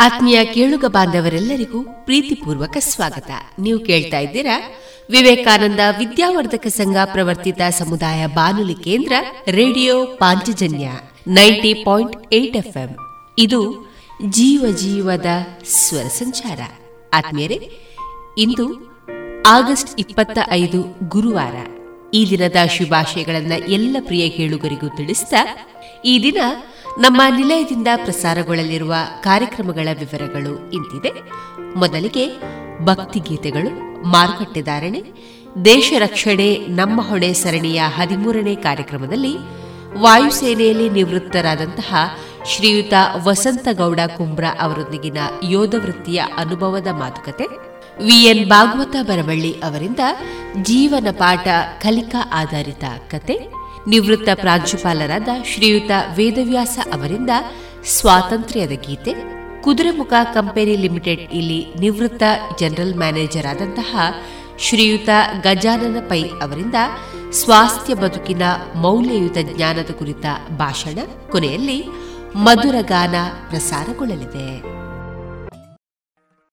ಆತ್ಮೀಯ ಕೇಳುಗ ಬಾಂಧವರೆಲ್ಲರಿಗೂ ಪ್ರೀತಿಪೂರ್ವಕ ಸ್ವಾಗತ. ನೀವು ಕೇಳ್ತಾ ಇದ್ದೀರಾ? ವಿವೇಕಾನಂದ ವಿದ್ಯಾವರ್ಧಕ ಸಂಘ ಪ್ರವರ್ತಿತ ಸಮುದಾಯ ಬಾನುಲಿ ಕೇಂದ್ರ radio Panchajanya ninety point eight FM. ಇದು ಜೀವ ಜೀವದ ಸ್ವರ ಸಂಚಾರ. ಆತ್ಮೀಯರೇ, ಇಂದು ಆಗಸ್ಟ್ ಇಪ್ಪತ್ತ ಐದು ಗುರುವಾರ. ಈ ದಿನದ ಶುಭಾಶಯಗಳನ್ನ ಎಲ್ಲ ಪ್ರಿಯ ಕೇಳುಗರಿಗೂ ತಿಳಿಸ್ತಾ, ಈ ದಿನ ನಮ್ಮ ನಿಲಯದಿಂದ ಪ್ರಸಾರಗೊಳ್ಳಲಿರುವ ಕಾರ್ಯಕ್ರಮಗಳ ವಿವರಗಳು ಇಂತಿದೆ. ಮೊದಲಿಗೆ ಭಕ್ತಿಗೀತೆಗಳು ಮಾರುಕಟ್ಟೆದಾರಣೆ ದೇಶ ರಕ್ಷಣೆ, ನಮ್ಮ ಹೊಣೆ ಸರಣಿಯ ಹದಿಮೂರನೇ ಕಾರ್ಯಕ್ರಮದಲ್ಲಿ ವಾಯುಸೇನೆಯಲ್ಲಿ ನಿವೃತ್ತರಾದಂತಹ ಶ್ರೀಯುತ ವಸಂತಗೌಡ ಕುಂಬ್ರಾ ಅವರೊಂದಿಗಿನ ಯೋಧ ವೃತ್ತಿಯ ಅನುಭವದ ಮಾತುಕತೆ. ವಿಎನ್ ಭಾಗವತ ಬರವಳ್ಳಿ ಅವರಿಂದ ಜೀವನ ಪಾಠ ಕಲಿಕಾ ಆಧಾರಿತ ಕತೆ. ನಿವೃತ್ತ ಪ್ರಾಂಶುಪಾಲರಾದ ಶ್ರೀಯುತ ವೇದವ್ಯಾಸ ಅವರಿಂದ ಸ್ವಾತಂತ್ರ್ಯದ ಗೀತೆ, ಕುದುರೆಮುಖ ಕಂಪನಿ ಲಿಮಿಟೆಡ್ ಇಲ್ಲಿ ನಿವೃತ್ತ ಜನರಲ್ ಮ್ಯಾನೇಜರ್ ಆದಂತಹ ಶ್ರೀಯುತ ಗಜಾನನ ಪೈ ಅವರಿಂದ ಸ್ವಾಸ್ಥ್ಯ ಬದುಕಿನ ಮೌಲ್ಯಯುತ ಜ್ಞಾನದ ಕುರಿತ ಭಾಷಣ ಕೊನೆಯಲ್ಲಿ ಮಧುರ ಗಾನ ಪ್ರಸಾರಗೊಳ್ಳಲಿದೆ.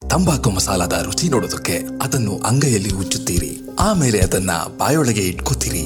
ತಂಬಾಕು ಮಸಾಲದ ರುಚಿ ನೋಡೋದಕ್ಕೆ ಅದನ್ನು ಅಂಗೈಯಲ್ಲಿ ಉಚ್ಚುತ್ತೀರಿ ಆಮೇಲೆ ಅದನ್ನ ಬಾಯೊಳಗೆ ಇಟ್ಕೋತೀರಿ.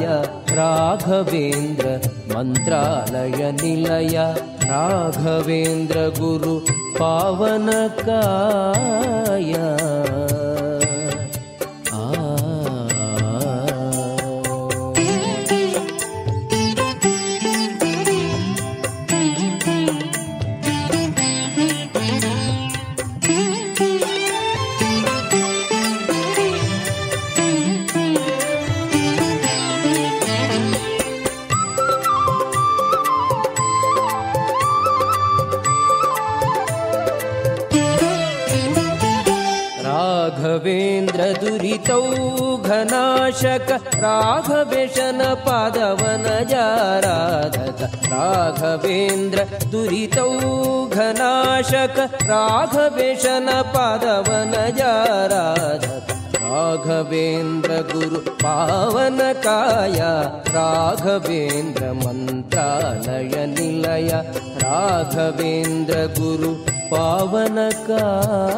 य राघवेन्द्र मन्त्रालय निलय। राघवेन्द्र गुरु पावनकाय। राघवेशन पादवन जाराधक राघवेन्द्र गुरु पावनकाय राघवेन्द्र मन्त्रालय निलय राघवेन्द्र गुरु पावनकाय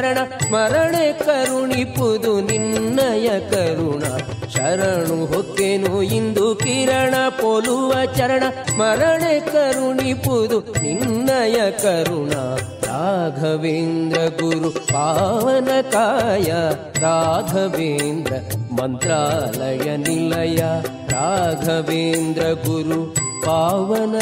ಮರಣೆ ಸ್ಮರಣೆ ಕರುಣಿಪುದು ನಿನ್ನಯ ಕರುಣ. ಶರಣು ಹೊಕ್ಕೆನು ಇಂದು ಕಿರಣ, ಪೋಲುವ ಚರಣ ಸ್ಮರಣೆ ಕರುಣಿಪುದು ನಿನ್ನಯ ಕರುಣ. ರಾಘವೇಂದ್ರ ಗುರು ಪಾವನ ಕಾಯ, ರಾಘವೇಂದ್ರ ಮಂತ್ರಾಲಯ ನಿಲಯ. ರಾಘವೇಂದ್ರ ಗುರು ಪಾವನ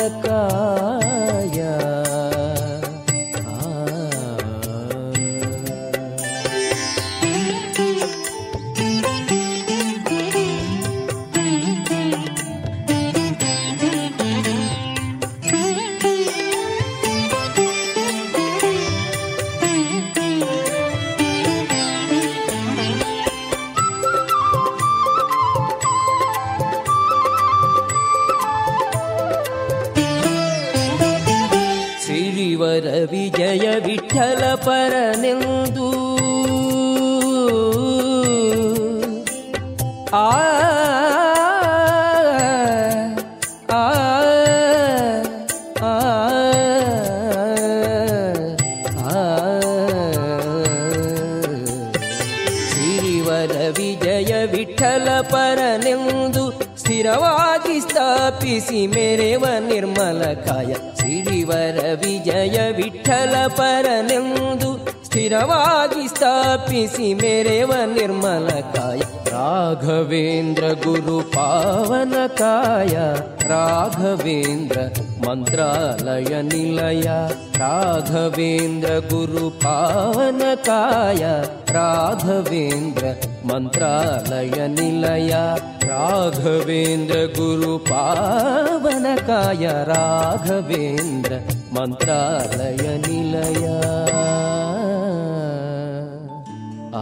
पि सि मेरेव निर्मलकाय राघवेन्द्र गुरु पावनकाय राघवेन्द्र मन्त्रालय निलया। राघवेन्द्र गुरु पावनकाय राघवेन्द्र मन्त्रालय निलया। राघवेन्द्र गुरु पावनकाय राघवेन्द्र मन्त्रालय निलया।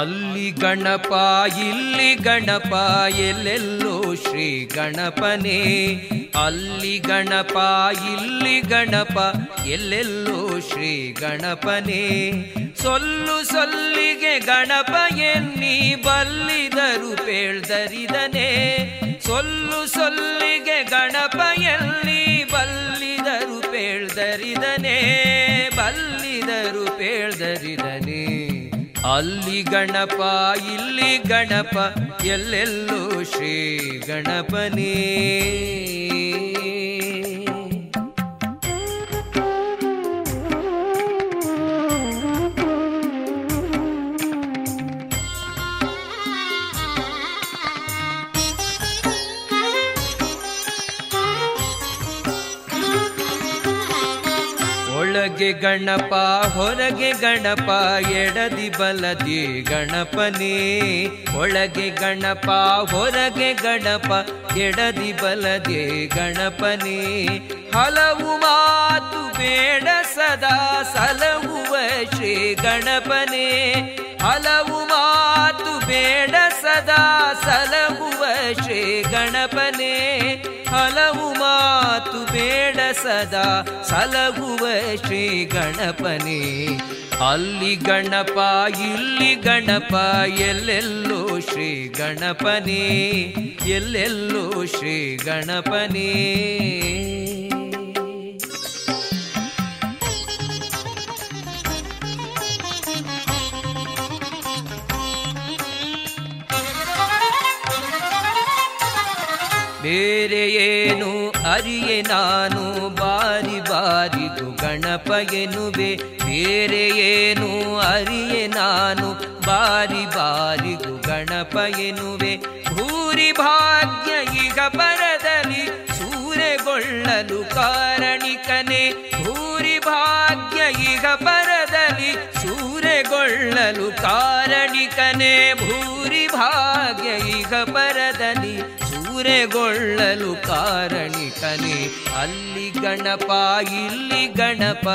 ಅಲ್ಲಿ ಗಣಪ, ಇಲ್ಲಿ ಗಣಪ, ಎಲ್ಲೆಲ್ಲೋ ಶ್ರೀ ಗಣಪನೇ. ಅಲ್ಲಿ ಗಣಪ, ಇಲ್ಲಿ ಗಣಪ, ಎಲ್ಲೆಲ್ಲೋ ಶ್ರೀ ಗಣಪನೇ. ಸೊಲ್ಲು ಸೊಲ್ಲಿಗೆ ಗಣಪ ಎನ್ನಿ ಬಲ್ಲಿದರು ಪೇಳ್ದರಿದನೆ. ಸೊಲ್ಲು ಸೊಲ್ಲಿಗೆ ಗಣಪ ಎಲ್ಲಿ ಬಲ್ಲಿದರು ಪೇಳ್ದರಿದನೆ. ಬಲ್ಲಿದರು ಪೇಳ್ದರಿದನೆ. ಅಲ್ಲಿ ಗಣಪ ಇಲ್ಲಿ ಗಣಪ ಎಲ್ಲೆಲ್ಲೂ ಶ್ರೀ ಗಣಪನೇ. ಒಳಗೆ ಗಣಪ, ಹೊರಗೆ ಗಣಪ, ಎಡದಿ ಬಲದಿ ಗಣಪನೇ. ಒಳಗೆ ಗಣಪ, ಹೊರಗೆ ಗಣಪ, ಎಡದಿ ಬಲದಿ ಗಣಪನೇ. ಹಲವು ಮಾತು ಬೇಡ ಸದಾ ಸಲಹುವ ಶ್ರೀ ಗಣಪನೇ. ಹಲವು ಮಾತು ಬೇಡ ಸದಾ ಸಲಹುವ ಶ್ರೀ ಗಣಪನೇ. ಹಲವು ಮಾತು ಬೇಡ ಸದಾ ಸಲಹುವ ಶ್ರೀ ಗಣಪನೇ. ಅಲ್ಲಿ ಗಣಪ, ಇಲ್ಲಿ ಗಣಪ, ಎಲ್ಲೆಲ್ಲೋ ಶ್ರೀ ಗಣಪನೇ. ಎಲ್ಲೆಲ್ಲೋ ಶ್ರೀ ಗಣಪನೇ. ಬೇರೆ ಏನು ಅರಿಯೆ ನಾನು? ಬಾರಿ ಬಾರಿದು ಗಣಪಗೆನುವೆ. ಏನು ಅರಿಯೆ ನಾನು? ಬಾರಿ ಬಾರಿದು ಗಣಪಗೆನುವೆ. ಭೂರಿ ಭಾಗ್ಯ ಈಗ ಬರದಲ್ಲಿ ಸೂರೆಗೊಳ್ಳಲು ಕಾರಣಿಕನೆ. ಭೂರಿ ಭಾಗ್ಯ ಈಗ ಬರದಲ್ಲಿ ಸೂರೆಗೊಳ್ಳಲು ಕಾರಣಿಕನೆ. ಭೂರಿ ಭಾಗ್ಯ ಈಗ ಬರದಲ್ಲಿ ಸೂರೆಗೊಳ್ಳಲು ಕಾರಣಿಕನೆ ಅಲ್ಲಿ ಗಣಪ ಇಲ್ಲಿ ಗಣಪ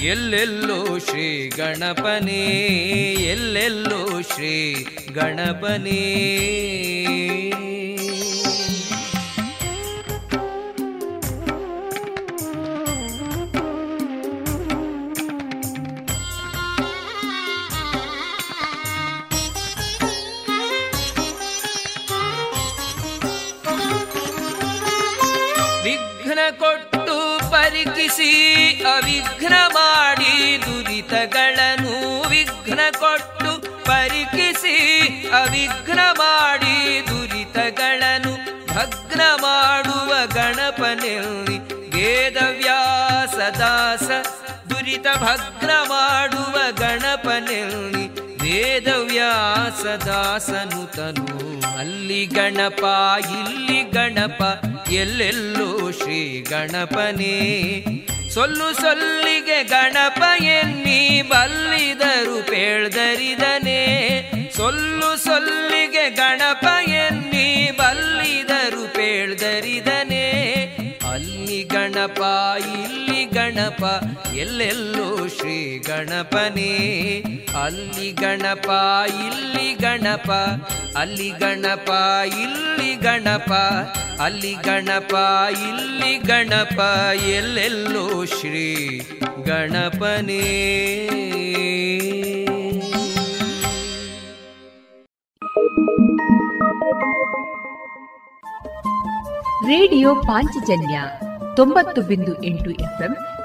ಎಲ್ಲೆಲ್ಲೋ ಶ್ರೀ ಗಣಪನೇ ಎಲ್ಲೆಲ್ಲೋ ಶ್ರೀ ಗಣಪನೇ. ಅವಿಘ್ನ ಮಾಡಿ ದುರಿತಗಳನ್ನು ವಿಘ್ನ ಕೊಟ್ಟು ಪರಿಕಿಸಿ, ಅವಿಘ್ನ ಮಾಡಿ ದುರಿತಗಳನ್ನು ಭಗ್ನ ಮಾಡುವ ಗಣಪನೆಲ್ಲಿ ವೇದವ್ಯಾಸ ದಾಸ ದುರಿತ ಭಗ್ನ ಮಾಡುವ ಗಣಪನೆಲ್ಲಿ ವೇದವ್ಯಾಸ ದಾಸನು ತನು. ಅಲ್ಲಿ ಗಣಪ, ಇಲ್ಲಿ ಗಣಪ, ಎಲ್ಲೆಲ್ಲೋ ಶ್ರೀ ಗಣಪನೇ. ಸೊಲ್ಲು ಸೊಲ್ಲಿಗೆ ಗಣಪ ಎನ್ನಿ ಬಲ್ಲಿದರು ಪೇಳ್ದರಿದನೆ. ಸೊಲ್ಲು ಸೊಲ್ಲಿಗೆ ಗಣಪ ಎನ್ನಿ ಬಲ್ಲಿದರು ಪೇಳ್ದರಿದನೆ. ಅಲ್ಲಿ ಗಣಪ, ಇಲ್ಲಿ ಗಣಪ, ಎಲ್ಲೆಲ್ಲೂ ಶ್ರೀ ಗಣಪನೇ. ಅಲ್ಲಿ ಗಣಪ, ಇಲ್ಲಿ ಗಣಪ, ಅಲ್ಲಿ ಗಣಪ, ಇಲ್ಲಿ ಗಣಪ, ಅಲ್ಲಿ ಗಣಪ, ಇಲ್ಲಿ ಗಣಪ. ಎಲ್ಲೆಲ್ಲೂ ಶ್ರೀ ಗಣಪನೇ. ರೇಡಿಯೋ ಪಾಂಚಜನ್ಯ ತೊಂಬತ್ತು ಬಿಂದು ಎಂಟು ಎಫ್ಎಂ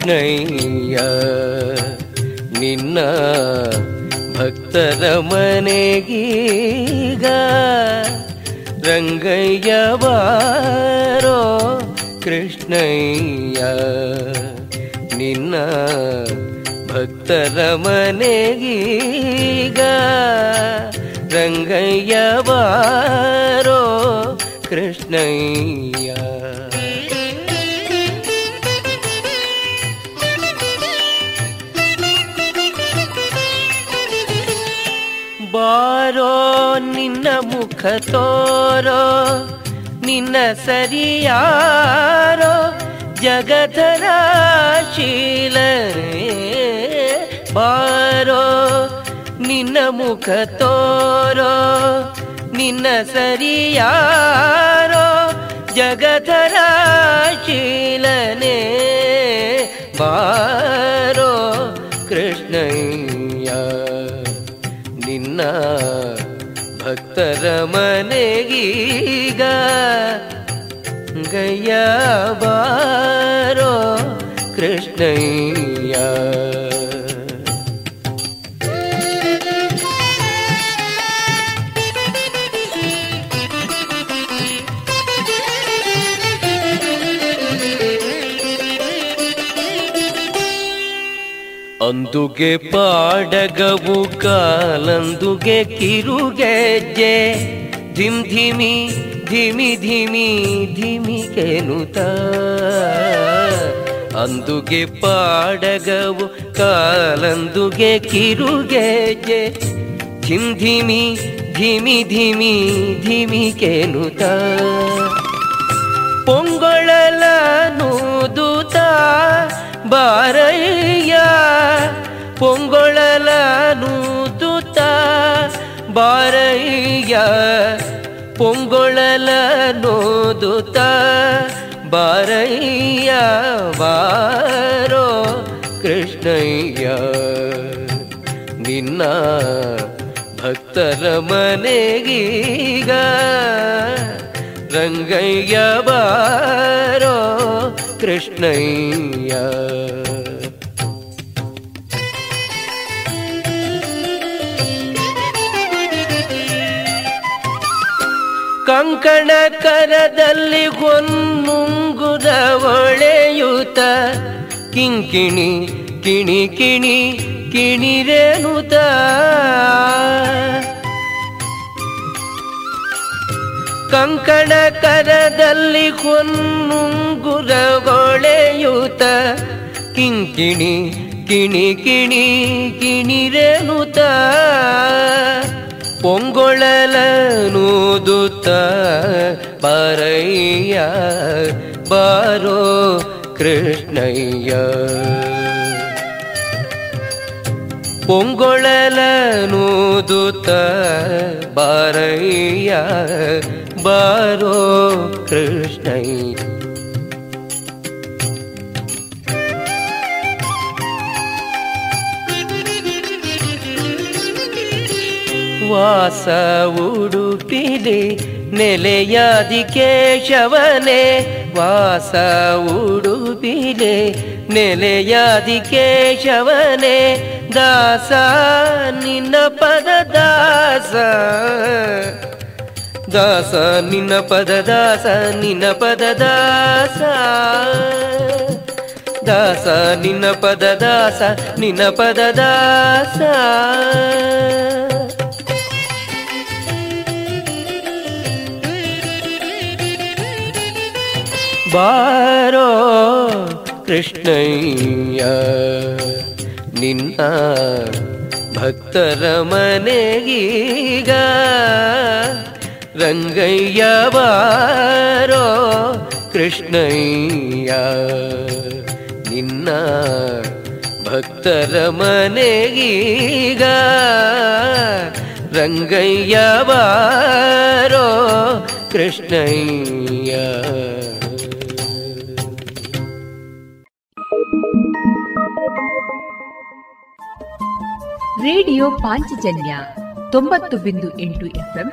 ಕೃಷ್ಣಯ್ಯ ನಿನ್ನ ಭಕ್ತರ ಮನೆಗೀಗ ರಂಗಯ್ಯ ಬಾರೋ ಕೃಷ್ಣಯ್ಯ ನಿನ್ನ ಭಕ್ತರ ಮನೆಗೀಗ ರಂಗಯ್ಯ ಬಾರೋ ಕೃಷ್ಣಯ್ಯ. ಬಾರೋ ನಿನ್ನ ಮುಖ ತೋರೋ ನಿನ್ನ ಸರಿಯಾರೋ ಜಗಧರ ಶೀಲರೇ ಬಾರೋ ನಿನ್ನ ಮುಖ ತೋರೋ ನಿನ್ನ ಸರಿಯಾರೋ ಜಗಧರ ಶೀಲನೆ ಬಾರೋ ನಿನ್ನ ಭಕ್ತರ ಮನೆಗೀಗ ಗಯ್ಯ ಬಾರೋ ಕೃಷ್ಣಯ್ಯ ಅಂದುಗೆ ಪಾಡಗವು ಕಾಲಂದುಗೆ ಕಿರುಗೆಜ್ಜೆ. ಧಿಮ್ ಧಿಮಿ ಧಿಮಿ ಧಿಮಿ ಧಿಮಿ ಕೆನುತ. ಅಂದುಗೆ ಪಾಡಗವು ಕಾಲಂದುಗೆ ಕಿರುಗೆಜ್ಜೆ. ಧಿಮ್ ಧಿಮಿ ಧಿಮಿ ಧಿಮಿ ಧಿಮಿ ಕೆನುತ. ಪೊಂಗೊಳಲ ನೂದುತ ಬಾರಯ್ಯ ಪೊಂಗೊಳಲ ತುತ ಬಾರಯ್ಯ ಪೊಂಗೊಳಲ ನೋದುತ ಬಾರಯ್ಯ ಬಾರೋ ಕೃಷ್ಣಯ್ಯ. ನಿನ್ನ ಭಕ್ತರ ಮನೆಗೀಗ ರಂಗಯ್ಯ ಬಾರೋ ಕೃಷ್ಣಯ್ಯ. ಕಂಕಣ ಕರದಲ್ಲಿ ಹೊನ್ನುಂಗುದ ಒಳೆಯುತ ಕಿಂಕಿಣಿ ಕಿಣಿ ಕಿಣಿ ಕಿಣಿರೇನುತ ಕಂಕಣ ಕರದಲ್ಲಿ ಹೊನ್ನುಂಗುರ ಒಳೆಯುತ ಕಿಂಕಿಣಿ, ಕಿಣಿ ಕಿಣಿ ಕಿಣಿರೆನುತ ಪೊಂಗೊಳಲ ನೂದುತ್ತ ಬಾರಯ್ಯ, ಬಾರೋ ಕೃಷ್ಣಯ್ಯ. ಪೊಂಗೊಳಲನೂದುತ್ತ ಬಾರಯ್ಯ ಬಾರೋ ಕೃಷ್ಣಯ್ಯ ವಾಸ ಉಡುಪಿಲಿ ನೆಲೆಯಾದಿ ಕೇಶವನೇ. ವಾಸ ಉಡುಪಿಲಿ ನೆಲೆಯಾದಿ ಕೇಶವನೇ. ದಾಸ ನಿನ್ನ ಪದ ದಾಸ. ದಾಸ, ನಿನ್ನ ಪದ ದಾಸ, ನಿನ್ನ ಪದ ದಾಸ. ದಾಸ, ನಿನ್ನ ಪದ ದಾಸ, ನಿನ್ನ ಪದ ದಾಸ. ಬಾರೋ ಕೃಷ್ಣಯ್ಯ, ನಿನ್ನ ಭಕ್ತರ ಮನೆಗೀಗ ರಂಗಯ್ಯ ಬಾರೋ ಕೃಷ್ಣಯ್ಯ ನಿನ್ನ ಭಕ್ತರ ಮನೆಗೀಗ ರಂಗಯ್ಯವಾರೋ ಕೃಷ್ಣಯ್ಯ. ರೇಡಿಯೋ ಪಾಂಚಜನ್ಯ ತೊಂಬತ್ತು ಬಿಂದು ಎಂಟು ಎಫ್ಎಂ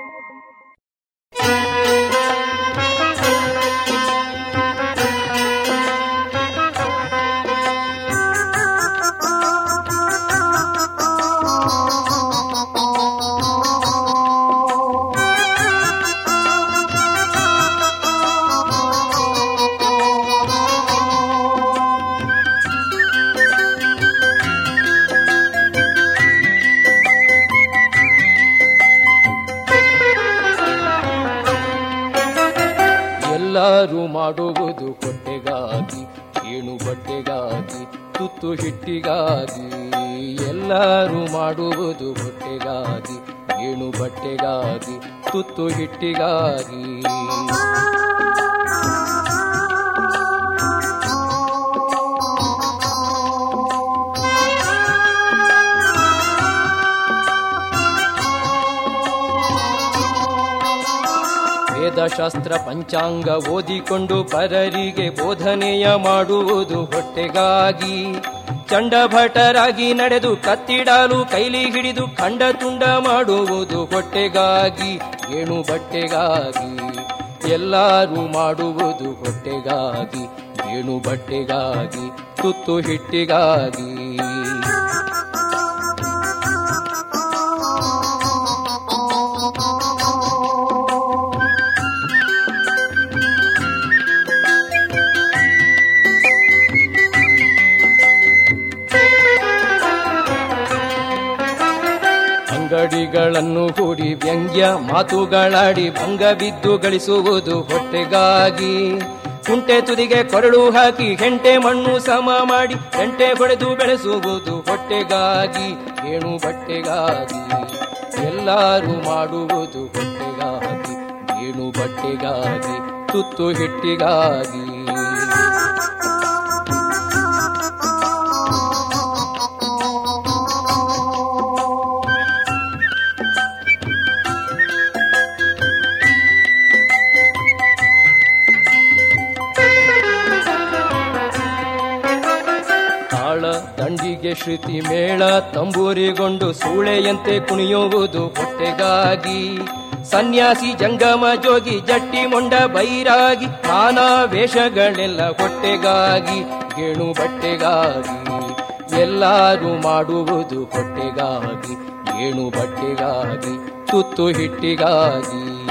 ಮಾಡುವುದು ಕೊಟ್ಟೆಗಾಗಿ ಏಣು ಬಟ್ಟೆಗಾಗಿ ತುತ್ತು ಹಿಟ್ಟಿಗಾಗಿ. ಎಲ್ಲರೂ ಮಾಡುವುದು ಹೊಟ್ಟೆಗಾಗಿ ಏಣು ಬಟ್ಟೆಗಾಗಿ ತುತ್ತು ಹಿಟ್ಟಿಗಾಗಿ. ವೇದಶಾಸ್ತ್ರ ಪಂಚಾಂಗ ಓದಿಕೊಂಡು ಪರರಿಗೆ ಬೋಧನೆಯ ಮಾಡುವುದು ಹೊಟ್ಟೆಗಾಗಿ. ಚಂಡಭಟರಾಗಿ ನಡೆದು ಕತ್ತಿಡಲು ಕೈಲಿ ಹಿಡಿದು ಖಂಡ ತುಂಡ ಮಾಡುವುದು ಹೊಟ್ಟೆಗಾಗಿ. ಏಣು ಬಟ್ಟೆಗಾಗಿ. ಎಲ್ಲರೂ ಮಾಡುವುದು ಹೊಟ್ಟೆಗಾಗಿ. ಏಣು ಬಟ್ಟೆಗಾಗಿ. ತುತ್ತು ಹಿಟ್ಟಿಗಾಗಿ. ಅಂಗಡಿಗಳನ್ನು ಕೂಡಿ ವ್ಯಂಗ್ಯ ಮಾತುಗಳಾಡಿ ಭಂಗ ಬಿದ್ದು ಗಳಿಸುವುದು ಹೊಟ್ಟೆಗಾಗಿ. ಕುಂಟೆ ತುದಿಗೆ ಕೊರಳು ಹಾಕಿ ಹೆಂಟೆ ಮಣ್ಣು ಸಮ ಮಾಡಿ ಹೆಂಟೆ ಹೊಡೆದು ಬೆಳೆಸುವುದು ಹೊಟ್ಟೆಗಾಗಿ, ಏಣು ಬಟ್ಟೆಗಾಗಿ. ಎಲ್ಲರೂ ಮಾಡುವುದು ಹೊಟ್ಟೆಗಾಗಿ, ಏಣು ಬಟ್ಟೆಗಾಗಿ, ತುತ್ತು ಹಿಟ್ಟಿಗಾಗಿ. ಶ್ರುತಿ ಮೇಳ ತಂಬೂರಿಗೊಂಡು ಸೂಳೆಯಂತೆ ಕುಣಿಯುವುದು ಹೊಟ್ಟೆಗಾಗಿ. ಸನ್ಯಾಸಿ ಜಂಗಮ ಜೋಗಿ ಜಟ್ಟಿ ಮೊಂಡ ಬೈರಾಗಿ ನಾನಾ ವೇಷಗಳೆಲ್ಲ ಹೊಟ್ಟೆಗಾಗಿ, ಗೇಣು ಬಟ್ಟೆಗಾಗಿ. ಎಲ್ಲರೂ ಮಾಡುವುದು ಹೊಟ್ಟೆಗಾಗಿ, ಗೇಣು ಬಟ್ಟೆಗಾಗಿ, ತುತ್ತು ಹಿಟ್ಟಿಗಾಗಿ.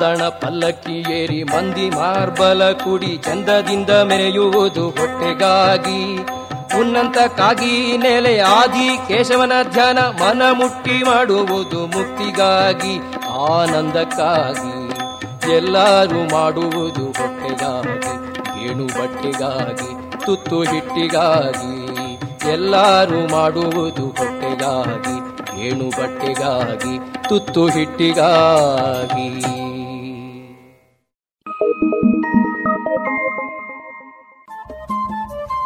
ಅಂದಣ ಪಲ್ಲಕ್ಕಿ ಏರಿ ಮಂದಿ ಮಾರ್ಬಲ ಕುಡಿ ಚಂದದಿಂದ ಮೆರೆಯುವುದು ಹೊಟ್ಟೆಗಾಗಿ. ಉನ್ನಂತಕ್ಕಾಗಿ ನೆಲೆ ಆದಿ ಕೇಶವನ ಧ್ಯಾನ ಮನ ಮುಟ್ಟಿ ಮಾಡುವುದು ಮುಕ್ತಿಗಾಗಿ. ಆನಂದಕ್ಕಾಗಿ ಎಲ್ಲರೂ ಮಾಡುವುದು ಹೊಟ್ಟೆಗಾಗಿ ಏಣು ಬಟ್ಟೆಗಾಗಿ ತುತ್ತು ಹಿಟ್ಟಿಗಾಗಿ. ಎಲ್ಲರೂ ಮಾಡುವುದು ಹೊಟ್ಟೆಗಾಗಿ ಏಣು ಬಟ್ಟೆಗಾಗಿ ತುತ್ತು ಹಿಟ್ಟಿಗಾಗಿ.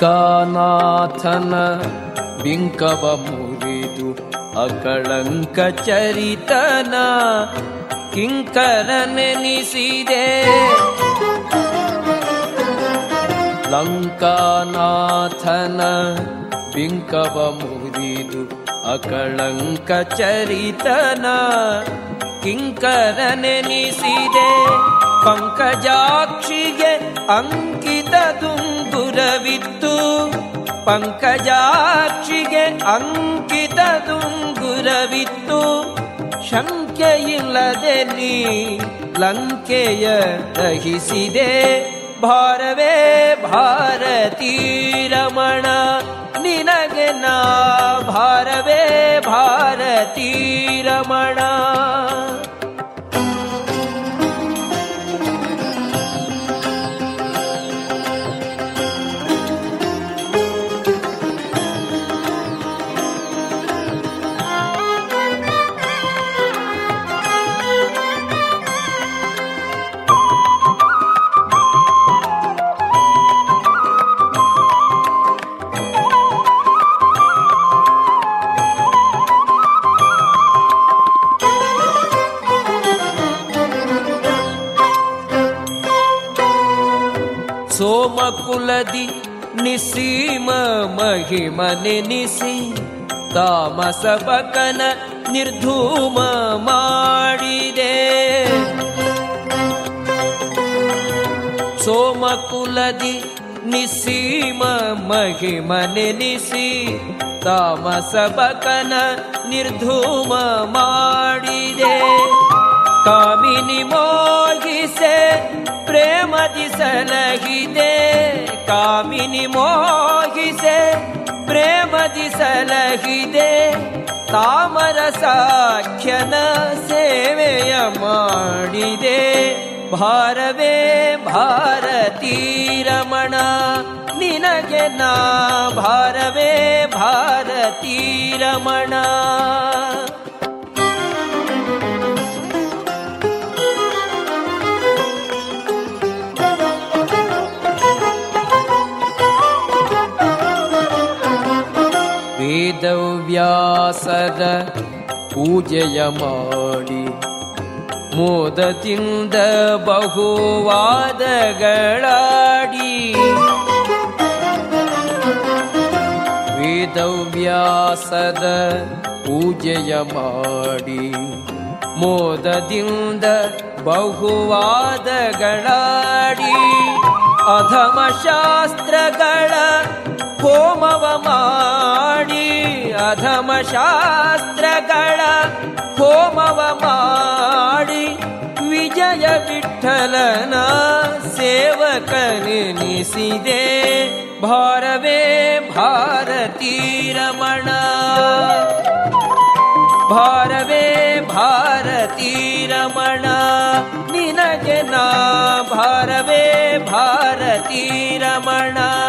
ಲಂಕಾನಾಥನ ಬಿಂಕವ ಮುರಿದು ಅಕಳಂಕ ಚರಿತನ ಕಿಂಕರನೆನಿಸಿದೆ. ಲಂಕಾನಾಥನ ಬಿಂಕವ ಮುರಿದು ಅಕಳಂಕ ಚರಿತನ ಕಿಂಕರನೆನಿಸಿದೆ. ಪಂಕಜಾಕ್ಷಿಗೆ ಅಂಕಿತ ದುಂಗುರವಿತ್ತು ಪಂಕಜಾಕ್ಷಿಗೆ ಅಂಕಿತ ದುಂಗುರವಿತ್ತು ಶಂಕೆಯಿಲ್ಲದೆ ನೀ ಲಂಕೆಯ ದಹಿಸಿದೆ. ಭಾರವೇ ಭಾರತೀ ರಮಣ, ನಿನಗೆ ನಾ ಭಾರವೇ ಭಾರತೀ ರಮಣ. ನಿಸೀಮ ಮಹಿಮ ನೆನಿಸಿ ತಾಮಸ ಬಕನ ನಿರ್ಧೂಮ ಮಾಡಿದೆ ಸೋಮಕುಲದಿ ನಿಸೀಮ ಮಹಿಮ ನೆನಿಸಿ ತಾಮಸ ಬಕನ ನಿರ್ಧೂಮ ಮಾಡಿದೆ ಕಾಮಿನಿ ಮೋಗಿಸೆ ಪ್ರೇಮದಿ ಸಲಗಿದೆ ಕಾಮಿನಿ ಮೋಹಿಸೆ, ಪ್ರೇಮದಿ ಸಲಹಿದೆ. ತಾಮರ ಸಾಖ್ಯನ ಸೇವೆಯ ಮಾಡಿದೆ. ಭಾರವೇ ಭಾರತೀ ರಮಣ, ನಿನಗೆ ನಾ ಭಾರವೇ ಭಾರತೀ ರಮಣ. ವೇದವ್ಯಾಸದ ಪೂಜೆಯ ಮಾಡಿ ಮೋದದಿಂದ ಬಹುವಾದಗಳಾಡಿ ವೇದವ್ಯಾಸದ ಪೂಜೆಯ ಮಾಡಿ ಮೋದದಿಂದ ಬಹುವಾದಗಳಾಡಿ ಅಧಮ ಶಾಸ್ತ್ರಗಳ ಹೋಮವ ಮಾಡಿ ಅಧಮ ಶಾಸ್ತ್ರಗಳ ಹೋಮವ ಮಾಡಿ ವಿಜಯ ವಿಠಲನ ಸೇವಕನೆನಿಸಿದೆ ಭಾರವೇ ಭಾರತೀ ರಮಣ ಭಾರವೇ ಭಾರತೀ ರಮಣ ನಿನಗೆ ನಾ ಭಾರವೇ ಭಾರತೀ ರಮಣ ನಿನಗೆ ನಾ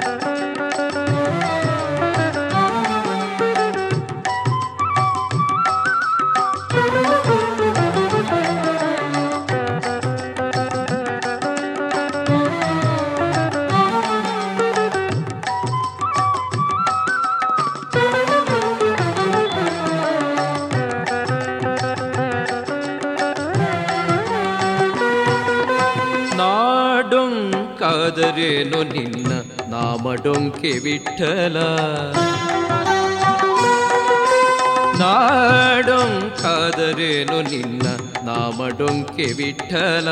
ನಾಡೊಂಕಾದರೇನು ನಿನ್ನ ನಾಮಡೊಂಕೆ ವಿಠಲ? ನಾಡೊಂಕಾದರೇನು ನಿನ್ನ ನಾಮಡೊಂಕೆ ವಿಠಲ?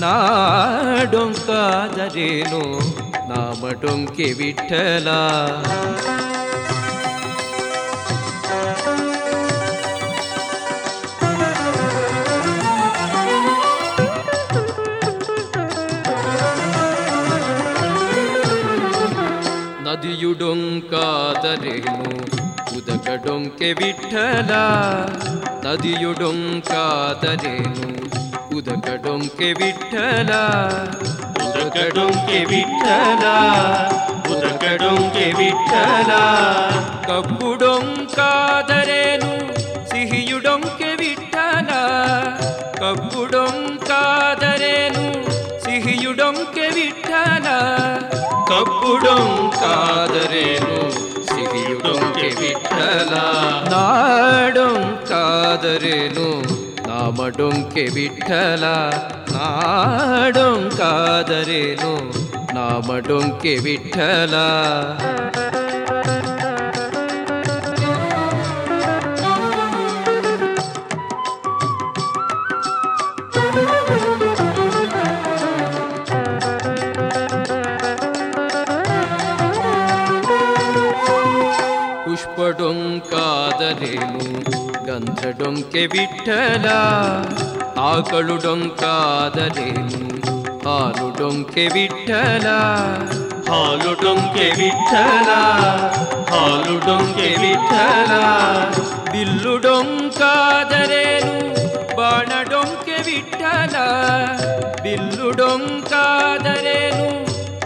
ನಾಡೊಂಕಾದರೇನು ನಾಮಡೊಂಕೆ ವಿಠಲ? ನದಿಯುಡೊಂಕಾದರೇನು ಉದಕಡೊಂಕೆ ವಿಠಲ ನದಿಯುಡೊಂಕಾದರೇನು ಉದಕಡೊಂಕೆ ವಿಠಲ ಉದಕಡೊಂಕೆ ವಿಠಲ ಉದಕಡೊಂಕೆ ವಿಠಲ ಕಬ್ಬುಡೊಂಕಾದರೇನು ವಿಠಲ ನಾಡೊಂಕಾದರೇನು ನಾಮಡೊಂಕೆ ವಿಠಲ ನಾಡೊಂಕಾದರೇನು ನಾಮಡೊಂಕೆ ವಿಠಲ ಪುಷ್ಪಡೊಂಕಾದರೇನು ಗಂಧಡೊಂಕೆ ವಿಠಲ ಆಕಳು ಡೊಂಕಾದರೇನು ಹಾಲು ಡೊಂಕೆ ವಿಠಲ ಹಾಲು ಡೊಂಕೆ ವಿಠಲ ಹಾಲು ಡೊಂಕೆ ವಿಠಲ ಬಿಲ್ಲು ಡೊಂಕಾದರೇನು ಬಾಣ ಡೊಂಕೆ ವಿಠಲ ಬಿಲ್ಲು ಡೊಂಕಾದರೇನು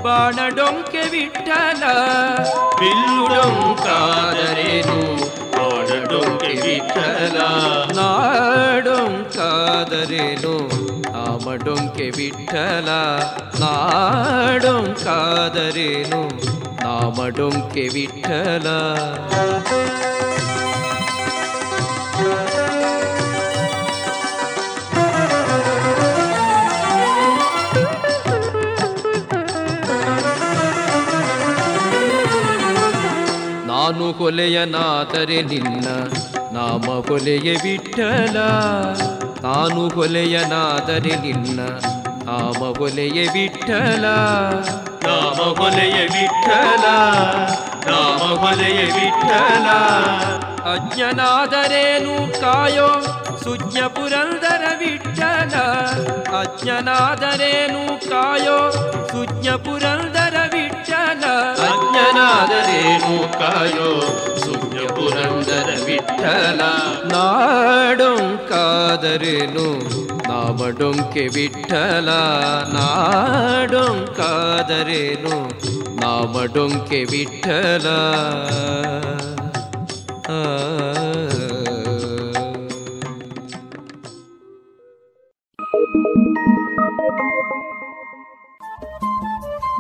ಬಾಣ ಡೊಂಕೆ ವಿಠಲ ಬಿಲ್ಲು ಡೊಂಕಾದರೇನು ಬಾಣ ಡೊಂಕೆ ವಿಠಲ ನಾಡೊಂಕಾದರೇನು ನಾಮ ಡೊಂಕೆ ವಿಠಲ ನಾಡೊಂಕಾದರೇನು ನಾಮ ಡೊಂಕೆ ನಾನು ಕೊಲೆಯನಾದರೆ ನಿನ್ನ ನಾಮ ಕೊಲೆಯ ವಿಠಲ ನಾನು ಕೊಲೆಯನಾದರೆ ನಿನ್ನ ನಾಮ ಕೊಲೆಯ ವಿಠಲ ನಾಮ ಕೊಲೆಯ ವಿಠಲ ನಾಮ ಕೊಲೆಯ ವಿಠಲ ಅಜ್ಞನಾದರೇನು ಕಾಯೋ ಸುಜ್ಞ ಪುರಂದರ ವಿಠಲ ಅಜ್ಞನಾದರೇನು ಕಾಯೋ ಸುಜ್ಞ ಪುರಂದರ ವಿಠಲ ಅಜ್ಞನಾದರೇನು ಕಾಯೋ ಸುಜ್ಞ ಪುರಂದರ ವಿಠಲ ನಾಡೊಂಕಾದರೇನು ನಾಮಡೊಂಕೆ ವಿಠಲ ನಾಡೊಂಕಾದರೇನು ನಾಮಡೊಂಕೆ ವಿಠಲ ಆ.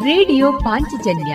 ರೇಡಿಯೋ ಪಾಂಚಜನ್ಯ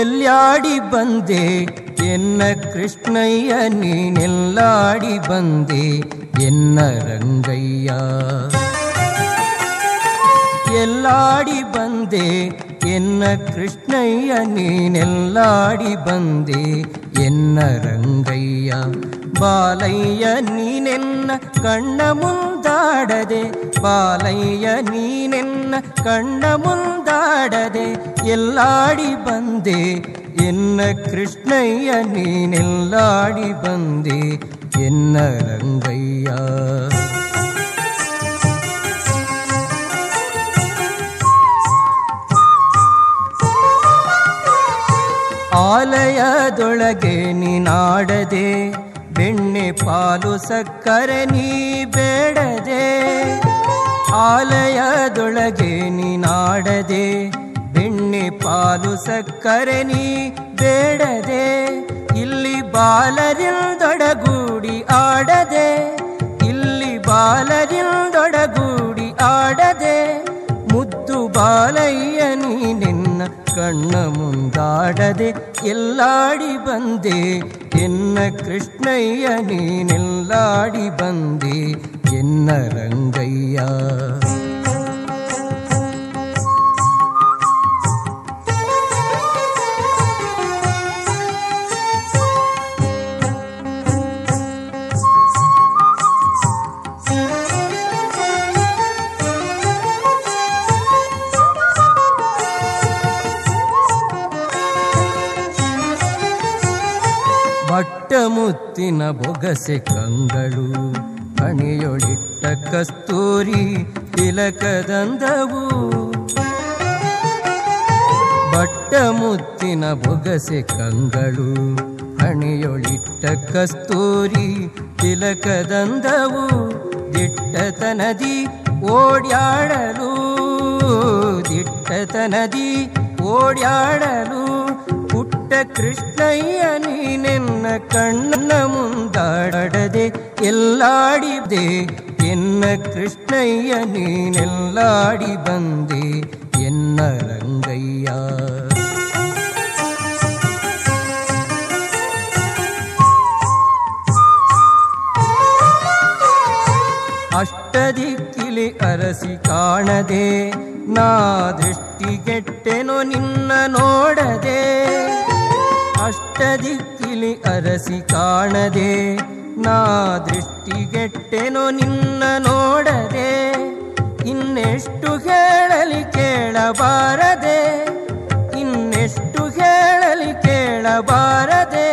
ಎಲ್ಲಾಡಿ ಬಂದೆ ಎನ್ನ ಕೃಷ್ಣಯ್ಯ ನೀನೆಲ್ಲಾಡಿ ಬಂದೆ ಎನ್ನ ರಂಗಯ್ಯ ಎಲ್ಲಾಡಿ ಬಂದೆ ಎನ್ನ ಕೃಷ್ಣಯ್ಯ ನೀನೆಲ್ಲಾಡಿ ಬಂದೆ ಎನ್ನ ರಂಗಯ್ಯ ಬಾಲಯ್ಯ ನೀನೆನ್ನ ಕಣ್ಣ ಮುಂದಾಡದೆ ಬಾಲಯ್ಯ ನೀನೆನ್ನ ಕಣ್ಣ ಮುಂದಾಡದೆ ಎಲ್ಲಾಡಿ ಬಂದೆ ಎನ್ನ ಕೃಷ್ಣಯ್ಯ ನೀನೆಲ್ಲಾಡಿ ಬಂದೆ ಎನ್ನ ರಂಗಯ್ಯ ಆಲಯದೊಳಗೆ ನೀನಾಡದೆ ಬೆಣ್ಣೆ ಪಾಲು ಸಕ್ಕರೆ ನೀ ಬೇಡದೆ. ಆಲಯದೊಳಗೆ ನೀನಾಡದೆ ಬೆಣ್ಣೆ ಪಾಲು ಸಕ್ಕರೆ ನೀ ಬೇಡದೆ. ಇಲ್ಲಿ ಬಾಲರಿಂದೊಡಗೂಡಿ ಆಡದೆ, ಇಲ್ಲಿ ಬಾಲರಿಂದೊಡಗೂಡಿ ಆಡದೆ. ಮುದ್ದು ಬಾಲಯ್ಯ ಕಣ್ಣ ಮುಂದಾಡದೆ ಎಲ್ಲಾಡಿ ಬಂದೆ ಎನ್ನ ಕೃಷ್ಣಯ್ಯ ನೀನೆಲ್ಲಾಡಿ ಬಂದೆ ಎನ್ನ ರಂಗಯ್ಯ ಮುತ್ತಿನ ಬೊಗಸೆ ಕಂಗಳು ಕಣಿಯೊಳಿಟ್ಟ ಕಸ್ತೂರಿ ತಿಲಕದಂದವು. ಬಟ್ಟ ಮುತ್ತಿನ ಬೊಗಸೆ ಕಂಗಳು ಹಣಿಯೊಳಿಟ್ಟ ಕಸ್ತೂರಿ ತಿಲಕದಂದವು. ದಿಟ್ಟತನದಿ ಓಡ್ಯಾಡಲು ದಿಟ್ಟತನದಿ ಓಡ್ಯಾಡಲು, ಪುಟ್ಟ ಕೃಷ್ಣಯ್ಯ ನೀನೆನ್ನ ಕಣ್ಣ ಮುಂದಾಡದೆ ಎಲ್ಲಾಡಿದೆ ಎನ್ನ ಕೃಷ್ಣಯ್ಯ ನೀನೆಲ್ಲಾಡಿ ಬಂದೆ ಎನ್ನ ರಂಗಯ್ಯ ಅಷ್ಟದಿಕ್ಕಿಲಿ ಅರಸಿ ಕಾಣದೆ ನಾ ದೃಷ್ಟಿಗೆಟ್ಟೆನು ನಿನ್ನ ನೋಡದೆ ಅಷ್ಟದಿಕ್ಕಿಲಿ ಅರಸಿ ಕಾಣದೆ ನಾ ದೃಷ್ಟಿಗೆಟ್ಟೆನು ನಿನ್ನ ನೋಡದೆ ಇನ್ನೆಷ್ಟು ಹೇಳಲಿ ಕೇಳಬಾರದೆ ಇನ್ನೆಷ್ಟು ಹೇಳಲಿ ಕೇಳಬಾರದೆ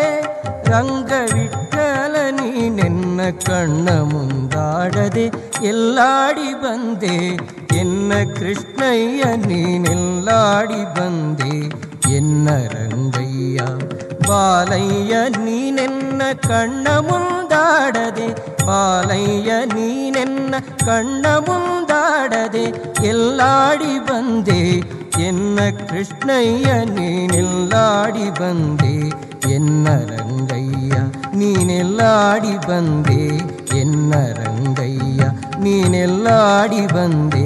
ರಂಗವಿಠಲ ನೀನೆನ್ನ ಕಣ್ಣ ಮುಂದಾಡದೆ ಎಲ್ಲಾಡಿ ಬಂದೆ ಎನ್ನ ಕೃಷ್ಣಯ್ಯ ನೀನೆಲ್ಲಾಡಿ ಬಂದೆ ಎನ್ನ ರಂಗಯ್ಯ ಬಾಲಯ್ಯ ನೀನೆನ್ನ ಕಣ್ಣ ಮುಂದಾಡದೆ ಬಾಲಯ್ಯ ನೀನೆನ್ನ ಕಣ್ಣ ಮುಂದಾಡದೆ ಎಲ್ಲಾಡಿ ಬಂದೆ ಎನ್ನ ಕೃಷ್ಣಯ್ಯ ನೀನೆಲ್ಲಾಡಿ ಬಂದೆ ಎನ್ನ ರಂಗಯ್ಯ ನೀನೆಲ್ಲಾಡಿ ಬಂದೆ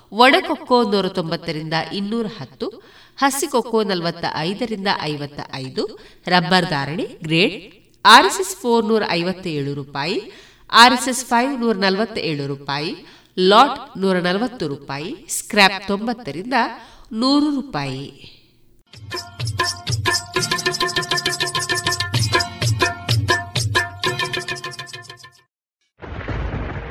ಒಣಕೊಕ್ಕೋ ನೂರ ತೊಂಬತ್ತರಿಂದ ಇನ್ನೂರ ಹತ್ತು, ಹಸಿಕೊಕ್ಕೋ ನಲವತ್ತ ಐದರಿಂದ ಐವತ್ತ ಐದು ರಬ್ಬರ್ ಧಾರಣೆ ಗ್ರೇಡ್ ಆರ್ಎಸ್ಎಸ್ ಫೋರ್ ನೂರ ಐವತ್ತ ಏಳು ರೂಪಾಯಿ, ಆರ್ಎಸ್ಎಸ್ ಫೈವ್ ನೂರ ನಲವತ್ತ ಏಳು ರೂಪಾಯಿ, ಲಾಟ್ ನೂರ ನಲವತ್ತು ರೂಪಾಯಿ ಸ್ಕ್ರಾಪ್ ತೊಂಬತ್ತರಿಂದ ನೂರು ರೂಪಾಯಿ.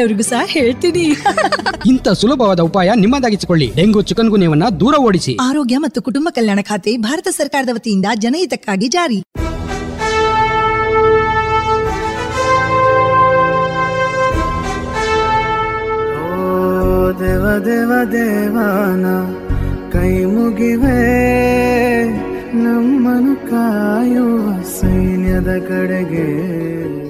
ಬೇರೆಯವರಿಗೂ ಸಹ ಹೇಳ್ತೀನಿ. ಇಂಥ ಸುಲಭವಾದ ಉಪಾಯ ನಿಮ್ಮದಾಗಿಸಿಕೊಳ್ಳಿ. ಡೆಂಗು ಚಿಕನ್ ಗುನ್ಯವನ್ನ ದೂರ ಓಡಿಸಿ. ಆರೋಗ್ಯ ಮತ್ತು ಕುಟುಂಬ ಕಲ್ಯಾಣ ಖಾತೆ ಭಾರತ ಸರ್ಕಾರದ ವತಿಯಿಂದ ಜನಹಿತಕ್ಕಾಗಿ ಜಾರಿ. ದೇವ ದೇವ ದೇವಾನ ಕೈ ಮುಗಿವೆ. ನಮ್ಮನು ಕಾಯುವ ಸೈನ್ಯದ ಕಡೆಗೆ.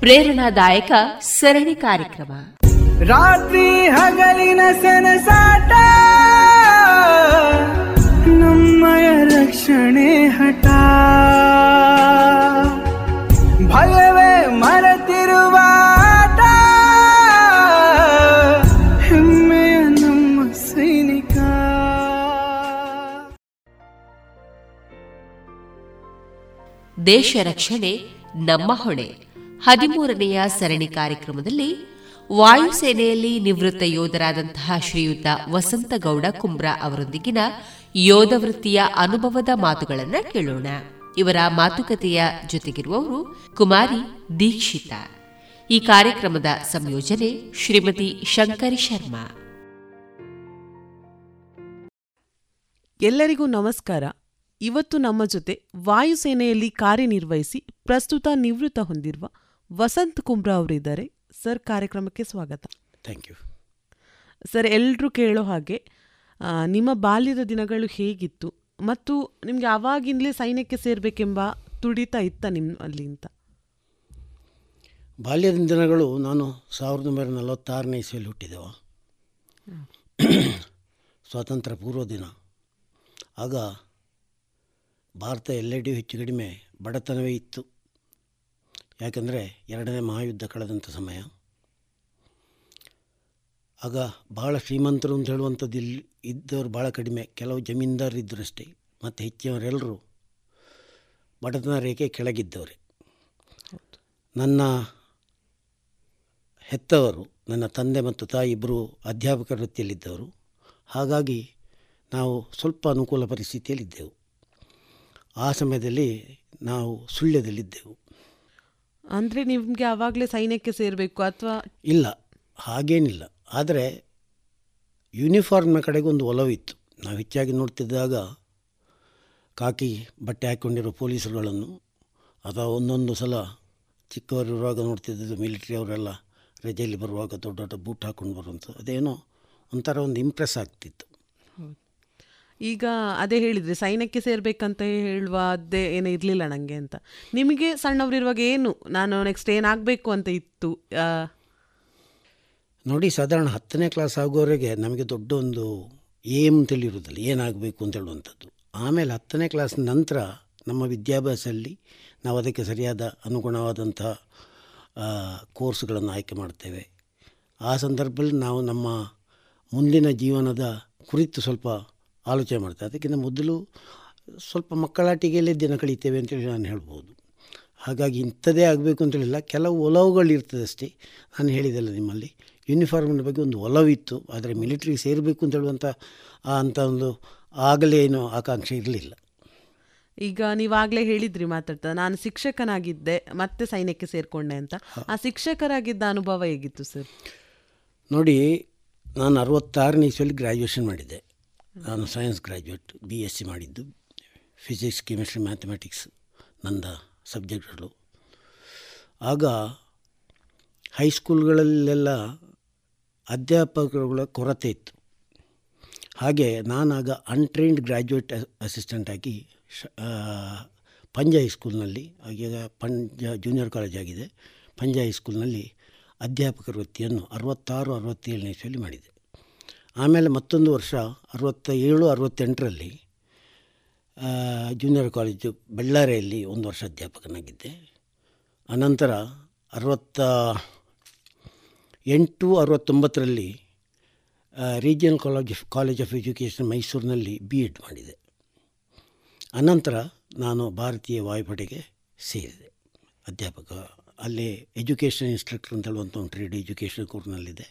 ಪ್ರೇರಣಾದಾಯಕ ಸರಣಿ ಕಾರ್ಯಕ್ರಮ. ರಾತ್ರಿ ಹಗಲಿನ ಸನಸಾಟ ನಮ್ಮಯ ರಕ್ಷಣೆ ಹಠ. ಭಯವೇ ಮರೆತಿರುವ ಹೆಮ್ಮೆಯ ನಮ್ಮ ಸೈನಿಕ. ದೇಶ ರಕ್ಷಣೆ ನಮ್ಮ ಹೊಣೆ. ಹದಿಮೂರನೆಯ ಸರಣಿ ಕಾರ್ಯಕ್ರಮದಲ್ಲಿ ವಾಯುಸೇನೆಯಲ್ಲಿ ನಿವೃತ್ತ ಯೋಧರಾದಂತಹ ಶ್ರೀಯುತ ವಸಂತಗೌಡ ಕುಂಬ್ರಾ ಅವರೊಂದಿಗಿನ ಯೋಧ ವೃತ್ತಿಯ ಅನುಭವದ ಮಾತುಗಳನ್ನು ಕೇಳೋಣ. ಇವರ ಮಾತುಕತೆಯ ಜೊತೆಗಿರುವವರು ಕುಮಾರಿ ದೀಕ್ಷಿತ. ಈ ಕಾರ್ಯಕ್ರಮದ ಸಂಯೋಜನೆ ಶ್ರೀಮತಿ ಶಂಕರಿ ಶರ್ಮಾ. ಎಲ್ಲರಿಗೂ ನಮಸ್ಕಾರ. ಇವತ್ತು ನಮ್ಮ ಜೊತೆ ವಾಯುಸೇನೆಯಲ್ಲಿ ಕಾರ್ಯನಿರ್ವಹಿಸಿ ಪ್ರಸ್ತುತ ನಿವೃತ್ತ ಹೊಂದಿರುವ ವಸಂತ್ ಕುಂಬ್ರಾ ಅವರಿದ್ದಾರೆ. ಸರ್ ಕಾರ್ಯಕ್ರಮಕ್ಕೆ ಸ್ವಾಗತ. ಥ್ಯಾಂಕ್ ಯು ಸರ್ ಎಲ್ಲರೂ ಕೇಳೋ ಹಾಗೆ ನಿಮ್ಮ ಬಾಲ್ಯದ ದಿನಗಳು ಹೇಗಿತ್ತು? ಮತ್ತು ನಿಮಗೆ ಆವಾಗಿಂದಲೇ ಸೈನ್ಯಕ್ಕೆ ಸೇರಬೇಕೆಂಬ ತುಡಿತ ಇತ್ತ ನಿಮ್ಮಲ್ಲಿ ಅಂತ? ಬಾಲ್ಯದ ದಿನಗಳು ನಾನು ಸಾವಿರದ ಒಂಬೈನೂರ ನಲವತ್ತಾರನೇ ಇಸ್ವಿಯಲ್ಲಿ ಹುಟ್ಟಿದೆವು. ಸ್ವಾತಂತ್ರ್ಯ ಪೂರ್ವ ದಿನ. ಆಗ ಭಾರತ ಎಲ್ಲೆಡೆಯೂ ಹೆಚ್ಚು ಕಡಿಮೆ ಬಡತನವೇ ಇತ್ತು. ಯಾಕಂದರೆ ಎರಡನೇ ಮಹಾಯುದ್ಧ ಕಳೆದಂಥ ಸಮಯ. ಆಗ ಭಾಳ ಶ್ರೀಮಂತರು ಅಂತ ಹೇಳುವಂಥದ್ದು ಇಲ್ಲಿ ಇದ್ದವರು ಭಾಳ ಕಡಿಮೆ. ಕೆಲವು ಜಮೀನ್ದಾರರು ಇದ್ದರಷ್ಟೇ ಮತ್ತು ಹೆಚ್ಚಿನವರೆಲ್ಲರೂ ಬಡತನ ರೇಖೆ ಕೆಳಗಿದ್ದವರೇ. ನನ್ನ ಹೆತ್ತವರು ನನ್ನ ತಂದೆ ಮತ್ತು ತಾಯಿ ಇಬ್ಬರು ಅಧ್ಯಾಪಕ ವೃತ್ತಿಯಲ್ಲಿದ್ದವರು. ಹಾಗಾಗಿ ನಾವು ಸ್ವಲ್ಪ ಅನುಕೂಲ ಪರಿಸ್ಥಿತಿಯಲ್ಲಿದ್ದೆವು. ಆ ಸಮಯದಲ್ಲಿ ನಾವು ಸುಳ್ಯದಲ್ಲಿದ್ದೆವು. ಅಂದರೆ ನಿಮಗೆ ಆವಾಗಲೇ ಸೈನ್ಯಕ್ಕೆ ಸೇರಬೇಕು ಅಥವಾ? ಇಲ್ಲ, ಹಾಗೇನಿಲ್ಲ. ಆದರೆ ಯೂನಿಫಾರ್ಮ್ನ ಕಡೆಗೆ ಒಂದು ಒಲವಿತ್ತು. ನಾವು ಹೆಚ್ಚಾಗಿ ನೋಡ್ತಿದ್ದಾಗ ಕಾಕಿ ಬಟ್ಟೆ ಹಾಕ್ಕೊಂಡಿರೋ ಪೊಲೀಸರುಗಳನ್ನು, ಅಥವಾ ಒಂದೊಂದು ಸಲ ಚಿಕ್ಕವರಿರುವಾಗ ನೋಡ್ತಿದ್ದು ಮಿಲಿಟ್ರಿ ಅವರೆಲ್ಲ ರಜೆಯಲ್ಲಿ ಬರುವಾಗ ದೊಡ್ಡ ದೊಡ್ಡ ಬೂಟ್ ಹಾಕ್ಕೊಂಡು ಬರುವಂಥದ್ದು. ಅದೇನೋ ಒಂಥರ ಒಂದು ಇಂಪ್ರೆಸ್ ಆಗ್ತಿತ್ತು. ಈಗ ಅದೇ ಹೇಳಿದರೆ, ಸೈನ್ಯಕ್ಕೆ ಸೇರ್ಬೇಕಂತ ಹೇಳುವ ಅದೇ ಏನೂ ಇರಲಿಲ್ಲ ನನಗೆ ಅಂತ. ನಿಮಗೆ ಸಣ್ಣವರಿರುವಾಗ ಏನು, ನಾನು ನೆಕ್ಸ್ಟ್ ಏನಾಗಬೇಕು ಅಂತ ಇತ್ತು? ನೋಡಿ, ಸಾಧಾರಣ ಹತ್ತನೇ ಕ್ಲಾಸ್ ಆಗೋವರೆಗೆ ನಮಗೆ ದೊಡ್ಡ ಒಂದು ಏಮ್ ತಿಳಿರುವುದಿಲ್ಲ, ಏನಾಗಬೇಕು ಅಂತ ಹೇಳುವಂಥದ್ದು. ಆಮೇಲೆ ಹತ್ತನೇ ಕ್ಲಾಸ್ ನಂತರ ನಮ್ಮ ವಿದ್ಯಾಭ್ಯಾಸದಲ್ಲಿ ನಾವು ಅದಕ್ಕೆ ಸರಿಯಾದ ಅನುಗುಣವಾದಂಥ ಕೋರ್ಸ್ಗಳನ್ನು ಆಯ್ಕೆ ಮಾಡ್ತೇವೆ. ಆ ಸಂದರ್ಭದಲ್ಲಿ ನಾವು ನಮ್ಮ ಮುಂದಿನ ಜೀವನದ ಕುರಿತು ಸ್ವಲ್ಪ ಆಲೋಚನೆ ಮಾಡ್ತೇವೆ ಅದಕ್ಕಿಂತ ಮೊದಲು ಸ್ವಲ್ಪ ಮಕ್ಕಳಾಟಿಗೆಯಲ್ಲೇ ದಿನ ಕಳೀತೇವೆ ಅಂತೇಳಿ ನಾನು ಹೇಳ್ಬೋದು. ಹಾಗಾಗಿ ಇಂಥದ್ದೇ ಆಗಬೇಕು ಅಂತೇಳಿಲ್ಲ ಕೆಲವು ಒಲವುಗಳು ಇರ್ತದೆ ಅಷ್ಟೇ. ನಾನು ಹೇಳಿದೆಲ್ಲ ನಿಮ್ಮಲ್ಲಿ. ಯೂನಿಫಾರ್ಮಿನ ಬಗ್ಗೆ ಒಂದು ಒಲವಿತ್ತು. ಆದರೆ ಮಿಲಿಟ್ರಿಗೆ ಸೇರಬೇಕು ಅಂತ ಹೇಳುವಂಥ ಅಂಥ ಒಂದು ಆಗಲೇ ಏನು ಆಕಾಂಕ್ಷೆ ಇರಲಿಲ್ಲ. ಈಗ ನೀವಾಗಲೇ ಹೇಳಿದ್ರಿ ಮಾತಾಡ್ತಾ ನಾನು ಶಿಕ್ಷಕನಾಗಿದ್ದೆ ಮತ್ತೆ ಸೈನ್ಯಕ್ಕೆ ಸೇರಿಕೊಂಡೆ ಅಂತ. ಆ ಶಿಕ್ಷಕರಾಗಿದ್ದ ಅನುಭವ ಹೇಗಿತ್ತು ಸರ್? ನೋಡಿ ನಾನು ಅರವತ್ತಾರನೇ ಇಸ್ವಿಯಲ್ಲಿ ಗ್ರ್ಯಾಜುಯೇಷನ್ ಮಾಡಿದ್ದೆ. ನಾನು science graduate B S C ಮಾಡಿದ್ದು. ಫಿಸಿಕ್ಸ್ ಕೆಮಿಸ್ಟ್ರಿ ಮ್ಯಾಥಮೆಟಿಕ್ಸ್ ನಂದ ಸಬ್ಜೆಕ್ಟ್ಗಳು. ಆಗ ಹೈಸ್ಕೂಲ್ಗಳಲ್ಲೆಲ್ಲ ಅಧ್ಯಾಪಕರುಗಳ ಕೊರತೆ ಇತ್ತು. ಹಾಗೆ ನಾನಾಗ ಅನ್ಟ್ರೈನ್ಡ್ ಗ್ರ್ಯಾಜುಯೇಟ್ ಅಸಿಸ್ಟೆಂಟ್ ಆಗಿ ಶ ಪಂಜ ಹೈಸ್ಕೂಲ್ನಲ್ಲಿ ಈಗ ಪಂಜ ಜೂನಿಯರ್ ಕಾಲೇಜ್ ಆಗಿದೆ. ಪಂಜ ಹೈಸ್ಕೂಲ್ನಲ್ಲಿ ಅಧ್ಯಾಪಕರ ವೃತ್ತಿಯನ್ನು ಅರವತ್ತಾರು, ಅರವತ್ತೇಳನೇ ಇಸ್ವಿಯಲ್ಲಿ ಮಾಡಿದೆ. ಆಮೇಲೆ ಮತ್ತೊಂದು ವರ್ಷ ಅರವತ್ತ ಏಳು ಅರವತ್ತೆಂಟರಲ್ಲಿ ಜೂನಿಯರ್ ಕಾಲೇಜು ಬಳ್ಳಾರಿಯಲ್ಲಿ ಒಂದು ವರ್ಷ ಅಧ್ಯಾಪಕನಾಗಿದ್ದೆ. ಅನಂತರ ಅರವತ್ತ ಎಂಟು, ಅರವತ್ತೊಂಬತ್ತರಲ್ಲಿ region college of college of education ಮೈಸೂರಿನಲ್ಲಿ ಬಿ ಎಡ್ ಮಾಡಿದೆ. ಅನಂತರ ನಾನು ಭಾರತೀಯ ವಾಯುಪಡೆಗೆ ಸೇರಿದೆ. ಅಧ್ಯಾಪಕ, ಅಲ್ಲಿ ಎಜುಕೇಷನ್ ಇನ್ಸ್ಟ್ರಕ್ಟರ್ ಅಂತ ಹೇಳುವಂಥ ಒಂದು ಟ್ರೇಡ್ ಎಜುಕೇಷನ್ ಕೋರ್ನಲ್ಲಿದೆ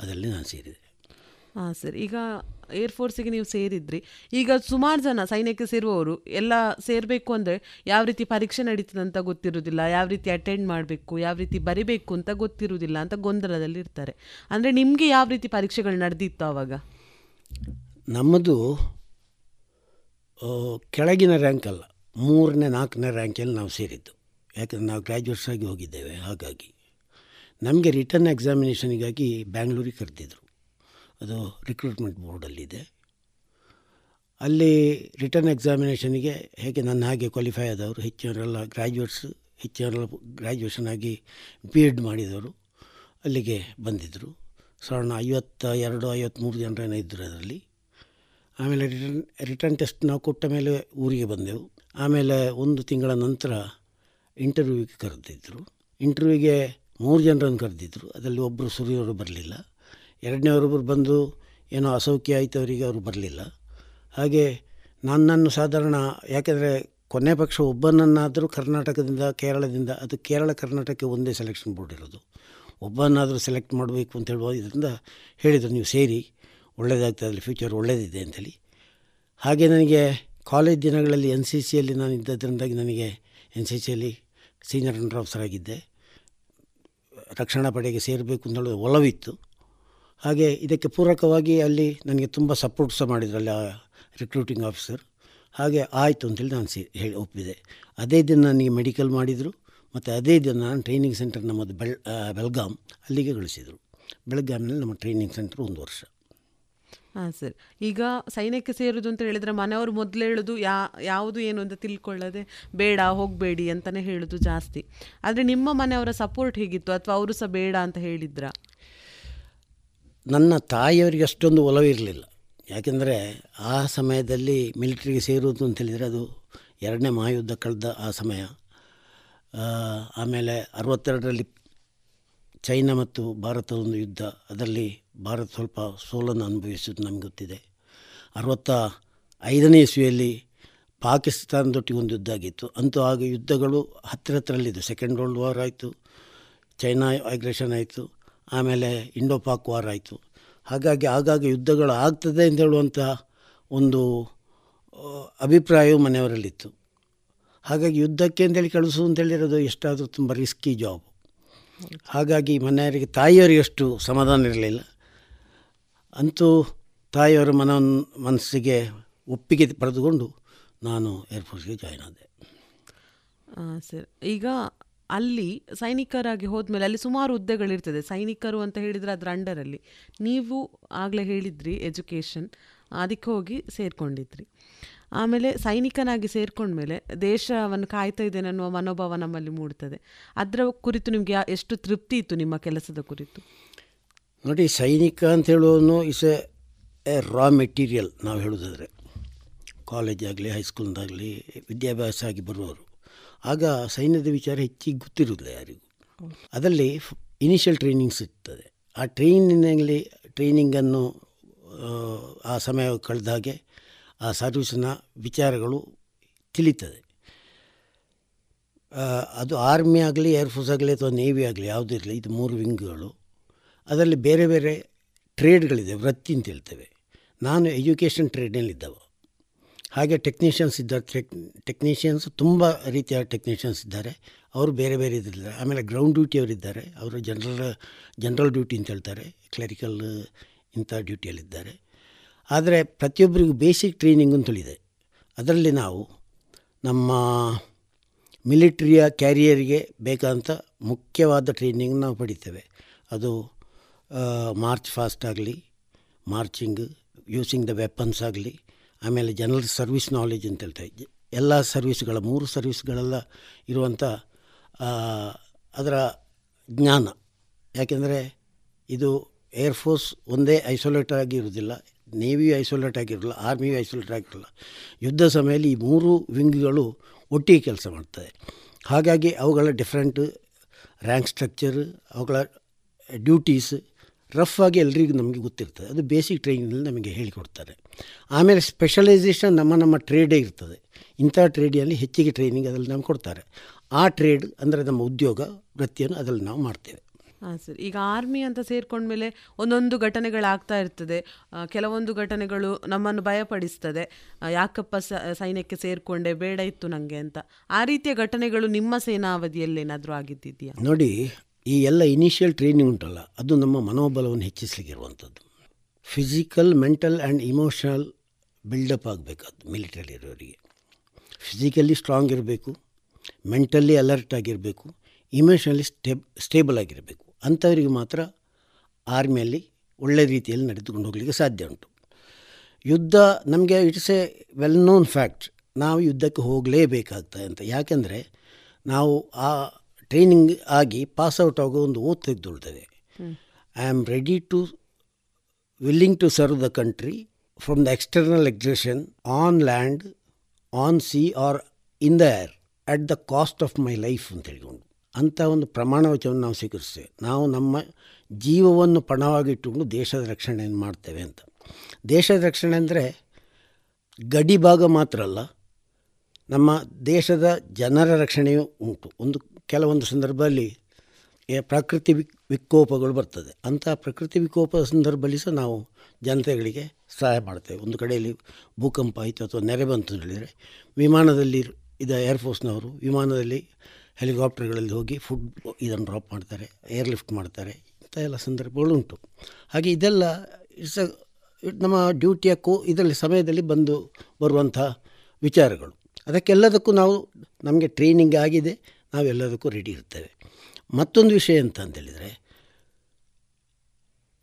ಅದರಲ್ಲಿ ನಾನು ಸೇರಿದೆ. ಹಾಂ, ಸರ್. ಈಗ ಏರ್ ಫೋರ್ಸಿಗೆ ನೀವು ಸೇರಿದ್ರಿ. ಈಗ ಸುಮಾರು ಜನ ಸೈನ್ಯಕ್ಕೆ ಸೇರುವವರು ಎಲ್ಲ ಸೇರಬೇಕು ಅಂದರೆ ಯಾವ ರೀತಿ ಪರೀಕ್ಷೆ ನಡೀತದೆ ಅಂತ ಗೊತ್ತಿರೋದಿಲ್ಲ. ಯಾವ ರೀತಿ ಅಟೆಂಡ್ ಮಾಡಬೇಕು, ಯಾವ ರೀತಿ ಬರಿಬೇಕು ಅಂತ ಗೊತ್ತಿರುವುದಿಲ್ಲ ಅಂತ ಗೊಂದಲದಲ್ಲಿ ಇರ್ತಾರೆ. ಅಂದರೆ ನಿಮಗೆ ಯಾವ ರೀತಿ ಪರೀಕ್ಷೆಗಳು ನಡೆದಿತ್ತು ಆವಾಗ ನಮ್ಮದು ಕೆಳಗಿನ ರ್ಯಾಂಕ್ ಅಲ್ಲ. ಮೂರನೇ, ನಾಲ್ಕನೇ ರ್ಯಾಂಕಲ್ಲಿ ನಾವು ಸೇರಿದ್ದು. ಯಾಕಂದರೆ ನಾವು ಗ್ರ್ಯಾಜುಯೇಟ್ಸ್ ಆಗಿ ಹೋಗಿದ್ದೇವೆ. ಹಾಗಾಗಿ ನಮಗೆ ರಿಟರ್ನ್ ಎಕ್ಸಾಮಿನೇಷನಿಗಾಗಿ ಬ್ಯಾಂಗ್ಳೂರಿಗೆ ಕರೆದಿದ್ರು. ಅದು ರಿಕ್ರೂಟ್ಮೆಂಟ್ ಬೋರ್ಡಲ್ಲಿದೆ ಅಲ್ಲಿ ರಿಟರ್ನ್ ಎಕ್ಸಾಮಿನೇಷನಿಗೆ ಹೇಗೆ ನನ್ನ ಹಾಗೆ ಕ್ವಾಲಿಫೈ ಆದವರು, ಹೆಚ್ಚಿನವರೆಲ್ಲ ಗ್ರ್ಯಾಜುಯೇಟ್ಸ್ ಹೆಚ್ಚಿನವರೆಲ್ಲ ಗ್ರ್ಯಾಜುಯೇಷನ್ ಆಗಿ ಬಿ ಎಡ್ ಮಾಡಿದವರು ಅಲ್ಲಿಗೆ ಬಂದಿದ್ದರು ಸಾಧಾರಣ ಐವತ್ತ ಎರಡು ಐವತ್ತ್ಮೂರು ಜನರೇನೋ ಇದ್ದರು ಅದರಲ್ಲಿ. ಆಮೇಲೆ ರಿಟರ್ನ್ ರಿಟರ್ನ್ ಟೆಸ್ಟ್ ನಾವು ಕೊಟ್ಟ ಮೇಲೆ ಊರಿಗೆ ಬಂದೆವು. ಆಮೇಲೆ ಒಂದು ತಿಂಗಳ ನಂತರ ಇಂಟರ್ವ್ಯೂಗೆ ಕರೆದಿದ್ದರು ಇಂಟರ್ವ್ಯೂಗೆ ಮೂರು ಜನರನ್ನು ಕರೆದಿದ್ದರು ಅದರಲ್ಲಿ ಒಬ್ಬರು ಸುರಿಯವರು ಬರಲಿಲ್ಲ. ಎರಡನೇವರೊಬ್ಬರು ಬಂದು ಏನೋ ಅಸೌಖ್ಯ ಆಯಿತು ಅವರಿಗೆ, ಅವರು ಬರಲಿಲ್ಲ. ಹಾಗೆ ನನ್ನನ್ನು ಸಾಧಾರಣ, ಯಾಕೆಂದರೆ ಕೊನೆ ಪಕ್ಷ ಒಬ್ಬನನ್ನಾದರೂ ಕರ್ನಾಟಕದಿಂದ, ಕೇರಳದಿಂದ, ಅದು ಕೇರಳ ಕರ್ನಾಟಕಕ್ಕೆ ಒಂದೇ ಸೆಲೆಕ್ಷನ್ ಬೋರ್ಡ್ ಇರೋದು. ಒಬ್ಬನಾದರೂ ಸೆಲೆಕ್ಟ್ ಮಾಡಬೇಕು ಅಂತ ಹೇಳುವ ಇದರಿಂದ ಹೇಳಿದರು, ನೀವು ಸೇರಿ ಒಳ್ಳೆಯದಾಗ್ತದೆ ಫ್ಯೂಚರ್ ಒಳ್ಳೆಯದಿದೆ ಅಂಥೇಳಿ ಹಾಗೆ ನನಗೆ ಕಾಲೇಜ್ ದಿನಗಳಲ್ಲಿ ಎನ್ ಸಿ ಸಿಯಲ್ಲಿ ನಾನು ಇದ್ದದ್ರಿಂದಾಗಿ ನನಗೆ ಎನ್ ಸಿ ಸಿಯಲ್ಲಿ ಸೀನಿಯರ್ ಅಂಡರ್ ಆಫೀಸರ್ ಆಗಿದ್ದೆ. ರಕ್ಷಣಾ ಪಡೆಗೆ ಸೇರಬೇಕು ಅಂತ ಹೇಳೋದು ಒಲವಿತ್ತು. ಹಾಗೆ ಇದಕ್ಕೆ ಪೂರಕವಾಗಿ ಅಲ್ಲಿ ನನಗೆ ತುಂಬ ಸಪೋರ್ಟ್ ಸಹ ಮಾಡಿದ್ರು ಅಲ್ಲಿ ಆ ರಿಕ್ರೂಟಿಂಗ್ ಆಫೀಸರ್ ಹಾಗೆ ಆಯಿತು ಅಂತೇಳಿ ನಾನು ಸಿ ಹೇಳಿ ಒಪ್ಪಿದೆ. ಅದೇ ದಿನ ನನಗೆ ಮೆಡಿಕಲ್ ಮಾಡಿದರು ಮತ್ತು ಅದೇ ದಿನ ನಾನು ಟ್ರೈನಿಂಗ್ ಸೆಂಟರ್ ನಮ್ಮದು ಬೆಳ್ ಬೆಳಗಾಂ ಅಲ್ಲಿಗೆ ಕಳಿಸಿದರು. ಬೆಳಗಾಂನಲ್ಲಿ ನಮ್ಮ ಟ್ರೈನಿಂಗ್ ಸೆಂಟರ್ ಒಂದು ವರ್ಷ. ಹಾಂ, ಸರ್. ಈಗ ಸೈನ್ಯಕ್ಕೆ ಸೇರೋದು ಅಂತ ಹೇಳಿದರೆ ಮನೆಯವರು ಮೊದಲು ಹೇಳೋದು ಯಾ, ಯಾವುದು ಏನು ಅಂತ ತಿಳ್ಕೊಳ್ಳದೆ ಬೇಡ, ಹೋಗಬೇಡಿ ಅಂತಲೇ ಹೇಳೋದು ಜಾಸ್ತಿ. ಆದರೆ ನಿಮ್ಮ ಮನೆಯವರ ಸಪೋರ್ಟ್ ಹೇಗಿತ್ತು? ಅಥವಾ ಅವರು ಸಹ ಬೇಡ ಅಂತ ಹೇಳಿದ್ರಾ? ನನ್ನ ತಾಯಿಯವರಿಗೆ ಅಷ್ಟೊಂದು ಒಲವಿರಲಿಲ್ಲ. ಯಾಕೆಂದರೆ ಆ ಸಮಯದಲ್ಲಿ ಮಿಲಿಟ್ರಿಗೆ ಸೇರುವುದು ಅಂತ ಹೇಳಿದರೆ ಅದು ಎರಡನೇ ಮಹಾಯುದ್ಧ ಕಳೆದ ಆ ಸಮಯ. ಆಮೇಲೆ ಅರವತ್ತೆರಡರಲ್ಲಿ ಚೈನಾ ಮತ್ತು ಭಾರತದ ಒಂದು ಯುದ್ಧ. ಅದರಲ್ಲಿ ಭಾರತ ಸ್ವಲ್ಪ ಸೋಲನ್ನು ಅನುಭವಿಸಿದ್ದು ನಮ್ಗೆ ಗೊತ್ತಿದೆ. ಅರವತ್ತ ಐದನೇ ಇಸ್ವಿಯಲ್ಲಿ ಪಾಕಿಸ್ತಾನದೊಟ್ಟಿಗೆ ಒಂದು ಯುದ್ಧ ಆಗಿತ್ತು. ಅಂತೂ ಆಗ ಯುದ್ಧಗಳು ಹತ್ತಿರ ಹತ್ತಿರಲ್ಲಿದ್ದು ಸೆಕೆಂಡ್ ವರ್ಲ್ಡ್ ವಾರ್ ಆಯಿತು. ಚೈನಾ ಅಗ್ರೆಷನ್ ಆಯಿತು. ಆಮೇಲೆ ಇಂಡೋ ಪಾಕ್ ವಾರ್ ಆಯಿತು. ಹಾಗಾಗಿ ಆಗಾಗ ಯುದ್ಧಗಳು ಆಗ್ತದೆ ಅಂತ ಹೇಳುವಂಥ ಒಂದು ಅಭಿಪ್ರಾಯವು ಮನೆಯವರಲ್ಲಿತ್ತು. ಹಾಗಾಗಿ ಯುದ್ಧಕ್ಕೆ ಅಂತೇಳಿ ಕಳಿಸು ಅಂತೇಳಿರೋದು ಎಷ್ಟಾದರೂ ತುಂಬ ರಿಸ್ಕಿ ಜಾಬ್ ಹಾಗಾಗಿ ಮನೆಯವರಿಗೆ ತಾಯಿಯವರಿಗೆ ಅಷ್ಟು ಸಮಾಧಾನ ಇರಲಿಲ್ಲ. ಅಂತೂ ತಾಯಿಯವರ ಮನ, ಮನಸ್ಸಿಗೆ ಒಪ್ಪಿಗೆ ಪಡೆದುಕೊಂಡು ನಾನು ಏರ್ಫೋರ್ಸ್ಗೆ ಜಾಯ್ನ್ ಆದೆ. ಸರ್. ಈಗ ಅಲ್ಲಿ ಸೈನಿಕರಾಗಿ ಹೋದ್ಮೇಲೆ ಅಲ್ಲಿ ಸುಮಾರು ಹುದ್ದೆಗಳಿರ್ತದೆ. ಸೈನಿಕರು ಅಂತ ಹೇಳಿದರೆ ಅದರ ಅಂಡರಲ್ಲಿ. ನೀವು ಆಗಲೇ ಹೇಳಿದ್ರಿ ಎಜುಕೇಷನ್, ಅದಕ್ಕೆ ಹೋಗಿ ಸೇರಿಕೊಂಡಿದ್ರಿ. ಆಮೇಲೆ ಸೈನಿಕನಾಗಿ ಸೇರಿಕೊಂಡ್ಮೇಲೆ ದೇಶವನ್ನು ಕಾಯ್ತಾ ಇದ್ದೇನೆ ಅನ್ನುವ ಮನೋಭಾವ ನಮ್ಮಲ್ಲಿ ಮೂಡ್ತದೆ. ಅದರ ಕುರಿತು ನಿಮಗೆ ಎಷ್ಟು ತೃಪ್ತಿ ಇತ್ತು ನಿಮ್ಮ ಕೆಲಸದ ಕುರಿತು? ನೋಡಿ, ಸೈನಿಕ ಅಂತ ಹೇಳುವನು ಇಸ್ ಎ ರಾ ಮೆಟೀರಿಯಲ್ ನಾವು ಹೇಳೋದಾದರೆ ಕಾಲೇಜ್ ಆಗಲಿ ಹೈಸ್ಕೂಲ್ದಾಗಲಿ ವಿದ್ಯಾಭ್ಯಾಸ ಆಗಿ ಬರುವವರು. ಆಗ ಸೈನ್ಯದ ವಿಚಾರ ಹೆಚ್ಚಿಗೆ ಗೊತ್ತಿರೋದಿಲ್ಲ ಯಾರಿಗೂ. ಅದರಲ್ಲಿ ಇನಿಷಿಯಲ್ ಟ್ರೈನಿಂಗ್ ಸಿಗ್ತದೆ. ಆ ಟ್ರೈನಿನಲ್ಲಿ ಟ್ರೈನಿಂಗನ್ನು ಆ, ಸಮಯ ಕಳೆದ ಹಾಗೆ ಆ ಸರ್ವಿಸಿನ ವಿಚಾರಗಳು ತಿಳಿತದೆ. ಅದು ಆರ್ಮಿ ಆಗಲಿ ಏರ್ಫೋರ್ಸ್ ಆಗಲಿ ಅಥವಾ ನೇವಿ ಆಗಲಿ ಯಾವುದೂ ಇರಲಿ ಇದು ಮೂರು ವಿಂಗ್ಗಳು ಅದರಲ್ಲಿ ಬೇರೆ ಬೇರೆ ಟ್ರೇಡ್ಗಳಿದೆ ವೃತ್ತಿ ಅಂತ ಹೇಳ್ತೇವೆ. ನಾನು ಎಜುಕೇಷನ್ ಟ್ರೇಡ್ನಲ್ಲಿದ್ದವ ಹಾಗೆ ಟೆಕ್ನಿಷಿಯನ್ಸ್ ಇದ್ದಾರೆ. ಟೆಕ್ ಟೆಕ್ನಿಷಿಯನ್ಸ್ ತುಂಬ ರೀತಿಯ ಟೆಕ್ನಿಷಿಯನ್ಸ್ ಇದ್ದಾರೆ. ಅವರು ಬೇರೆ ಬೇರೆ ಇದ್ದಾರೆ ಆಮೇಲೆ ಗ್ರೌಂಡ್ ಡ್ಯೂಟಿಯವರಿದ್ದಾರೆ ಅವರು ಜನರಲ್ ಜನರಲ್ ಡ್ಯೂಟಿ ಅಂತ ಹೇಳ್ತಾರೆ. ಕ್ಲರಿಕಲ್ ಇಂಥ ಡ್ಯೂಟಿಯಲ್ಲಿದ್ದಾರೆ ಆದರೆ ಪ್ರತಿಯೊಬ್ಬರಿಗೂ ಬೇಸಿಕ್ ಟ್ರೈನಿಂಗ್ ಅಂತೇಳಿದೆ ಅದರಲ್ಲಿ ನಾವು ನಮ್ಮ ಮಿಲಿಟ್ರಿಯ ಕ್ಯಾರಿಯರಿಗೆ ಬೇಕಾದಂಥ ಮುಖ್ಯವಾದ ಟ್ರೈನಿಂಗ್ ನಾವು ಪಡಿತೇವೆ. ಅದು ಮಾರ್ಚ್ ಫಾಸ್ಟ್ ಆಗಲಿ ಮಾರ್ಚಿಂಗ್ ಯೂಸಿಂಗ್ ದ ವೆಪನ್ಸ್ ಆಗಲಿ ಆಮೇಲೆ ಜನರಲ್ ಸರ್ವಿಸ್ ನಾಲೆಜ್ ಅಂತ ಹೇಳ್ತಾರೆ ಎಲ್ಲ ಸರ್ವಿಸ್ಗಳ, ಮೂರು ಸರ್ವಿಸ್ಗಳೆಲ್ಲ ಇರುವಂಥ ಅದರ ಜ್ಞಾನ. ಯಾಕೆಂದರೆ ಇದು ಏರ್ಫೋರ್ಸ್ ಒಂದೇ ಐಸೋಲೇಟ್ ಆಗಿರೋದಿಲ್ಲ ನೇವಿಯು ಐಸೋಲೇಟ್ ಆಗಿರಲ್ಲ ಆರ್ಮಿಯು ಐಸೋಲೇಟ್ ಆಗಿರಲ್ಲ ಯುದ್ಧ ಸಮಯದಲ್ಲಿ ಈ ಮೂರು ವಿಂಗ್ಗಳು ಒಟ್ಟಿಗೆ ಕೆಲಸ ಮಾಡ್ತದೆ. ಹಾಗಾಗಿ ಅವುಗಳ ಡಿಫ್ರೆಂಟ್ ರ್ಯಾಂಕ್ ಸ್ಟ್ರಕ್ಚರ್ ಅವುಗಳ ಡ್ಯೂಟೀಸ್ ರಫ್ ಆಗಿ ಎಲ್ರಿಗೂ ನಮಗೆ ಗೊತ್ತಿರ್ತದೆ. ಅದು ಬೇಸಿಕ್ ಟ್ರೈನಿಂಗ್ನಲ್ಲಿ ನಮಗೆ ಹೇಳಿಕೊಡ್ತಾರೆ. ಆಮೇಲೆ ಸ್ಪೆಷಲೈಸೇಷನ್ ನಮ್ಮ ನಮ್ಮ ಟ್ರೇಡೇ ಇರ್ತದೆ. ಇಂಥ ಟ್ರೇಡಿನಲ್ಲಿ ಹೆಚ್ಚಿಗೆ ಟ್ರೈನಿಂಗ್ ಅದರಲ್ಲಿ ನಮ್ಗೆ ಕೊಡ್ತಾರೆ. ಆ ಟ್ರೇಡ್ ಅಂದರೆ ನಮ್ಮ ಉದ್ಯೋಗ ವೃತ್ತಿಯನ್ನು ಅದರಲ್ಲಿ ನಾವು ಮಾಡ್ತೇವೆ. ಹಾಂ ಸರ್ ಈಗ ಆರ್ಮಿ ಅಂತ ಸೇರ್ಕೊಂಡ್ಮೇಲೆ ಒಂದೊಂದು ಘಟನೆಗಳಾಗ್ತಾ ಇರ್ತದೆ. ಕೆಲವೊಂದು ಘಟನೆಗಳು ನಮ್ಮನ್ನು ಭಯಪಡಿಸ್ತದೆ. ಯಾಕಪ್ಪ ಸ- ಸೈನ್ಯಕ್ಕೆ ಸೇರಿಕೊಂಡೆ ಬೇಡ ಇತ್ತು ನನಗೆ ಅಂತ. ಆ ರೀತಿಯ ಘಟನೆಗಳು ನಿಮ್ಮ ಸೇನಾ ಅವಧಿಯಲ್ಲಿ ಏನಾದರೂ ಆಗಿದ್ದಿದೆಯಾ? ನೋಡಿ ಈ ಎಲ್ಲ ಇನಿಷಿಯಲ್ ಟ್ರೈನಿಂಗ್ ಉಂಟಲ್ಲ ಅದು ನಮ್ಮ ಮನೋಬಲವನ್ನು ಹೆಚ್ಚಿಸಲಿಕ್ಕಿರುವಂಥದ್ದು physical mental and emotional buildup ಆಗಬೇಕು ಮಿಲಿಟರಿ ಇರೋರಿಗೆ. ಫಿಸಿಕಲಿ ಸ್ಟ್ರಾಂಗ್ ಇರಬೇಕು ಮೆಂಟಲಿ ಅಲರ್ಟ್ ಆಗಿರಬೇಕು ಇಮೋಷನಲಿ ಸ್ಟೇಬ್ ಸ್ಟೇಬಲ್ ಆಗಿರಬೇಕು. ಅಂಥವರಿಗೆ ಮಾತ್ರ ಆರ್ಮಿಯಲ್ಲಿ ಒಳ್ಳೆ ರೀತಿಯಲ್ಲಿ ನಡೆದುಕೊಂಡು ಹೋಗಲಿಕ್ಕೆ ಸಾಧ್ಯ ಉಂಟು. ಯುದ್ಧ ನಮಗೆ it's a well known fact ನಾವು ಯುದ್ಧಕ್ಕೆ ಹೋಗಲೇಬೇಕಾಗ್ತದೆ ಅಂತ. ಯಾಕೆಂದರೆ ನಾವು ಆ ಟ್ರೈನಿಂಗ್ ಆಗಿ ಪಾಸ್ ಔಟ್ ಆಗೋ ಒಂದು oath ತೆಗೆದುಕೊಳ್ತೇವೆ I am ready to willing to serve the country from the external exertion on land, on sea or in the air at the cost of my life ಅಂತ ಹೇಳಿಕೊಂಡು. ಅಂಥ ಒಂದು ಪ್ರಮಾಣ ವಚನವನ್ನು ನಾವು ಸ್ವೀಕರಿಸ್ತೇವೆ ನಾವು ನಮ್ಮ ಜೀವವನ್ನು ಪಣವಾಗಿಟ್ಟುಕೊಂಡು ದೇಶದ ರಕ್ಷಣೆಯನ್ನು ಮಾಡ್ತೇವೆ ಅಂತ. ದೇಶದ ರಕ್ಷಣೆ ಅಂದರೆ ಗಡಿ ಭಾಗ ಮಾತ್ರ ಅಲ್ಲ ನಮ್ಮ ದೇಶದ ಜನರ ರಕ್ಷಣೆಯೂ ಉಂಟು. ಒಂದು ಕೆಲವೊಂದು ಸಂದರ್ಭದಲ್ಲಿ ಪ್ರಕೃತಿ ವಿಕ್, ವಿಕೋಪಗಳು ಬರ್ತದೆ. ಅಂತಹ ಪ್ರಕೃತಿ ವಿಕೋಪದ ಸಂದರ್ಭದಲ್ಲಿ ಸಹ ನಾವು ಜನತೆಗಳಿಗೆ ಸಹಾಯ ಮಾಡ್ತೇವೆ. ಒಂದು ಕಡೆಯಲ್ಲಿ ಭೂಕಂಪ ಆಯಿತು ಅಥವಾ ನೆರೆ ಬಂತು ಅಂತ ಹೇಳಿದರೆ, ವಿಮಾನದಲ್ಲಿ ಇದು ಏರ್ಫೋರ್ಸ್ನವರು ವಿಮಾನದಲ್ಲಿ ಹೆಲಿಕಾಪ್ಟರ್ಗಳಲ್ಲಿ ಹೋಗಿ ಫುಡ್ ಇದನ್ನು ಡ್ರಾಪ್ ಮಾಡ್ತಾರೆ ಏರ್ ಲಿಫ್ಟ್ ಮಾಡ್ತಾರೆ, ಇಂಥ ಎಲ್ಲ ಸಂದರ್ಭಗಳು ಉಂಟು. ಹಾಗೆ ಇದೆಲ್ಲ ಇಟ್ಸ್ ನಮ್ಮ ಡ್ಯೂಟಿಯ ಕೋ, ಇದರಲ್ಲಿ ಸಮಯದಲ್ಲಿ ಬಂದು ಬರುವಂಥ ವಿಚಾರಗಳು. ಅದಕ್ಕೆಲ್ಲದಕ್ಕೂ ನಾವು ನಮಗೆ ಟ್ರೈನಿಂಗ್ ಆಗಿದೆ, ನಾವೆಲ್ಲದಕ್ಕೂ ರೆಡಿ ಇರ್ತೇವೆ. ಮತ್ತೊಂದು ವಿಷಯ ಅಂತ ಅಂತೇಳಿದರೆ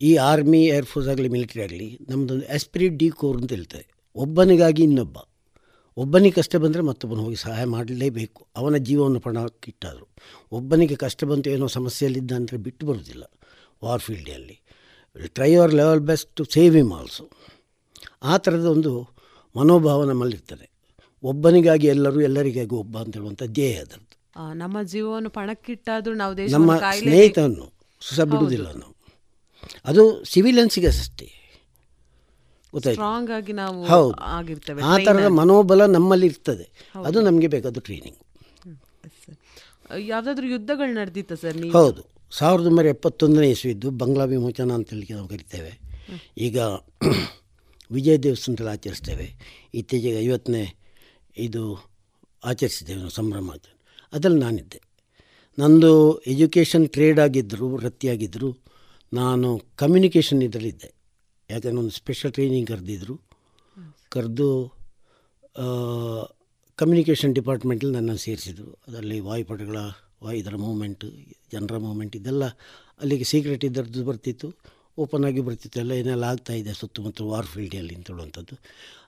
ಈ ಆರ್ಮಿ ಏರ್ಫೋರ್ಸ್ ಆಗಲಿ ಮಿಲಿಟರಿ ಆಗಲಿ ನಮ್ಮದೊಂದು ಎಸ್ಪಿರಿಟ್ ಡಿ ಕೋರ್ ಅಂತ ಹೇಳ್ತಾರೆ ಒಬ್ಬನಿಗಾಗಿ ಇನ್ನೊಬ್ಬ. ಒಬ್ಬನಿಗೆ ಕಷ್ಟ ಬಂದರೆ ಮತ್ತೊಬ್ಬನು ಹೋಗಿ ಸಹಾಯ ಮಾಡಲೇಬೇಕು. ಅವನ ಜೀವವನ್ನು ಪಣಕ್ಕಿಟ್ಟಾದರು. ಒಬ್ಬನಿಗೆ ಕಷ್ಟ ಬಂತು ಏನೋ ಸಮಸ್ಯೆಯಲ್ಲಿದ್ದ ಅಂದರೆ ಬಿಟ್ಟು ಬರುವುದಿಲ್ಲ. ವಾರ್ ಫೀಲ್ಡಲ್ಲಿ try our level best to save him also ಆ ಥರದ ಒಂದು ಮನೋಭಾವ ನಮ್ಮಲ್ಲಿರ್ತದೆ. ಒಬ್ಬನಿಗಾಗಿ ಎಲ್ಲರೂ ಎಲ್ಲರಿಗಾಗಿ ಒಬ್ಬ ಅಂತ ಹೇಳುವಂಥ ಧ್ಯೇಯ ಅದರದ್ದು ನಮ್ಮ ಜೀವವನ್ನು ಪಣಕ್ಕಿಟ್ಟಾದ್ರೂ ನಾವು ನಮ್ಮ ಸುಸ ಸ್ನೇಹಿತವನ್ನು ಸಹ ಬಿಡುವುದಿಲ್ಲ ನಾವು. ಅದು ಸಿವಿಲಿಯನ್ಸಿಗೆ ಅಷ್ಟೇ. ಸ್ಟ್ರಾಂಗ್ ಆಗಿ ನಾವು ಹೌದು. ಆಗಿರ್ತೇವೆ ಆ ಥರದ ಮನೋಬಲ ನಮ್ಮಲ್ಲಿ ಇರ್ತದೆ. ಅದು ನಮಗೆ ಬೇಕಾದ ಟ್ರೈನಿಂಗ್ ಯಾವುದಾದ್ರೂ ಯುದ್ಧಗಳು ನಡೆದಿತ್ತ ಸರ್ ನೀವು? ಹೌದು. ಸಾವಿರದ ಒಂಬೈನೂರ ಎಪ್ಪತ್ತೊಂದನೇ ಇಸ್ವಿದ್ದು ಬಂಗ್ಲಾ ವಿಮೋಚನ ಅಂತೇಳಿ ನಾವು ಕರಿತೇವೆ. ಈಗ ವಿಜಯ ದಿವಸ ಅಂತೇಳಿ ಆಚರಿಸ್ತೇವೆ. ಇತ್ತೀಚೆಗೆ ಐವತ್ತನೇ ಇದು ಆಚರಿಸಿದ್ದೇವೆ ನಾವು ಸಂಭ್ರಮ ಅದರಲ್ಲಿ ನಾನಿದ್ದೆ. ನಂದು ಎಜುಕೇಷನ್ ಟ್ರೇಡ್ ಆಗಿದ್ದರು ವೃತ್ತಿಯಾಗಿದ್ದರು ನಾನು ಕಮ್ಯುನಿಕೇಷನ್ ಇದರಲ್ಲಿದ್ದೆ. ಯಾಕಂದರೆ ಒಂದು ಸ್ಪೆಷಲ್ ಟ್ರೈನಿಂಗ್ ಕರೆದಿದ್ರು. ಕರೆದು ಕಮ್ಯುನಿಕೇಷನ್ ಡಿಪಾರ್ಟ್ಮೆಂಟಲ್ಲಿ ನನ್ನನ್ನು ಸೇರಿಸಿದರು. ಅದರಲ್ಲಿ ವಾಯುಪಡೆಗಳ ವಾಯು ಇದರ ಮೂಮೆಂಟ್ ಜನರ ಮೂಮೆಂಟ್ ಇದೆಲ್ಲ ಅಲ್ಲಿಗೆ ಸೀಕ್ರೆಟ್ ಇದ್ದರದ್ದು ಬರ್ತಿತ್ತು. ಓಪನ್ ಆಗಿ ಬರ್ತಿತ್ತು. ಎಲ್ಲ ಏನೆಲ್ಲ ಆಗ್ತಾಯಿದೆ ಸುತ್ತಮುತ್ತ ವಾರ್ ಫೀಲ್ಡಲ್ಲಿ ಅಂತ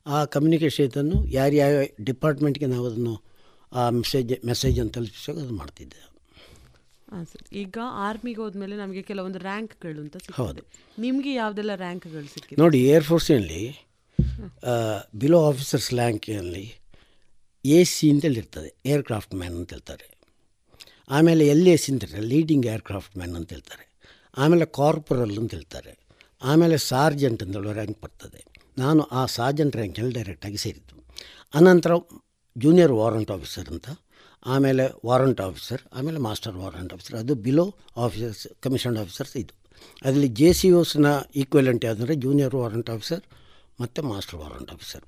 ಆ ಆ ಇದನ್ನು ಯಾರ್ಯಾವ ಡಿಪಾರ್ಟ್ಮೆಂಟ್ಗೆ ನಾವು ಅದನ್ನು ಆ ಮೆಸೇಜ್ ಮೆಸೇಜನ್ನು ತಲುಪಿಸೋಕೆ ಅದು ಮಾಡ್ತಿದ್ದೆ. ಹಾಂ ಸರ್. ಈಗ ಆರ್ಮಿಗೆ ಹೋದ್ಮೇಲೆ ನಮಗೆ ಕೆಲವೊಂದು ರ್ಯಾಂಕ್ಗಳು ಅಂತ ಹೌದು. ನಿಮಗೆ ಯಾವುದೆಲ್ಲ ರ್ಯಾಂಕ್ಗಳು ಸಿಕ್ಕಿದೆ? ನೋಡಿ ಏರ್ಫೋರ್ಸ್ನಲ್ಲಿ ಬಿಲೋ ಆಫೀಸರ್ಸ್ ರ್ಯಾಂಕಲ್ಲಿ ಎ ಸಿ ಅಂತೇಳಿ ಇರ್ತದೆ ಏರ್ಕ್ರಾಫ್ಟ್ ಮ್ಯಾನ್ ಅಂತ ಹೇಳ್ತಾರೆ. ಆಮೇಲೆ ಎಲ್ ಎ ಸಿ ಅಂತ ಲೀಡಿಂಗ್ ಏರ್ಕ್ರಾಫ್ಟ್ ಮ್ಯಾನ್ ಅಂತ ಹೇಳ್ತಾರೆ. ಆಮೇಲೆ ಕಾರ್ಪೊರಲ್ ಅಂತ ಹೇಳ್ತಾರೆ. ಆಮೇಲೆ ಸಾರ್ಜೆಂಟ್ ಅಂತೇಳೋ ರ್ಯಾಂಕ್ ಬರ್ತದೆ. ನಾನು ಆ ಸಾರ್ಜೆಂಟ್ ರ್ಯಾಂಕಲ್ಲಿ ಡೈರೆಕ್ಟಾಗಿ ಸೇರಿದ್ದು. ಅನಂತರ ಜೂನಿಯರ್ ವಾರಂಟ್ ಆಫೀಸರ್ ಅಂತ, ಆಮೇಲೆ ವಾರಂಟ್ ಆಫೀಸರ್, ಆಮೇಲೆ ಮಾಸ್ಟರ್ ವಾರಂಟ್ ಆಫೀಸರ್, ಅದು ಬಿಲೋ ಆಫೀಸರ್ಸ್ ಕಮಿಷನ್ಡ್ ಆಫೀಸರ್ಸ್ ಇದು. ಅದರಲ್ಲಿ ಜೆ ಸಿ ಓಸ್ನ ಈಕ್ವಲೆಂಟ್ ಯಾವುದಂದರೆ ಜೂನಿಯರ್ ವಾರಂಟ್ ಆಫೀಸರ್ ಮತ್ತು ಮಾಸ್ಟರ್ ವಾರಂಟ್ ಆಫೀಸರ್.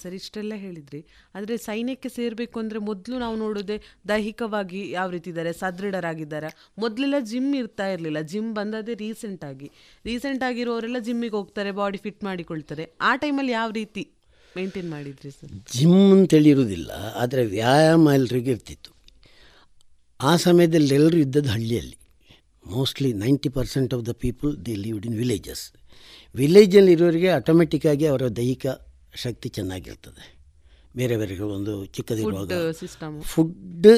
ಸರ್, ಇಷ್ಟೆಲ್ಲ ಹೇಳಿದ್ರಿ. ಆದರೆ ಸೈನ್ಯಕ್ಕೆ ಸೇರಬೇಕು ಅಂದರೆ ಮೊದಲು ನಾವು ನೋಡೋದೇ ದೈಹಿಕವಾಗಿ ಯಾವ ರೀತಿ ಇದ್ದಾರೆ, ಸದೃಢರಾಗಿದ್ದಾರೆ? ಮೊದಲೆಲ್ಲ ಜಿಮ್ ಇರ್ತಾ ಇರಲಿಲ್ಲ. ಜಿಮ್ ಬಂದದೇ ರೀಸೆಂಟಾಗಿ ರೀಸೆಂಟ್ ಆಗಿರೋರೆಲ್ಲ ಜಿಮ್ಮಿಗೆ ಹೋಗ್ತಾರೆ ಬಾಡಿ ಫಿಟ್ ಮಾಡಿಕೊಳ್ತಾರೆ. ಆ ಟೈಮಲ್ಲಿ ಯಾವ ರೀತಿ ಮೇಂಟೈನ್ ಮಾಡಿದ್ರಿ ಸರ್ ಜಿಮ್ ಅಂತೇಳಿ ಇರೋದಿಲ್ಲ ಆದರೆ ವ್ಯಾಯಾಮ ಎಲ್ರಿಗೂ ಇರ್ತಿತ್ತು. ಆ ಸಮಯದಲ್ಲಿ ಎಲ್ಲರೂ ಇದ್ದದ್ದು ಹಳ್ಳಿಯಲ್ಲಿ. Mostly ninety percent of the people they lived in villages ವಿಲೇಜಲ್ಲಿ ಇರೋರಿಗೆ ಆಟೋಮೆಟಿಕ್ಕಾಗಿ ಅವರ ದೈಹಿಕ ಶಕ್ತಿ ಚೆನ್ನಾಗಿರ್ತದೆ. ಬೇರೆ ಬೇರೆ ಒಂದು ಚಿಕ್ಕದಿರುವಾಗ ಫುಡ್ ಫುಡ್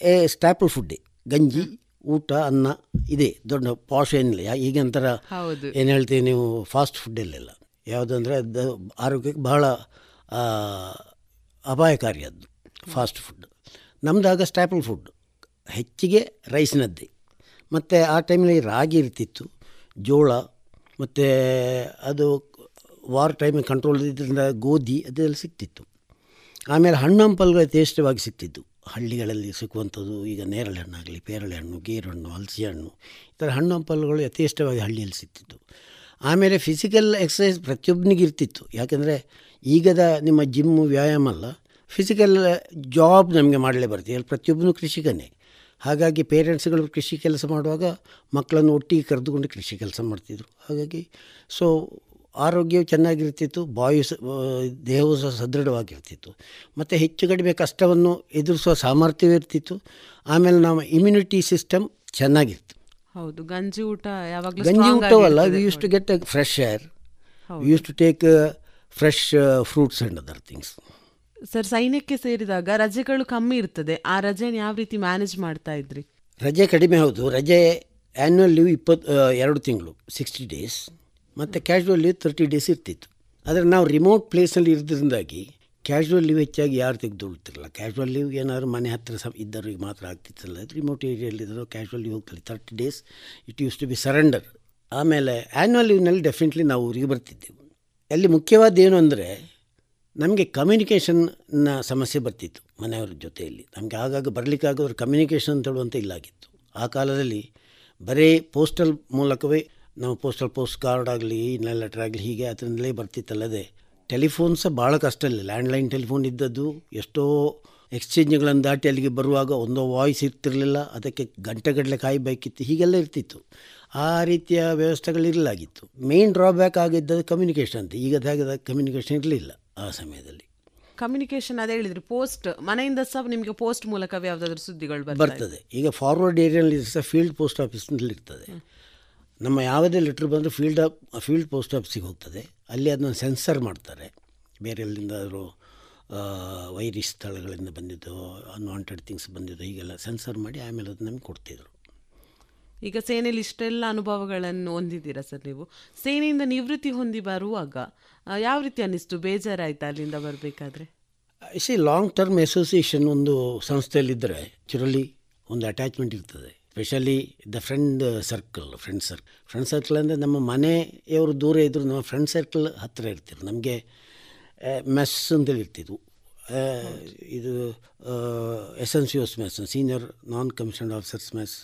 ಏ ಸ್ಟ್ಯಾಪಲ್ ಫುಡ್ಡೇ ಗಂಜಿ ಊಟ ಅನ್ನ ಇದೆ. ದೊಡ್ಡ ಪಾಶ್ ಏನಿಲ್ಲ. ಈಗಂತರ ಈಗ ಒಂಥರ ಹೌದು. ಏನು ಹೇಳ್ತೀವಿ ನೀವು ಫಾಸ್ಟ್ ಫುಡ್ಡಲ್ಲೆಲ್ಲ ಯಾವುದಂದರೆ ಆರೋಗ್ಯಕ್ಕೆ ಬಹಳ ಅಪಾಯಕಾರಿ ಅದು. ಫಾಸ್ಟ್ ಫುಡ್ ನಮ್ಮದಾಗ ಸ್ಟ್ಯಾಪಲ್ ಫುಡ್ ಹೆಚ್ಚಿಗೆ ರೈಸ್ನದ್ದೇ ಮತ್ತು ಆ ಟೈಮಲ್ಲಿ ರಾಗಿ ಇರ್ತಿತ್ತು, ಜೋಳ, ಮತ್ತು ಅದು ವಾರ್ ಟೈಮಿಗೆ ಕಂಟ್ರೋಲ್ ಇದ್ರಿಂದ ಗೋಧಿ, ಅದೆಲ್ಲ ಸಿಗ್ತಿತ್ತು. ಆಮೇಲೆ ಹಣ್ಣು ಹಂಪಲುಗಳು ಯಥೇಷ್ಟವಾಗಿ ಸಿಗ್ತಿತ್ತು ಹಳ್ಳಿಗಳಲ್ಲಿ ಸಿಕ್ಕುವಂಥದ್ದು ಈಗ ನೇರಳೆ ಹಣ್ಣಾಗಲಿ, ಪೇರಳೆ ಹಣ್ಣು, ಗೇರು ಹಣ್ಣು ಹಲಸಿ ಹಣ್ಣು ಈ ಥರ ಹಣ್ಣು ಹಂಪಲುಗಳು ಯಥೇಷ್ಟವಾಗಿ ಹಳ್ಳಿಯಲ್ಲಿ ಸಿಗ್ತಿತ್ತು ಆಮೇಲೆ ಫಿಸಿಕಲ್ ಎಕ್ಸಸೈಸ್ ಪ್ರತಿಯೊಬ್ಬನಿಗೆ ಇರ್ತಿತ್ತು. ಯಾಕೆಂದರೆ ಈಗದ ನಿಮ್ಮ ಜಿಮ್ಮು ವ್ಯಾಯಾಮ ಅಲ್ಲ ಫಿಸಿಕಲ್ ಜಾಬ್ ನಮಗೆ ಮಾಡಲೇ ಬರ್ತೀವಿ ಅಲ್ಲಿ ಪ್ರತಿಯೊಬ್ಬನು ಕೃಷಿಕನೇ. ಹಾಗಾಗಿ ಪೇರೆಂಟ್ಸ್ಗಳು ಕೃಷಿ ಕೆಲಸ ಮಾಡುವಾಗ ಮಕ್ಕಳನ್ನು ಒಟ್ಟಿಗೆ ಕರೆದುಕೊಂಡು ಕೃಷಿ ಕೆಲಸ ಮಾಡ್ತಿದ್ರು. ಹಾಗಾಗಿ ಸೊ ಆರೋಗ್ಯವು ಚೆನ್ನಾಗಿರ್ತಿತ್ತು ಬಾಯು ದೇಹವು ಸಹ ಸದೃಢವಾಗಿರ್ತಿತ್ತು. ಮತ್ತು ಹೆಚ್ಚು ಕಡಿಮೆ ಕಷ್ಟವನ್ನು ಎದುರಿಸುವ ಸಾಮರ್ಥ್ಯವೂ ಇರ್ತಿತ್ತು. ಆಮೇಲೆ ನಮ್ಮ ಇಮ್ಯುನಿಟಿ ಸಿಸ್ಟಮ್ ಚೆನ್ನಾಗಿತ್ತು ಹೌದು ಗಂಜಿ ಊಟ ಯಾವಾಗಲೂ ಗಂಜಿ ಊಟವಲ್ಲ we use to get a fresh air we use to take fresh fruits and other things sir ಸೈನ್ಯಕ್ಕೆ ಸೇರಿದಾಗ ರಜೆಗಳು ಕಮ್ಮಿ ಇರ್ತದೆ. ಆ ರಜೆ ಯಾವ ರೀತಿ ಮ್ಯಾನೇಜ್ ಮಾಡ್ತಾ ಇದ್ರಿ? ರಜೆ ಕಡಿಮೆ ಹೌದು. ರಜೆ ಆ್ಯನ್ಯುವಲ್ ಲೀವ್ ಇಪ್ಪತ್ತು ಎರಡು ತಿಂಗಳು ಸಿಕ್ಸ್ಟಿ ಡೇಸ್ ಮತ್ತು ಕ್ಯಾಶುವಲ್ ಲೀವ್ ತರ್ಟಿ ಡೇಸ್ ಇರ್ತಿತ್ತು. ಆದರೆ ನಾವು ರಿಮೋಟ್ ಪ್ಲೇಸಲ್ಲಿ ಇರೋದ್ರಿಂದಾಗಿ ಕ್ಯಾಶುವಲ್ ಲೀವ್ ಹೆಚ್ಚಾಗಿ ಯಾರು ತೆಗೆದುಕೊಳ್ತಿರಲ್ಲ? ಕ್ಯಾಶುವಲ್ ಲೀವ್ ಏನಾದ್ರು ಮನೆ ಹತ್ತಿರ ಸಹ ಇದ್ದವ್ರಿಗೆ ಮಾತ್ರ ಆಗ್ತಿತ್ತಲ್ಲ ರಿಮೋಟ್ ಏರಿಯಲ್ಲಿದ್ದರು ಕ್ಯಾಶುವಲ್ ಲೀವ್ ಹೋಗ್ತಾರೆ. Thirty days it use to be surrender ಆಮೇಲೆ ಆ್ಯನ್ಯುವಲ್ ಲೀವ್ನಲ್ಲಿ ಡೆಫಿನೆಟ್ಲಿ ನಾವು ಊರಿಗೆ ಬರ್ತಿದ್ದೆವು. ಅಲ್ಲಿ ಮುಖ್ಯವಾದ ಏನು ಅಂದರೆ ನಮಗೆ ಕಮ್ಯುನಿಕೇಷನ್ನ ಸಮಸ್ಯೆ ಬರ್ತಿತ್ತು ಮನೆಯವರ ಜೊತೆಯಲ್ಲಿ. ನಮಗೆ ಆಗಾಗ ಬರಲಿಕ್ಕಾಗೋರು ಕಮ್ಯುನಿಕೇಷನ್ ಅಂತ ಹೇಳುವಂಥ ಇಲ್ಲಾಗಿತ್ತು. ಆ ಕಾಲದಲ್ಲಿ ಬರೀ ಪೋಸ್ಟಲ್ ಮೂಲಕವೇ ನಾವು ಪೋಸ್ಟಲ್ ಪೋಸ್ಟ್ ಕಾರ್ಡ್ ಆಗಲಿ ಇನ್ನ ಲೆಟರ್ ಆಗಲಿ ಹೀಗೆ ಅದರಿಂದಲೇ ಬರ್ತಿತ್ತಲ್ಲದೆ ಟೆಲಿಫೋನ್ ಸಹ ಭಾಳ ಕಷ್ಟ ಇಲ್ಲ ಲ್ಯಾಂಡ್ಲೈನ್ ಟೆಲಿಫೋನ್ ಇದ್ದದ್ದು ಎಷ್ಟೋ ಎಕ್ಸ್ಚೇಂಜ್ಗಳನ್ನು ದಾಟಿ ಅಲ್ಲಿಗೆ ಬರುವಾಗ ಒಂದೋ ವಾಯ್ಸ್ ಇರ್ತಿರಲಿಲ್ಲ ಅದಕ್ಕೆ ಗಂಟೆಗಟ್ಟಲೆ ಕಾಯಬೇಕಿತ್ತು ಹೀಗೆಲ್ಲ ಇರ್ತಿತ್ತು. ಆ ರೀತಿಯ ವ್ಯವಸ್ಥೆಗಳಿರಲಾಗಿತ್ತು ಮೇನ್ ಡ್ರಾಬ್ಯಾಕ್ ಆಗಿದ್ದದ್ದು ಕಮ್ಯುನಿಕೇಷನ್ ಅಂತ. ಈಗ ಹಾಗೆ ಕಮ್ಯುನಿಕೇಷನ್ ಇರಲಿಲ್ಲ ಆ ಸಮಯದಲ್ಲಿ. ಕಮ್ಯುನಿಕೇಷನ್ ಅದೇ ಹೇಳಿದ್ರಿ ಪೋಸ್ಟ್ ಮನೆಯಿಂದ ಸಹ ನಿಮಗೆ ಪೋಸ್ಟ್ ಮೂಲಕವೇ ಯಾವುದಾದ್ರೂ ಸುದ್ದಿಗಳು ಬರ್ತದೆ ಬರ್ತದೆ. ಈಗ ಫಾರ್ವರ್ಡ್ ಏರಿಯಲ್ಲಿ ಸಹ ಫೀಲ್ಡ್ ಪೋಸ್ಟ್ ಆಫೀಸ್ನಲ್ಲಿ ಇರ್ತದೆ ನಮ್ಮ ಯಾವುದೇ ಲೆಟ್ರ್ ಬಂದರೂ ಫೀಲ್ಡ್ ಆಫ್ ಫೀಲ್ಡ್ ಪೋಸ್ಟ್ ಆಫೀಸಿಗೆ ಹೋಗ್ತದೆ. ಅಲ್ಲಿ ಅದನ್ನು ಸೆನ್ಸರ್ ಮಾಡ್ತಾರೆ. ಬೇರೆ ಎಲ್ಲಿಂದಾದರೂ ವೈರಿ ಸ್ಥಳಗಳಿಂದ ಬಂದಿದ್ದು ಅನ್ವಾಂಟೆಡ್ ಥಿಂಗ್ಸ್ ಬಂದಿದ್ದು ಹೀಗೆಲ್ಲ ಸೆನ್ಸರ್ ಮಾಡಿ ಆಮೇಲೆ ಅದು ನಮಗೆ ಕೊಡ್ತಿದ್ರು. ಈಗ ಸೇನೆಯಲ್ಲಿ ಇಷ್ಟೆಲ್ಲ ಅನುಭವಗಳನ್ನು ಹೊಂದಿದ್ದೀರಾ ಸರ್ ನೀವು? ಸೇನೆಯಿಂದ ನಿವೃತ್ತಿ ಹೊಂದಿ ಬರುವಾಗ ಯಾವ ರೀತಿ ಅನ್ನಿಸ್ತು? ಬೇಜಾರಾಯ್ತಾ ಅಲ್ಲಿಂದ ಬರಬೇಕಾದ್ರೆ? ಸಿ ಲಾಂಗ್ ಟರ್ಮ್ ಅಸೋಸಿಯೇಷನ್ ಒಂದು ಸಂಸ್ಥೆಯಲ್ಲಿದ್ದರೆ ಚುರಲ್ಲಿ ಒಂದು ಅಟ್ಯಾಚ್ಮೆಂಟ್ ಇರ್ತದೆ. Specially the friend circle friend circle friend circle ಅಂದರೆ ನಮ್ಮ ಮನೆಯವರು ದೂರ ಇದ್ದರು ನಮ್ಮ ಫ್ರೆಂಡ್ ಸರ್ಕಲ್ ಹತ್ತಿರ ಇರ್ತಿದ್ರು ನಮಗೆ ಮೆಸ್ ಅಂತೇಳಿ ಇರ್ತಿದ್ವು. ಇದು S N C Os mess senior non commissioned officers mess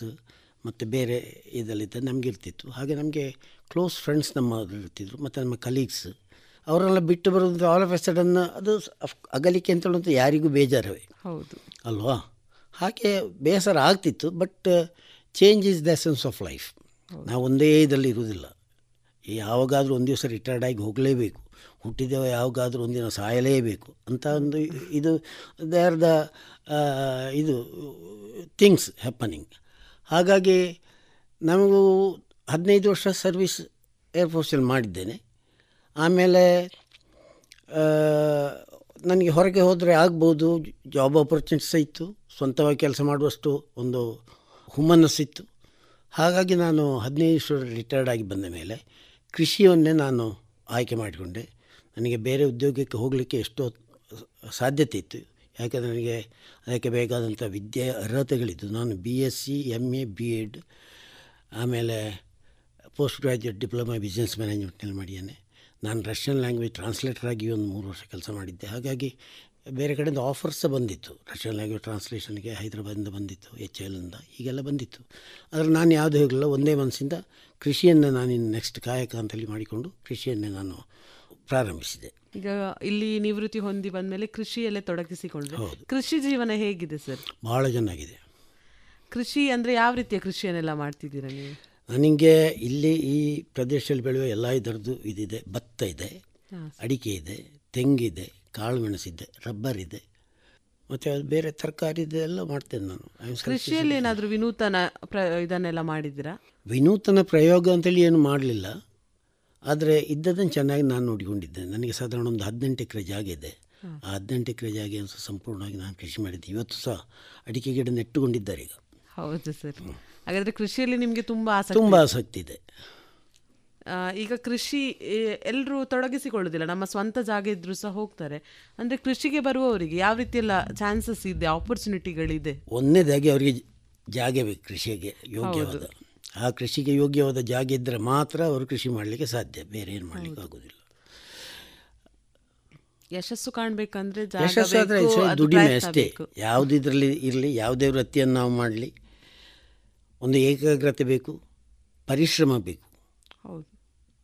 ಮತ್ತು ಬೇರೆ ಇದರಲ್ಲಿದ್ದ ನಮಗೆ ಇರ್ತಿತ್ತು. ಹಾಗೆ ನಮಗೆ ಕ್ಲೋಸ್ ಫ್ರೆಂಡ್ಸ್ ನಮ್ಮ ಇರ್ತಿದ್ರು ಮತ್ತು ನಮ್ಮ ಕಲೀಗ್ಸ್ ಅವರೆಲ್ಲ ಬಿಟ್ಟು ಬರೋದು ಆಲ್ ಆಫ್ ಎ ಸಡನ್ ಅದು ಅಗಲಿಕೆ ಅಂತ ಹೇಳುವಂಥ ಯಾರಿಗೂ ಬೇಜಾರವೇ. ಹೌದು. ಅಲ್ವಾ? ಹಾಗೆ ಬೇಸರ ಆಗ್ತಿತ್ತು but change is the sense of life ನಾವು ಒಂದೇ ಇದರಲ್ಲಿ ಇರುವುದಿಲ್ಲ. ಯಾವಾಗಾದರೂ ಒಂದು ದಿವಸ ರಿಟೈರ್ಡ್ ಆಗಿ ಹೋಗಲೇಬೇಕು. ಹುಟ್ಟಿದ್ದೇವೆ ಯಾವಾಗಾದರೂ ಒಂದಿನ ಸಾಯಲೇಬೇಕು. ಅಂತ ಒಂದು ಇದು ದೇ ಆರ್ ದ ಇದು ಥಿಂಗ್ಸ್ ಹ್ಯಾಪನಿಂಗ್ ಹಾಗಾಗಿ ನಮಗೂ ಹದಿನೈದು ವರ್ಷ ಸರ್ವಿಸ್ ಏರ್ಫೋರ್ಸಲ್ಲಿ ಮಾಡಿದ್ದೇನೆ. ಆಮೇಲೆ ನನಗೆ ಹೊರಗೆ ಹೋದರೆ ಆಗ್ಬೋದು ಜಾಬ್ ಆಪರ್ಚುನಿಟೀಸ್ ಇತ್ತು. ಸ್ವಂತವಾಗಿ ಕೆಲಸ ಮಾಡುವಷ್ಟು ಒಂದು ಹುಮ್ಮನಸ್ಸಿತ್ತು. ಹಾಗಾಗಿ ನಾನು ಹದಿನೈದು ವರ್ಷ ರಿಟೈರ್ಡ್ ಆಗಿ ಬಂದ ಮೇಲೆ ಕೃಷಿಯನ್ನೇ ನಾನು ಆಯ್ಕೆ ಮಾಡಿಕೊಂಡೆ. ನನಗೆ ಬೇರೆ ಉದ್ಯೋಗಕ್ಕೆ ಹೋಗಲಿಕ್ಕೆ ಎಷ್ಟೋ ಸಾಧ್ಯತೆ ಇತ್ತು ಯಾಕೆಂದರೆ ನನಗೆ ಅದಕ್ಕೆ ಬೇಕಾದಂಥ ವಿದ್ಯೆ ಅರ್ಹತೆಗಳಿದ್ದು. ನಾನು B S C M A B Ed ಆಮೇಲೆ ಪೋಸ್ಟ್ ಗ್ರ್ಯಾಜುಯೇಟ್ ಡಿಪ್ಲೊಮಾ ಬಿಸ್ನೆಸ್ ಮ್ಯಾನೇಜ್ಮೆಂಟ್ನಲ್ಲಿ ಮಾಡಿದ್ದೇನೆ. ನಾನು ರಷ್ಯನ್ ಲ್ಯಾಂಗ್ವೇಜ್ ಟ್ರಾನ್ಸ್ಲೇಟರ್ ಆಗಿ ಒಂದು ಮೂರು ವರ್ಷ ಕೆಲಸ ಮಾಡಿದ್ದೆ. ಹಾಗಾಗಿ ಬೇರೆ ಕಡೆಯಿಂದ ಆಫರ್ಸ್ ಬಂದಿತ್ತು. ರಷ್ಯನ್ ಲ್ಯಾಂಗ್ವೇಜ್ ಟ್ರಾನ್ಸ್ಲೇಷನ್ಗೆ ಹೈದರಾಬಾದಿಂದ ಬಂದಿತ್ತು ಎಚ್ ಎಲ್ನಿಂದ ಹೀಗೆಲ್ಲ ಬಂದಿತ್ತು. ಆದರೆ ನಾನು ಯಾವುದೂ ಹೋಗಲಿಲ್ಲ ಒಂದೇ ಮನಸ್ಸಿಂದ ಕೃಷಿಯನ್ನು ನಾನು ನೆಕ್ಸ್ಟ್ ಕಾಯಕ ಅಂತೇಳಿ ಮಾಡಿಕೊಂಡು ಕೃಷಿಯನ್ನೇ ನಾನು ಪ್ರಾರಂಭಿಸಿದೆ. ಈಗ ಇಲ್ಲಿ ನಿವೃತ್ತಿ ಹೊಂದಿ ಬಂದಮೇಲೆ ಕೃಷಿಯಲ್ಲೇ ತೊಡಗಿಸಿಕೊಂಡ್ರೆ ಕೃಷಿ ಜೀವನ ಹೇಗಿದೆ ಸರ್? ಬಹಳ ಚೆನ್ನಾಗಿದೆ. ಕೃಷಿ ಅಂದರೆ ಯಾವ ರೀತಿಯ ಕೃಷಿಯನ್ನೆಲ್ಲ ಮಾಡ್ತಿದ್ದೀರಾ ನೀವು? ನನಗೆ ಇಲ್ಲಿ ಈ ಪ್ರದೇಶದಲ್ಲಿ ಬೆಳೆಯುವ ಎಲ್ಲ ಇದರದ್ದು ಇದಿದೆ. ಭತ್ತ ಇದೆ ಅಡಿಕೆ ಇದೆ ತೆಂಗಿದೆ ಕಾಳು ಮೆಣಸಿದ್ದೆ ರಬ್ಬರ್ ಇದೆ. ಮತ್ತು ಅದು ಬೇರೆ ತರಕಾರಿ ಎಲ್ಲ ಮಾಡ್ತೇನೆ ನಾನು. ಕೃಷಿಯಲ್ಲಿ ಏನಾದರೂ ವಿನೂತನ ಪ್ರ ಇದನ್ನೆಲ್ಲ ಮಾಡಿದ್ದೀರಾ? ವಿನೂತನ ಪ್ರಯೋಗ ಅಂತೇಳಿ ಏನು ಮಾಡಲಿಲ್ಲ. ಆದರೆ ಇದ್ದದನ್ನು ಚೆನ್ನಾಗಿ ನಾನು ನೋಡಿಕೊಂಡಿದ್ದೆ ನನಗೆ ಸಾಧಾರಣ ಒಂದು ಹದಿನೆಂಟು ಎಕರೆ ಜಾಗ ಇದೆ. ಆ ಹದಿನೆಂಟು ಎಕರೆ ಜಾಗ ಸಂಪೂರ್ಣವಾಗಿ ನಾನು ಕೃಷಿ ಮಾಡಿದ್ದೆ ಇವತ್ತು ಸಹ ಅಡಿಕೆ ಗಿಡ ನೆಟ್ಟುಕೊಂಡಿದ್ದಾರೆ ಈಗ. ಹೌದು ಸರ್. ಹಾಗಾದರೆ ಕೃಷಿಯಲ್ಲಿ ನಿಮಗೆ ತುಂಬ ಆಸಕ್ತಿ ತುಂಬ ಆಸಕ್ತಿ ಇದೆ. ಈಗ ಕೃಷಿ ಎಲ್ಲರೂ ತೊಡಗಿಸಿಕೊಳ್ಳುವುದಿಲ್ಲ ನಮ್ಮ ಸ್ವಂತ ಜಾಗ ಇದ್ರೂ ಸಹ ಹೋಗ್ತಾರೆ. ಅಂದರೆ ಕೃಷಿಗೆ ಬರುವವರಿಗೆ ಯಾವ ರೀತಿಯೆಲ್ಲ ಚಾನ್ಸಸ್ ಇದೆ ಆಪರ್ಚುನಿಟಿಗಳಿದೆ ಒಂದನೇದಾಗಿ ಅವರಿಗೆ ಜಾಗ ಬೇಕು ಕೃಷಿಗೆ ಯೋಗ್ಯವಾದ. ಆ ಕೃಷಿಗೆ ಯೋಗ್ಯವಾದ ಜಾಗ ಇದ್ದರೆ ಮಾತ್ರ ಅವರು ಕೃಷಿ ಮಾಡಲಿಕ್ಕೆ ಸಾಧ್ಯ. ಬೇರೆ ಏನು ಮಾಡಲಿಕ್ಕೆ ಆಗೋದಿಲ್ಲ. ಯಶಸ್ಸು ಕಾಣಬೇಕಂದ್ರೆ ಯಶಸ್ಸು ಆದರೆ ದುಡಿಮೆ ಅಷ್ಟೇ. ಯಾವುದಿದ್ರಲ್ಲಿ ಇರಲಿ ಯಾವುದೇ ವೃತ್ತಿಯನ್ನು ನಾವು ಮಾಡಲಿ. ಒಂದು ಏಕಾಗ್ರತೆ ಬೇಕು ಪರಿಶ್ರಮ ಬೇಕು. ಹೌದು.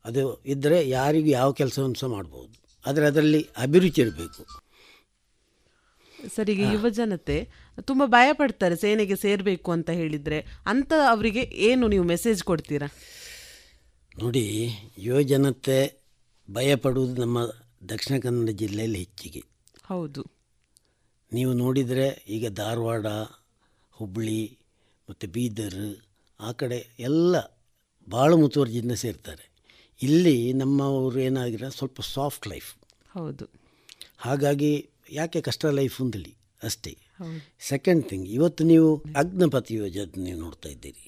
ಅದು ಇದ್ದರೆ ಯಾರಿಗೂ ಯಾವ ಕೆಲಸವನ್ನು ಸಹ ಮಾಡ್ಬೋದು. ಆದರೆ ಅದರಲ್ಲಿ ಅಭಿರುಚಿ ಇರಬೇಕು. ಸರ್ ಈಗ ಯುವ ಜನತೆ ತುಂಬ ಭಯ ಪಡ್ತಾರೆ ಸೇನೆಗೆ ಸೇರಬೇಕು ಅಂತ ಹೇಳಿದರೆ. ಅಂತ ಅವರಿಗೆ ಏನು ನೀವು ಮೆಸೇಜ್ ಕೊಡ್ತೀರಾ? ನೋಡಿ ಯುವ ಯುವಜನತೆ ಭಯಪಡುವುದು ನಮ್ಮ ದಕ್ಷಿಣ ಕನ್ನಡ ಜಿಲ್ಲೆಯಲ್ಲಿ ಹೆಚ್ಚಿಗೆ. ಹೌದು. ನೀವು ನೋಡಿದರೆ ಈಗ ಧಾರವಾಡ ಹುಬ್ಬಳ್ಳಿ ಮತ್ತು ಬೀದರ್ ಆ ಕಡೆ ಎಲ್ಲ ಭಾಳ ಮುತುವರ್ಜಿಯಿಂದ ಸೇರ್ತಾರೆ. ಇಲ್ಲಿ ನಮ್ಮವರು ಏನಾಗಿರೋ ಸ್ವಲ್ಪ ಸಾಫ್ಟ್ ಲೈಫ್ ಹೌದು. ಹಾಗಾಗಿ ಯಾಕೆ ಕಷ್ಟ ಲೈಫ್ ಅಂತೇಳಿ ಅಷ್ಟೇ. ಸೆಕೆಂಡ್ ಥಿಂಗ್ ಇವತ್ತು ನೀವು ಅಗ್ನಪತಿ ಯೋಜನೆ ನೀವು ನೋಡ್ತಾ ಇದ್ದೀರಿ.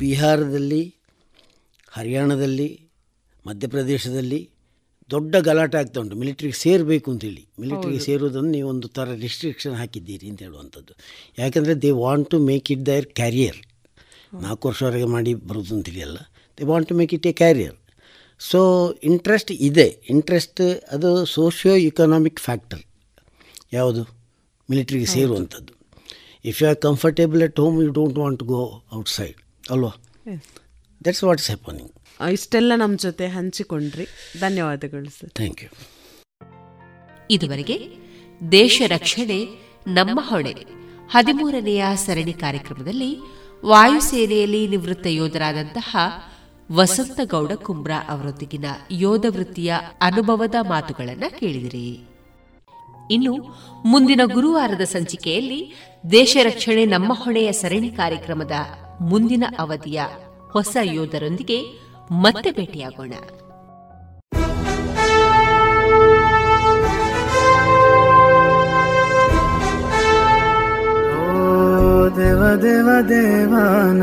ಬಿಹಾರದಲ್ಲಿ ಹರಿಯಾಣದಲ್ಲಿ ಮಧ್ಯಪ್ರದೇಶದಲ್ಲಿ ದೊಡ್ಡ ಗಲಾಟೆ ಆಗ್ತಾ ಉಂಟು. ಮಿಲಿಟ್ರಿಗೆ ಸೇರಬೇಕು ಅಂತೇಳಿ ಮಿಲಿಟ್ರಿಗೆ ಸೇರೋದನ್ನು ನೀವು ಒಂದು ಥರ ರಿಸ್ಟ್ರಿಕ್ಷನ್ ಹಾಕಿದ್ದೀರಿ ಅಂತ ಹೇಳುವಂಥದ್ದು. ಯಾಕೆಂದರೆ they want to make it their career ನಾಲ್ಕು ವರ್ಷವರೆಗೆ ಮಾಡಿ ಬರೋದು ಅಂತೇಳಿ ಅಲ್ಲ. They want to make it a career so interest ಇದೆ. ಇಂಟ್ರೆಸ್ಟ್ ಅದು ಸೋಷಿಯೋ ಇಕನಾಮಿಕ್ ಫ್ಯಾಕ್ಟರ್ ಯಾವುದು ಮಿಲಿಟ್ರಿಗೆ ಸೇರುವಂಥದ್ದು. If you are comfortable at home you don't want to go outside ಅಲ್ವಾ. ದಟ್ಸ್ ವಾಟ್ಸ್ ಹ್ಯಾಪನಿಂಗ್ ಇಷ್ಟೆಲ್ಲ ನಮ್ಮ ಜೊತೆ ಹಂಚಿಕೊಂಡ್ರಿ. ಧನ್ಯವಾದಗಳು ಸರ್ ಥ್ಯಾಂಕ್ ಯು ಇದುವರೆಗೆ ದೇಶ ರಕ್ಷಣೆ ನಮ್ಮ ಹೊಣೆ. ಹದಿಮೂರನೆಯ ಸರಣಿ ಕಾರ್ಯಕ್ರಮದಲ್ಲಿ ವಾಯುಸೇನೆಯಲ್ಲಿ ನಿವೃತ್ತ ಯೋಧರಾದಂತಹ ವಸಂತಗೌಡ ಕುಂಬ್ರಾ ಅವರೊಂದಿಗಿನ ಯೋಧ ವೃತ್ತಿಯ ಅನುಭವದ ಮಾತುಗಳನ್ನು ಕೇಳಿದಿರಿ. ಇನ್ನು ಮುಂದಿನ ಗುರುವಾರದ ಸಂಚಿಕೆಯಲ್ಲಿ ದೇಶ ರಕ್ಷಣೆ ನಮ್ಮ ಹೊಣೆಯ ಸರಣಿ ಕಾರ್ಯಕ್ರಮದ ಮುಂದಿನ ಅವಧಿಯ ಹೊಸ ಯೋಧರೊಂದಿಗೆ ಮತ್ತೆ ಭೇಟಿಯಾಗೋಣ. ದೇವ ದೇವ ದೇವಾನ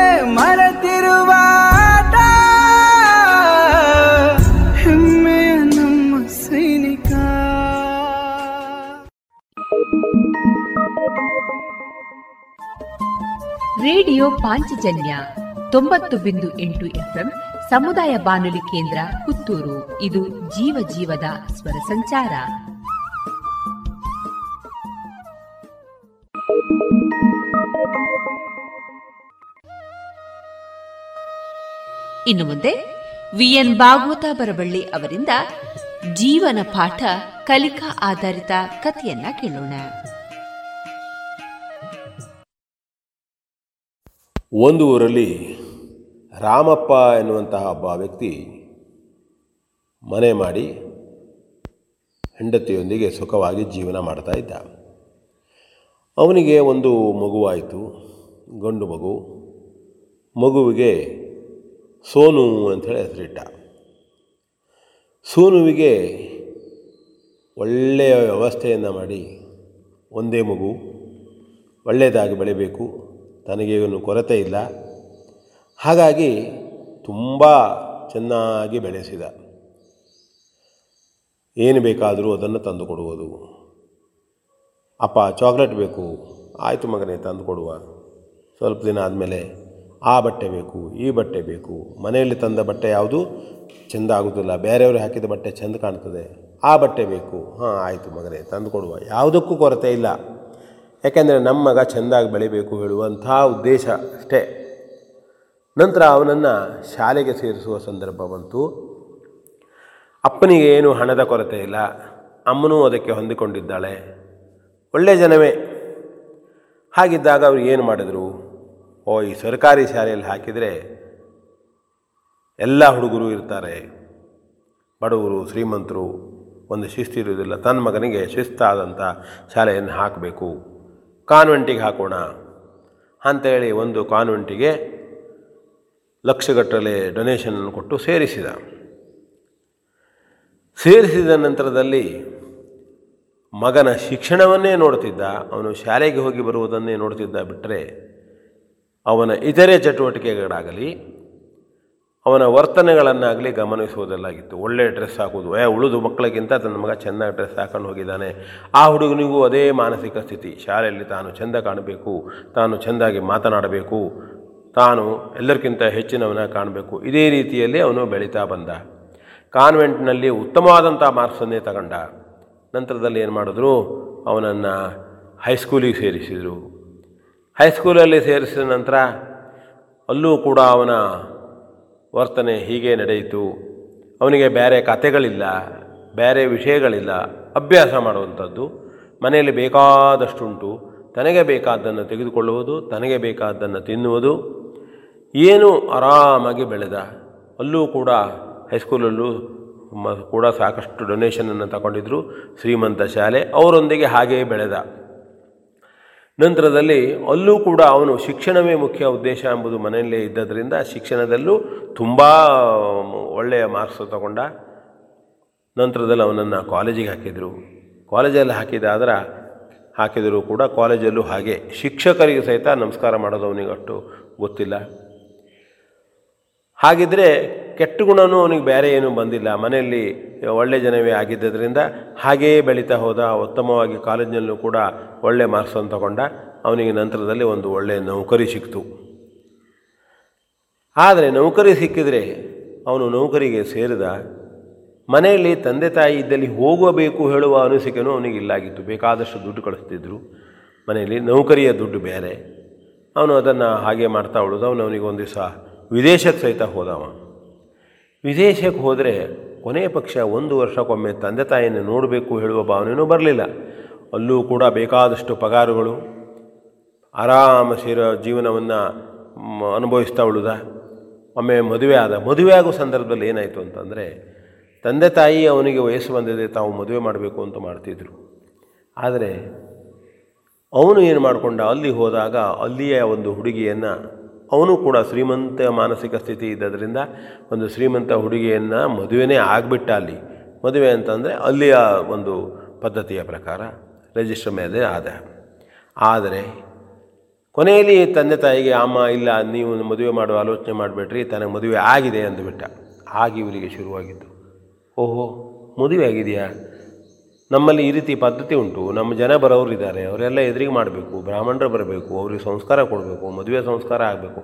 ರೇಡಿಯೋ ಪಾಂಚಜನ್ಯ ತೊಂಬತ್ತು ಬಿಂದು ಎಂಟು ಎಫ್ಎಂ ಸಮುದಾಯ ಬಾನುಲಿ ಕೇಂದ್ರ ಪುತ್ತೂರು. ಇದು ಜೀವ ಜೀವದ ಸ್ವರ ಸಂಚಾರ. ಇನ್ನು ಮುಂದೆ ವಿಎನ್ ಭಾಗವತ ಬರಬಳ್ಳಿ ಅವರಿಂದ ಜೀವನ ಪಾಠ ಕಲಿಕಾ ಆಧಾರಿತ ಕಥೆಯನ್ನ ಕೇಳೋಣ. ಒಂದು ಊರಲ್ಲಿ ರಾಮಪ್ಪ ಎನ್ನುವಂತಹ ಒಬ್ಬ ವ್ಯಕ್ತಿ ಮನೆ ಮಾಡಿ ಹೆಂಡತಿಯೊಂದಿಗೆ ಸುಖವಾಗಿ ಜೀವನ ಮಾಡ್ತಾ ಇದ್ದ. ಅವನಿಗೆ ಒಂದು ಮಗುವಾಯಿತು, ಗಂಡು ಮಗು. ಮಗುವಿಗೆ ಸೋನು ಅಂಥೇಳಿ ಹೆಸರಿಟ್ಟ. ಸೋನುವಿಗೆ ಒಳ್ಳೆಯ ವ್ಯವಸ್ಥೆಯನ್ನು ಮಾಡಿ, ಒಂದೇ ಮಗು ಒಳ್ಳೆಯದಾಗಿ ಬೆಳಿಬೇಕು ತನಗೇನು ಕೊರತೆ ಇಲ್ಲ. ಹಾಗಾಗಿ ತುಂಬ ಚೆನ್ನಾಗಿ ಬೆಳೆಸಿದ. ಏನು ಬೇಕಾದರೂ ಅದನ್ನು ತಂದು ಕೊಡುವುದು. ಅಪ್ಪ, ಚಾಕ್ಲೇಟ್ ಬೇಕು. ಆಯಿತು ಮಗನೇ, ತಂದು ಕೊಡುವ. ಸ್ವಲ್ಪ ದಿನ ಆದಮೇಲೆ ಆ ಬಟ್ಟೆ ಬೇಕು, ಈ ಬಟ್ಟೆ ಬೇಕು. ಮನೆಯಲ್ಲಿ ತಂದ ಬಟ್ಟೆ ಯಾವುದು? ಚೆಂದ ಆಗುತ್ತಿಲ್ಲ ಬೇರೆಯವರು ಹಾಕಿದ ಬಟ್ಟೆ ಚೆಂದ ಕಾಣ್ತದೆ. ಆ ಬಟ್ಟೆ ಬೇಕು. ಹಾಂ, ಆಯಿತು ಮಗನೇ, ತಂದು ಕೊಡುವ. ಯಾವುದಕ್ಕೂ ಕೊರತೆ ಇಲ್ಲ. ಯಾಕೆಂದರೆ ನಮ್ಮ ಮಗ ಚೆಂದಾಗಿ ಬೆಳಿಬೇಕು ಹೇಳುವಂಥ ಉದ್ದೇಶ ಅಷ್ಟೇ. ನಂತರ ಅವನನ್ನು ಶಾಲೆಗೆ ಸೇರಿಸುವ ಸಂದರ್ಭ ಬಂತು. ಅಪ್ಪನಿಗೆ ಏನು ಹಣದ ಕೊರತೆ ಇಲ್ಲ. ಅಮ್ಮನೂ ಅದಕ್ಕೆ ಹೊಂದಿಕೊಂಡಿದ್ದಾಳೆ. ಒಳ್ಳೆಯ ಜನವೇ. ಹಾಗಿದ್ದಾಗ ಅವರು ಏನು ಮಾಡಿದರು? ಓ, ಈ ಸರ್ಕಾರಿ ಶಾಲೆಯಲ್ಲಿ ಹಾಕಿದರೆ ಎಲ್ಲ ಹುಡುಗರು ಇರ್ತಾರೆ. ಬಡವರು, ಶ್ರೀಮಂತರು, ಒಂದು ಶಿಸ್ತಿರುವುದಿಲ್ಲ ತನ್ನ ಮಗನಿಗೆ ಶಿಸ್ತಾದಂಥ ಶಾಲೆಯನ್ನು ಹಾಕಬೇಕು. ಕಾನ್ವೆಂಟಿಗೆ ಹಾಕೋಣ ಅಂಥೇಳಿ ಒಂದು ಕಾನ್ವೆಂಟಿಗೆ ಲಕ್ಷಗಟ್ಟಲೆ ಡೊನೇಷನನ್ನು ಕೊಟ್ಟು ಸೇರಿಸಿದ. ಸೇರಿಸಿದ ನಂತರದಲ್ಲಿ ಮಗನ ಶಿಕ್ಷಣವನ್ನೇ ನೋಡ್ತಿದ್ದ, ಅವನು ಶಾಲೆಗೆ ಹೋಗಿ ಬರುವುದನ್ನೇ ನೋಡ್ತಿದ್ದ ಬಿಟ್ಟರೆ ಅವನ ಇತರೆ ಚಟುವಟಿಕೆಗಳಾಗಲಿ ಅವನ ವರ್ತನೆಗಳನ್ನಾಗಲಿ ಗಮನಿಸುವುದಲ್ಲಾಗಿತ್ತು. ಒಳ್ಳೆಯ ಡ್ರೆಸ್ ಹಾಕೋದು ಏ, ಉಳಿದು ಮಕ್ಕಳಿಗಿಂತ ತನ್ನ ಮಗ ಚೆನ್ನಾಗಿ ಡ್ರೆಸ್ ಹಾಕೊಂಡು ಹೋಗಿದ್ದಾನೆ. ಆ ಹುಡುಗನಿಗೂ ಅದೇ ಮಾನಸಿಕ ಸ್ಥಿತಿ. ಶಾಲೆಯಲ್ಲಿ ತಾನು ಚೆಂದ ಕಾಣಬೇಕು, ತಾನು ಚೆಂದಾಗಿ ಮಾತನಾಡಬೇಕು, ತಾನು ಎಲ್ಲರಿಗಿಂತ ಹೆಚ್ಚಿನವನ ಕಾಣಬೇಕು. ಇದೇ ರೀತಿಯಲ್ಲಿ ಅವನು ಬೆಳೀತಾ ಬಂದ. ಕಾನ್ವೆಂಟ್ನಲ್ಲಿ ಉತ್ತಮವಾದಂಥ ಮಾರ್ಕ್ಸನ್ನೇ ತಗೊಂಡ. ನಂತರದಲ್ಲಿ ಏನು ಮಾಡಿದ್ರು? ಅವನನ್ನು ಹೈಸ್ಕೂಲಿಗೆ ಸೇರಿಸಿದರು. ಹೈಸ್ಕೂಲಲ್ಲಿ ಸೇರಿಸಿದ ನಂತರ ಅಲ್ಲೂ ಕೂಡ ಅವನ ವರ್ತನೆ ಹೀಗೆ ನಡೆಯಿತು. ಅವನಿಗೆ ಬೇರೆ ಕತೆಗಳಿಲ್ಲ ಬೇರೆ ವಿಷಯಗಳಿಲ್ಲ. ಅಭ್ಯಾಸ ಮಾಡುವಂಥದ್ದು. ಮನೆಯಲ್ಲಿ ಬೇಕಾದಷ್ಟುಂಟು. ತನಗೆ ಬೇಕಾದ್ದನ್ನು ತೆಗೆದುಕೊಳ್ಳುವುದು, ತನಗೆ ಬೇಕಾದ್ದನ್ನು ತಿನ್ನುವುದು. ಏನು ಆರಾಮಾಗಿ ಬೆಳೆದ. ಅಲ್ಲೂ ಕೂಡ ಹೈಸ್ಕೂಲಲ್ಲೂ ಮ, ಕೂಡ ಸಾಕಷ್ಟು ಡೊನೇಷನನ್ನು ತಗೊಂಡಿದ್ದರು ಶ್ರೀಮಂತ ಶಾಲೆ. ಅವರೊಂದಿಗೆ ಹಾಗೆಯೇ ಬೆಳೆದ. ನಂತರದಲ್ಲಿ ಅಲ್ಲೂ ಕೂಡ ಅವನು ಶಿಕ್ಷಣವೇ ಮುಖ್ಯ ಉದ್ದೇಶ ಎಂಬುದು ಮನೆಯಲ್ಲೇ ಇದ್ದದರಿಂದ ಶಿಕ್ಷಣದಲ್ಲೂ ತುಂಬ ಒಳ್ಳೆಯ ಮಾರ್ಕ್ಸ್ ತಗೊಂಡ ನಂತರದಲ್ಲಿ ಅವನನ್ನು ಕಾಲೇಜಿಗೆ ಹಾಕಿದರು. ಕಾಲೇಜಲ್ಲಿ ಹಾಕಿದಾದ್ರೆ ಹಾಕಿದರೂ ಕೂಡ ಕಾಲೇಜಲ್ಲೂ ಹಾಗೆ. ಶಿಕ್ಷಕರಿಗೆ ಸಹಿತ ನಮಸ್ಕಾರ ಮಾಡೋದು ಅವನಿಗಷ್ಟು ಗೊತ್ತಿಲ್ಲ. ಹಾಗಿದ್ದರೆ ಕೆಟ್ಟ ಗುಣವೂ ಅವನಿಗೆ ಬೇರೆ ಏನೂ ಬಂದಿಲ್ಲ. ಮನೆಯಲ್ಲಿ ಒಳ್ಳೆ ಜನವೇ ಆಗಿದ್ದರಿಂದ ಹಾಗೆಯೇ ಬೆಳೀತಾ ಹೋದ. ಉತ್ತಮವಾಗಿ ಕಾಲೇಜಿನಲ್ಲೂ ಕೂಡ ಒಳ್ಳೆ ಮಾರ್ಕ್ಸನ್ನು ತಗೊಂಡ. ಅವನಿಗೆ ನಂತರದಲ್ಲಿ ಒಂದು ಒಳ್ಳೆಯ ನೌಕರಿ ಸಿಕ್ತು. ಆದರೆ ನೌಕರಿ ಸಿಕ್ಕಿದರೆ ಅವನು ನೌಕರಿಗೆ ಸೇರಿದ. ಮನೆಯಲ್ಲಿ ತಂದೆ ತಾಯಿ ಇದ್ದಲ್ಲಿ ಹೋಗಬೇಕು ಹೇಳುವ ಅನಿಸಿಕೆನೂ ಅವನಿಗೆ ಇಲ್ಲಾಗಿತ್ತು. ಬೇಕಾದಷ್ಟು ದುಡ್ಡು ಕಳಿಸ್ತಿದ್ರು. ಮನೆಯಲ್ಲಿ ನೌಕರಿಯ ದುಡ್ಡು ಬೇರೆ. ಅವನು ಅದನ್ನು ಹಾಗೆ ಮಾಡ್ತಾ ಉಳಿದು ಅವನು ಅವನಿಗೆ ಒಂದು ದಿವಸ ವಿದೇಶಕ್ಕೆ ಸಹಿತ ಹೋದವ. ವಿದೇಶಕ್ಕೆ ಹೋದರೆ ಕೊನೆಯ ಪಕ್ಷ ಒಂದು ವರ್ಷಕ್ಕೊಮ್ಮೆ ತಂದೆ ತಾಯಿಯನ್ನು ನೋಡಬೇಕು ಹೇಳುವ ಭಾವನೆಯೂ ಬರಲಿಲ್ಲ. ಅಲ್ಲೂ ಕೂಡ ಬೇಕಾದಷ್ಟು ಪಗಾರುಗಳು, ಆರಾಮ ಸೇರೋ ಜೀವನವನ್ನು ಅನುಭವಿಸ್ತಾ ಉಳಿದ. ಒಮ್ಮೆ ಮದುವೆ ಆದ, ಮದುವೆ ಆಗೋ ಸಂದರ್ಭದಲ್ಲಿ ಏನಾಯಿತು ಅಂತಂದರೆ, ತಂದೆ ತಾಯಿ ಅವನಿಗೆ ವಯಸ್ಸು ಬಂದಿದೆ, ತಾವು ಮದುವೆ ಮಾಡಬೇಕು ಅಂತ ಮಾಡ್ತಿದ್ರು. ಆದರೆ ಅವನು ಏನು ಮಾಡಿಕೊಂಡ, ಅಲ್ಲಿ ಹೋದಾಗ ಅಲ್ಲಿಯ ಒಂದು ಹುಡುಗಿಯನ್ನು ಅವನು ಕೂಡ ಶ್ರೀಮಂತ ಮಾನಸಿಕ ಸ್ಥಿತಿ ಇದ್ದದರಿಂದ ಒಂದು ಶ್ರೀಮಂತ ಹುಡುಗಿಯನ್ನು ಮದುವೆನೇ ಆಗಿಬಿಟ್ಟ ಅಲ್ಲಿ. ಮದುವೆ ಅಂತಂದರೆ ಅಲ್ಲಿಯ ಒಂದು ಪದ್ಧತಿಯ ಪ್ರಕಾರ ರಿಜಿಸ್ಟರ್ ಮೇಲೆ ಆದ ಆದರೆ ಕೊನೆಯಲ್ಲಿ ತಂದೆ ತಾಯಿಗೆ, ಅಮ್ಮ, ಇಲ್ಲ, ನೀವು ಮದುವೆ ಮಾಡುವ, ಆಲೋಚನೆ ಮಾಡಿಬಿಟ್ರಿ ತನಗೆ ಮದುವೆ ಆಗಿದೆ ಅಂದುಬಿಟ್ಟ. ಆಗಿ ಇವರಿಗೆ ಶುರುವಾಗಿದ್ದು. ಓಹೋ, ಮದುವೆ ಆಗಿದೆಯಾ? ನಮ್ಮಲ್ಲಿ ಈ ರೀತಿ ಪದ್ಧತಿ ಉಂಟು. ನಮ್ಮ ಜನ ಬರೋರು ಇದ್ದಾರೆ ಅವರೆಲ್ಲ ಎದುರಿಗೆ ಮಾಡಬೇಕು. ಬ್ರಾಹ್ಮಣರು ಬರಬೇಕು. ಅವ್ರಿಗೆ ಸಂಸ್ಕಾರ ಕೊಡಬೇಕು. ಮದುವೆ ಸಂಸ್ಕಾರ ಆಗಬೇಕು.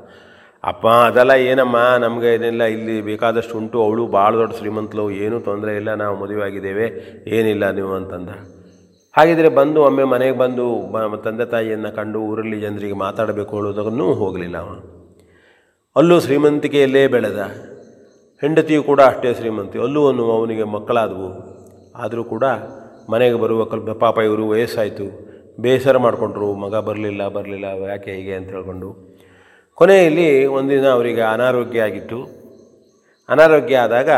ಅಪ್ಪ, ಅದೆಲ್ಲ ಏನಮ್ಮ? ನಮಗೆ ಇದೆಲ್ಲ ಇಲ್ಲಿ ಬೇಕಾದಷ್ಟು ಉಂಟು. ಅವಳು ಭಾಳ ದೊಡ್ಡ ಶ್ರೀಮಂತಲು ಏನೂ ತೊಂದರೆ ಇಲ್ಲ. ನಾವು ಮದುವೆ ಆಗಿದ್ದೇವೆ. ಏನಿಲ್ಲ ನೀವು ಅಂತಂದ. ಹಾಗಿದ್ರೆ ಬಂದು, ಒಮ್ಮೆ ಮನೆಗೆ ಬಂದು ತಂದೆ ತಾಯಿಯನ್ನು ಕಂಡು ಊರಲ್ಲಿ ಜನರಿಗೆ ಮಾತಾಡಬೇಕು. ಹೇಳೋದನ್ನು ಹೋಗಲಿಲ್ಲ ಅವನು. ಅಲ್ಲೂ ಶ್ರೀಮಂತಿಕೆಯಲ್ಲೇ ಬೆಳೆದ. ಹೆಂಡತಿಯು ಕೂಡ ಅಷ್ಟೇ ಶ್ರೀಮಂತಿ. ಅಲ್ಲೂ ಅವನು ಅವನಿಗೆ ಮಕ್ಕಳಾದವು. ಆದರೂ ಕೂಡ ಮನೆಗೆ ಬರುವ ಕಲ್ಪ ಪಾಪ ಇವರು ವಯಸ್ಸಾಯಿತು. ಬೇಸರ ಮಾಡಿಕೊಂಡ್ರು, ಮಗ ಬರಲಿಲ್ಲ ಬರಲಿಲ್ಲ, ಯಾಕೆ ಹೀಗೆ ಅಂತ ಹೇಳ್ಕೊಂಡು. ಕೊನೆಯಲ್ಲಿ ಒಂದಿನ ಅವರಿಗೆ ಅನಾರೋಗ್ಯ ಆಗಿತ್ತು. ಅನಾರೋಗ್ಯ ಆದಾಗ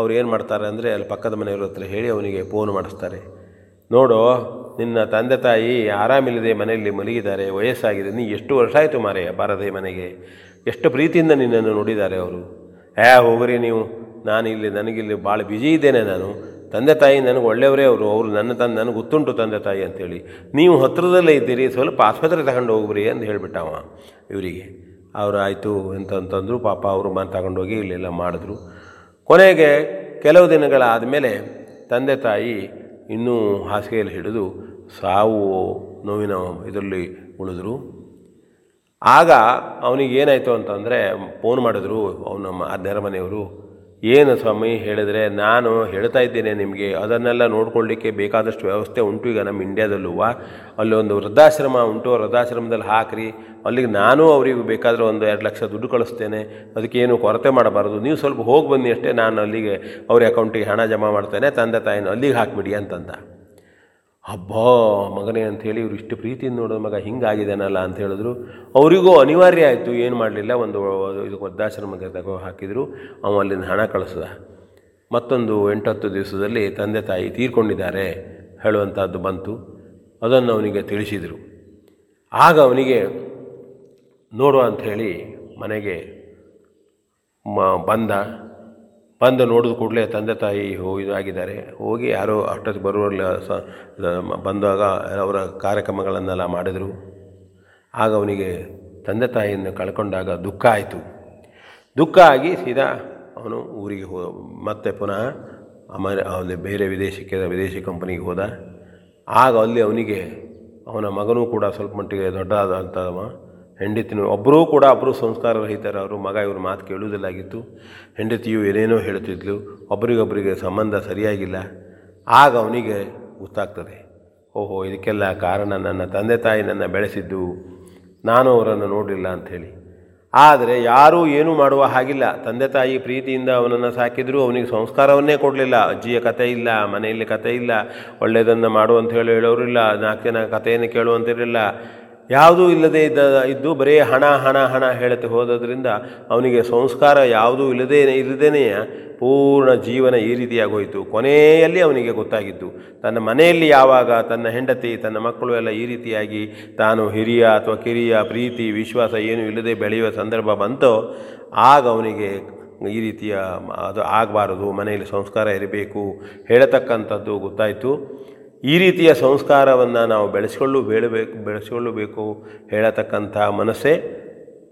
ಅವ್ರು ಏನು ಮಾಡ್ತಾರೆ ಅಂದರೆ ಅಲ್ಲಿ ಪಕ್ಕದ ಮನೆಯವ್ರ ಹತ್ರ ಹೇಳಿ ಅವನಿಗೆ ಫೋನ್ ಮಾಡಿಸ್ತಾರೆ. ನೋಡು, ನಿನ್ನ ತಂದೆ ತಾಯಿ ಆರಾಮಿಲ್ಲದೆ ಮನೆಯಲ್ಲಿ ಮಲಗಿದ್ದಾರೆ, ವಯಸ್ಸಾಗಿದೆ, ನೀ ಎಷ್ಟು ವರ್ಷ ಆಯಿತು ಮಾರೆಯ ಬಾರದೆ ಮನೆಗೆ? ಎಷ್ಟು ಪ್ರೀತಿಯಿಂದ ನಿನ್ನನ್ನು ನೋಡಿದ್ದಾರೆ ಅವರು. ಏ ಹೋಗ್ರಿ ನೀವು ನಾನು ಇಲ್ಲಿ ನನಗಿಲ್ಲಿ ಭಾಳ ಬ್ಯುಸಿ ಇದ್ದೇನೆ ನಾನು. ತಂದೆ ತಾಯಿ ನನಗೆ ಒಳ್ಳೆಯವರೇ ಅವರು ಅವರು ನನ್ನ ತಂದೆ, ನನಗೆ ಗೊತ್ತುಂಟು ತಂದೆ ತಾಯಿ ಅಂತೇಳಿ. ನೀವು ಹತ್ತಿರದಲ್ಲೇ ಇದ್ದೀರಿ, ಸ್ವಲ್ಪ ಆಸ್ಪತ್ರೆ ತಗೊಂಡು ಹೋಗ್ರಿ ಅಂತ ಹೇಳಿಬಿಟ್ಟ ಅವ ಇವರಿಗೆ. ಅವರು ಆಯಿತು ಅಂತಂತಂದರು ಪಾಪ ಅವರು ಮನೆ ತಗೊಂಡೋಗಿ ಇಲ್ಲೆಲ್ಲ ಮಾಡಿದ್ರು. ಕೊನೆಗೆ ಕೆಲವು ದಿನಗಳಾದ ಮೇಲೆ ತಂದೆ ತಾಯಿ ಇನ್ನೂ ಹಾಸಿಗೆಯಲ್ಲಿ ಹಿಡಿದು ಸಾವು ನೋವಿನ ಇದರಲ್ಲಿ ಉಳಿದ್ರು. ಆಗ ಅವನಿಗೆ ಏನಾಯಿತು ಅಂತಂದರೆ ಫೋನ್ ಮಾಡಿದ್ರು, ಅವನ ನೆರಮನೆಯವರು ಏನು ಸ್ವಾಮಿ ಹೇಳಿದರೆ, ನಾನು ಹೇಳ್ತಾ ಇದ್ದೇನೆ ನಿಮಗೆ, ಅದನ್ನೆಲ್ಲ ನೋಡ್ಕೊಳ್ಳಿಕ್ಕೆ ಬೇಕಾದಷ್ಟು ವ್ಯವಸ್ಥೆ ಉಂಟು ಈಗ ನಮ್ಮ ಇಂಡ್ಯಾದಲ್ಲೂ ಅಲ್ಲಿ ಒಂದು ವೃದ್ಧಾಶ್ರಮ ಉಂಟು, ವೃದ್ಧಾಶ್ರಮದಲ್ಲಿ ಹಾಕ್ರಿ. ಅಲ್ಲಿಗೆ ನಾನು ಅವರಿಗೆ ಬೇಕಾದರೆ ಒಂದು ಎರಡು ಲಕ್ಷ ದುಡ್ಡು ಕಳಿಸ್ತೇನೆ. ಅದಕ್ಕೇನು ಕೊರತೆ ಮಾಡಬಾರ್ದು. ನೀವು ಸ್ವಲ್ಪ ಹೋಗಿ ಬನ್ನಿ ಅಷ್ಟೇ, ನಾನು ಅಲ್ಲಿಗೆ ಅವ್ರ ಅಕೌಂಟಿಗೆ ಹಣ ಜಮಾ ಮಾಡ್ತೇನೆ, ತಂದೆ ತಾಯಿನ ಅಲ್ಲಿಗೆ ಹಾಕಿಬಿಡಿ ಅಂತಂದ. ಹಬ್ಬಾ ಮಗನೇ ಅಂಥೇಳಿ ಇವರು ಇಷ್ಟು ಪ್ರೀತಿಯಿಂದ ನೋಡೋದು ಮಗ ಹಿಂಗಾಗಿದ್ದಾನಲ್ಲ ಅಂತ ಹೇಳಿದ್ರು. ಅವರಿಗೂ ಅನಿವಾರ್ಯ ಆಯಿತು, ಏನು ಮಾಡಲಿಲ್ಲ, ಒಂದು ಇದು ವೃದ್ಧಾಶ್ರಮಕ್ಕೆ ತಗೋ ಹಾಕಿದರು, ಅವ ಅಲ್ಲಿಂದ ಹಣ ಕಳಿಸ್ದ. ಮತ್ತೊಂದು ಎಂಟತ್ತು ದಿವಸದಲ್ಲಿ ತಂದೆ ತಾಯಿ ತೀರ್ಕೊಂಡಿದ್ದಾರೆ ಹೇಳುವಂಥದ್ದು ಬಂತು. ಅದನ್ನು ಅವನಿಗೆ ತಿಳಿಸಿದರು. ಆಗ ಅವನಿಗೆ, ನೋಡುವ ಅಂಥೇಳಿ ಮನೆಗೆ ಮ ಬಂದ. ಬಂದು ನೋಡಿದ ಕೂಡಲೇ ತಂದೆ ತಾಯಿ ಹೋ ಇದಾಗಿದ್ದಾರೆ. ಹೋಗಿ ಯಾರೋ ಅಷ್ಟೊತ್ತಿಗೆ ಬರುವಲ್ಲ ಸ ಬಂದಾಗ ಅವರ ಕಾರ್ಯಕ್ರಮಗಳನ್ನೆಲ್ಲ ಮಾಡಿದರು. ಆಗ ಅವನಿಗೆ ತಂದೆ ತಾಯಿಯನ್ನು ಕಳ್ಕೊಂಡಾಗ ದುಃಖ ಆಯಿತು. ದುಃಖ ಆಗಿ ಸೀದಾ ಅವನು ಊರಿಗೆ ಹೋ ಮತ್ತೆ ಪುನಃ ಆಮೇಲೆ ಅಲ್ಲಿ ಬೇರೆ ವಿದೇಶಕ್ಕೆ, ವಿದೇಶಿ ಕಂಪನಿಗೆ ಹೋದ. ಆಗ ಅಲ್ಲಿ ಅವನಿಗೆ ಅವನ ಮಗನೂ ಕೂಡ ಸ್ವಲ್ಪ ಮಟ್ಟಿಗೆ ದೊಡ್ಡದಾದಂಥವ ಹೆಂಡತಿನೂ ಒಬ್ಬರೂ ಕೂಡ ಒಬ್ಬರು ಸಂಸ್ಕಾರ ರಹಿತರ, ಅವರು ಮಗ, ಇವರು ಮಾತು ಕೇಳುವುದಿಲ್ಲಾಗಿತ್ತು. ಹೆಂಡತಿಯು ಏನೇನೋ ಹೇಳ್ತಿದ್ಲು ಒಬ್ಬರಿಗೊಬ್ಬರಿಗೆ ಸಂಬಂಧ ಸರಿಯಾಗಿಲ್ಲ. ಆಗ ಅವನಿಗೆ ಗೊತ್ತಾಗ್ತದೆ, ಓಹೋ, ಇದಕ್ಕೆಲ್ಲ ಕಾರಣ ನನ್ನ ತಂದೆ ತಾಯಿ ನನ್ನ ಬೆಳೆಸಿದ್ದು, ನಾನು ಅವರನ್ನು ನೋಡಲಿಲ್ಲ ಅಂಥೇಳಿ. ಆದರೆ ಯಾರೂ ಏನೂ ಮಾಡುವ ಹಾಗಿಲ್ಲ. ತಂದೆ ತಾಯಿ ಪ್ರೀತಿಯಿಂದ ಅವನನ್ನು ಸಾಕಿದರೂ ಅವನಿಗೆ ಸಂಸ್ಕಾರವನ್ನೇ ಕೊಡಲಿಲ್ಲ. ಅಜ್ಜಿಯ ಕತೆ ಇಲ್ಲ, ಮನೆಯಲ್ಲಿ ಕತೆ ಇಲ್ಲ, ಒಳ್ಳೆಯದನ್ನು ಮಾಡು ಅಂತ ಹೇಳಿ ಹೇಳೋರಿಲ್ಲ ನಾಲ್ಕು ಜನ ಕಥೆಯನ್ನು ಕೇಳುವಂತಿರಲಿಲ್ಲ. ಯಾವುದೂ ಇಲ್ಲದೇ ಇದ್ದ ಇದ್ದು ಬರೀ ಹಣ ಹಣ ಹಣ ಹೇಳುತ್ತೆ ಹೋದದ್ರಿಂದ ಅವನಿಗೆ ಸಂಸ್ಕಾರ ಯಾವುದೂ ಇಲ್ಲದೇ ಇಲ್ಲದೇ ಪೂರ್ಣ ಜೀವನ ಈ ರೀತಿಯಾಗೋಯಿತು. ಕೊನೆಯಲ್ಲಿ ಅವನಿಗೆ ಗೊತ್ತಾಗಿದ್ದು, ತನ್ನ ಮನೆಯಲ್ಲಿ ಯಾವಾಗ ತನ್ನ ಹೆಂಡತಿ, ತನ್ನ ಮಕ್ಕಳು ಎಲ್ಲ ಈ ರೀತಿಯಾಗಿ ತಾನು ಹಿರಿಯ ಅಥವಾ ಕಿರಿಯ ಪ್ರೀತಿ, ವಿಶ್ವಾಸ ಏನು ಇಲ್ಲದೆ ಬೆಳೆಯುವ ಸಂದರ್ಭ ಬಂತೋ, ಆಗ ಅವನಿಗೆ ಈ ರೀತಿಯ ಅದು ಆಗಬಾರದು, ಮನೆಯಲ್ಲಿ ಸಂಸ್ಕಾರ ಇರಬೇಕು ಹೇಳತಕ್ಕಂಥದ್ದು ಗೊತ್ತಾಯಿತು. ಈ ರೀತಿಯ ಸಂಸ್ಕಾರವನ್ನು ನಾವು ಬೆಳೆಸ್ಕೊಳ್ಳು ಬೇಡಬೇಕು ಬೆಳೆಸಿಕೊಳ್ಳಬೇಕು ಹೇಳತಕ್ಕಂಥ ಮನಸ್ಸೇ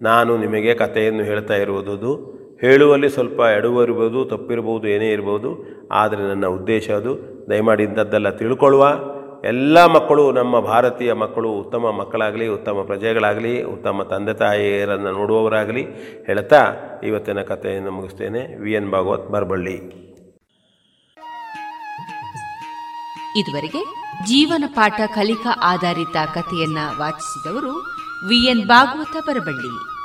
ನಾನು ನಿಮಗೆ ಕಥೆಯನ್ನು ಹೇಳ್ತಾ ಇರುವುದು ಹೇಳುವಲ್ಲಿ ಸ್ವಲ್ಪ ಎಡವಿರ್ಬೋದು ತಪ್ಪಿರ್ಬೋದು, ಏನೇ ಇರ್ಬೋದು, ಆದರೆ ನನ್ನ ಉದ್ದೇಶ ಅದು. ದಯಮಾಡಿ ಇಂಥದ್ದೆಲ್ಲ ತಿಳ್ಕೊಳ್ಳುವ. ಎಲ್ಲ ಮಕ್ಕಳು, ನಮ್ಮ ಭಾರತೀಯ ಮಕ್ಕಳು, ಉತ್ತಮ ಮಕ್ಕಳಾಗಲಿ, ಉತ್ತಮ ಪ್ರಜೆಗಳಾಗಲಿ, ಉತ್ತಮ ತಂದೆ ತಾಯಿಯರನ್ನು ನೋಡುವವರಾಗಲಿ, ಹೇಳ್ತಾ ಇವತ್ತಿನ ಕಥೆಯನ್ನು ಮುಗಿಸ್ತೇನೆ. V N Bhagwat, Barballi. ಇದುವರೆಗೆ ಜೀವನ ಪಾಠ ಕಲಿಕಾ ಆಧಾರಿತ ಕಥೆಯನ್ನ ವಾಚಿಸಿದವರು V N Bhagwat Barballi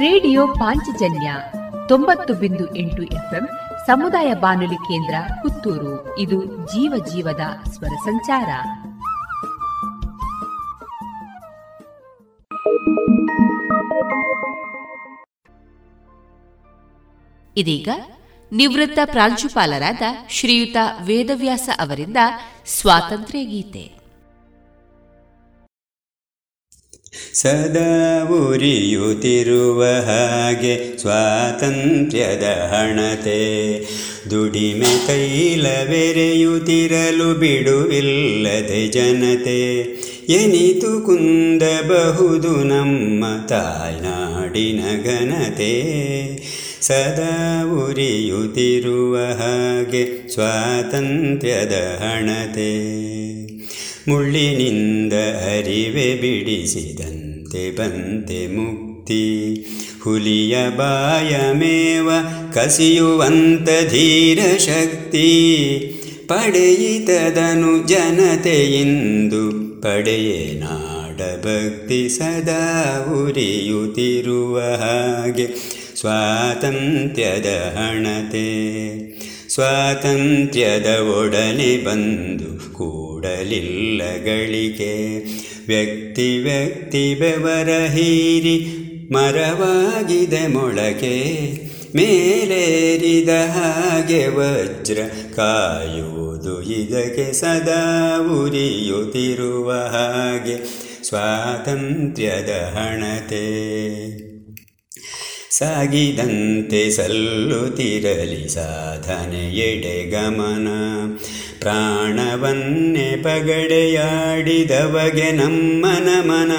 radio Panchajanya ತೊಂಬತ್ತು ಬಿಂದು ಎಂಟು ಎಫ್ಎಂ ಸಮುದಾಯ ಬಾನುಲಿ ಕೇಂದ್ರ ಪುತ್ತೂರು. ಇದು ಜೀವ ಜೀವದ ಸ್ವರ ಸಂಚಾರ. ಇದೀಗ ನಿವೃತ್ತ ಪ್ರಾಂಶುಪಾಲರಾದ ಶ್ರೀಯುತ ವೇದವ್ಯಾಸ ಅವರಿಂದ ಸ್ವಾತಂತ್ರ್ಯ ಗೀತೆ. ಸದಾ ಉರಿಯುತ್ತಿರುವ ಹಾಗೆ ಸ್ವಾತಂತ್ರ್ಯದ ಹಣತೆ, ದುಡಿಮೆ ತೈಲವೆರೆಯುತ್ತಿರಲು ಬಿಡುವಿಲ್ಲದೆ ಜನತೆ, ಎನಿತು ಕುಂದಬಹುದು ನಮ್ಮ ತಾಯ್ನಾಡಿನ ಘನತೆ. ಸದಾ ಉರಿಯುತ್ತಿರುವ ಹಾಗೆ ಸ್ವಾತಂತ್ರ್ಯದ ಹಣತೆ. ಮುಳ್ಳಿನಿಂದ ಅರಿವೆ ಬಿಡಿಸಿದಂತೆ ಬಂತೆ ಮುಕ್ತಿ. ಹುಲಿಯ ಬಾಯ ಮೇವ ಕಸಿಯುವಂತ ಧೀರ ಶಕ್ತಿ. ಪಡೆಯಿತದನು ಜನತೆಯಿಂದು ಪಡೆಯೇ ನಾಡ ಭಕ್ತಿ ಸದಾ ಉರಿಯುತ್ತಿರುವ ಹಾಗೆ ಸ್ವಾತಂತ್ರ್ಯದ ಹಣತೆ ಸ್ವಾತಂತ್ರ್ಯದ ಒಡನೆ ಬಂದು ಕೂಡಲಿಲ್ಲಗಳಿಗೆ ವ್ಯಕ್ತಿ ವ್ಯಕ್ತಿ ಬೆವರ ಹೀರಿ ಮರವಾಗಿದೆ ಮೊಳಕೆ. ಮೇಲೇರಿದ ಹಾಗೆ ವಜ್ರ ಕಾಯುವುದು ಇದಕ್ಕೆ ಸದಾ ಉರಿಯುತ್ತಿರುವ ಹಾಗೆ. ಸ್ವಾತಂತ್ರ್ಯದ ಹಣತೆ ಸಾಗಿದಂತೆ ಸಲ್ಲುತ್ತಿರಲಿ ಸಾಧನೆ ಎಡೆ ಗಮನ. ಪ್ರಾಣವನ್ನೇ ಪಗಡೆಯಾಡಿದವಗೆ ನಮ್ಮ ನಮನ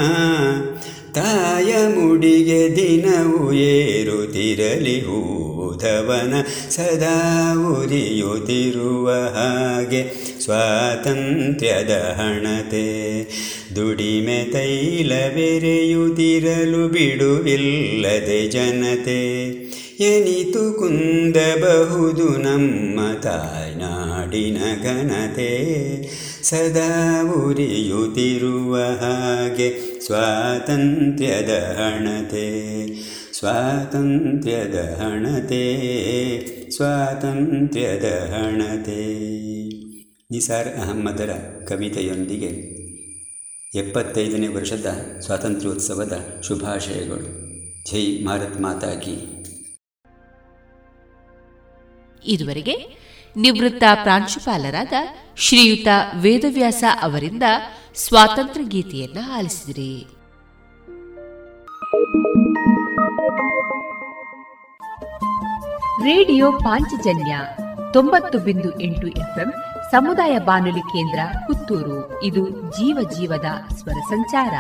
ತಾಯ ಮುಡಿಗೆ ದಿನವು ಏರುತ್ತಿರಲಿ ಹೂಧವನ ಸದಾ ಉರಿಯುತ್ತಿರುವ ಹಾಗೆ ಸ್ವಾತಂತ್ರ್ಯದ ಹಣತೆ. ದುಡಿಮೆ ತೈಲವೆರೆಯುದಿರಲು ಬಿಡುವಿಲ್ಲದೆ ಜನತೆ, ಎನಿತು ಕುಂದಬಹುದು ನಮ್ಮ ತಾಯ್ನಾಡಿನ ಘನತೆ. ಸದಾ ಉರಿಯುತ್ತಿರುವ ಹಾಗೆ ಸ್ವಾತಂತ್ರ್ಯದ ಹಣತೆ ಸ್ವಾತಂತ್ರ್ಯದ ಹಣತೆ ಸ್ವಾತಂತ್ರ್ಯದ ಹಣತೆ. ನಿಸಾರ್ ಅಹಮ್ಮದರ ಕವಿತೆಯೊಂದಿಗೆ ಎಪ್ಪತ್ತೈದನೇ ವರ್ಷದ ಸ್ವಾತಂತ್ರ್ಯೋತ್ಸವದ ಶುಭಾಶಯಗಳು. ಜೈ ಭಾರತ್ ಮಾತಾ ಕಿ. ಇದುವರೆಗೆ ನಿವೃತ್ತ ಪ್ರಾಂಶುಪಾಲರಾದ ಶ್ರೀಯುತ ವೇದವ್ಯಾಸ ಅವರಿಂದ ಸ್ವಾತಂತ್ರ್ಯ ಗೀತೆಯನ್ನ ಆಲಿಸಿದಿರಿ. ರೇಡಿಯೋ ಪಾಂಚಜನ್ಯ ತೊಂಬತ್ತು ಬಿಂದು ಎಂಟು ಎಫ್ಎಂ ಸಮುದಾಯ ಬಾನುಲಿ ಕೇಂದ್ರ ಪುತ್ತೂರು. ಇದು ಜೀವ ಜೀವದ ಸ್ವರ ಸಂಚಾರ.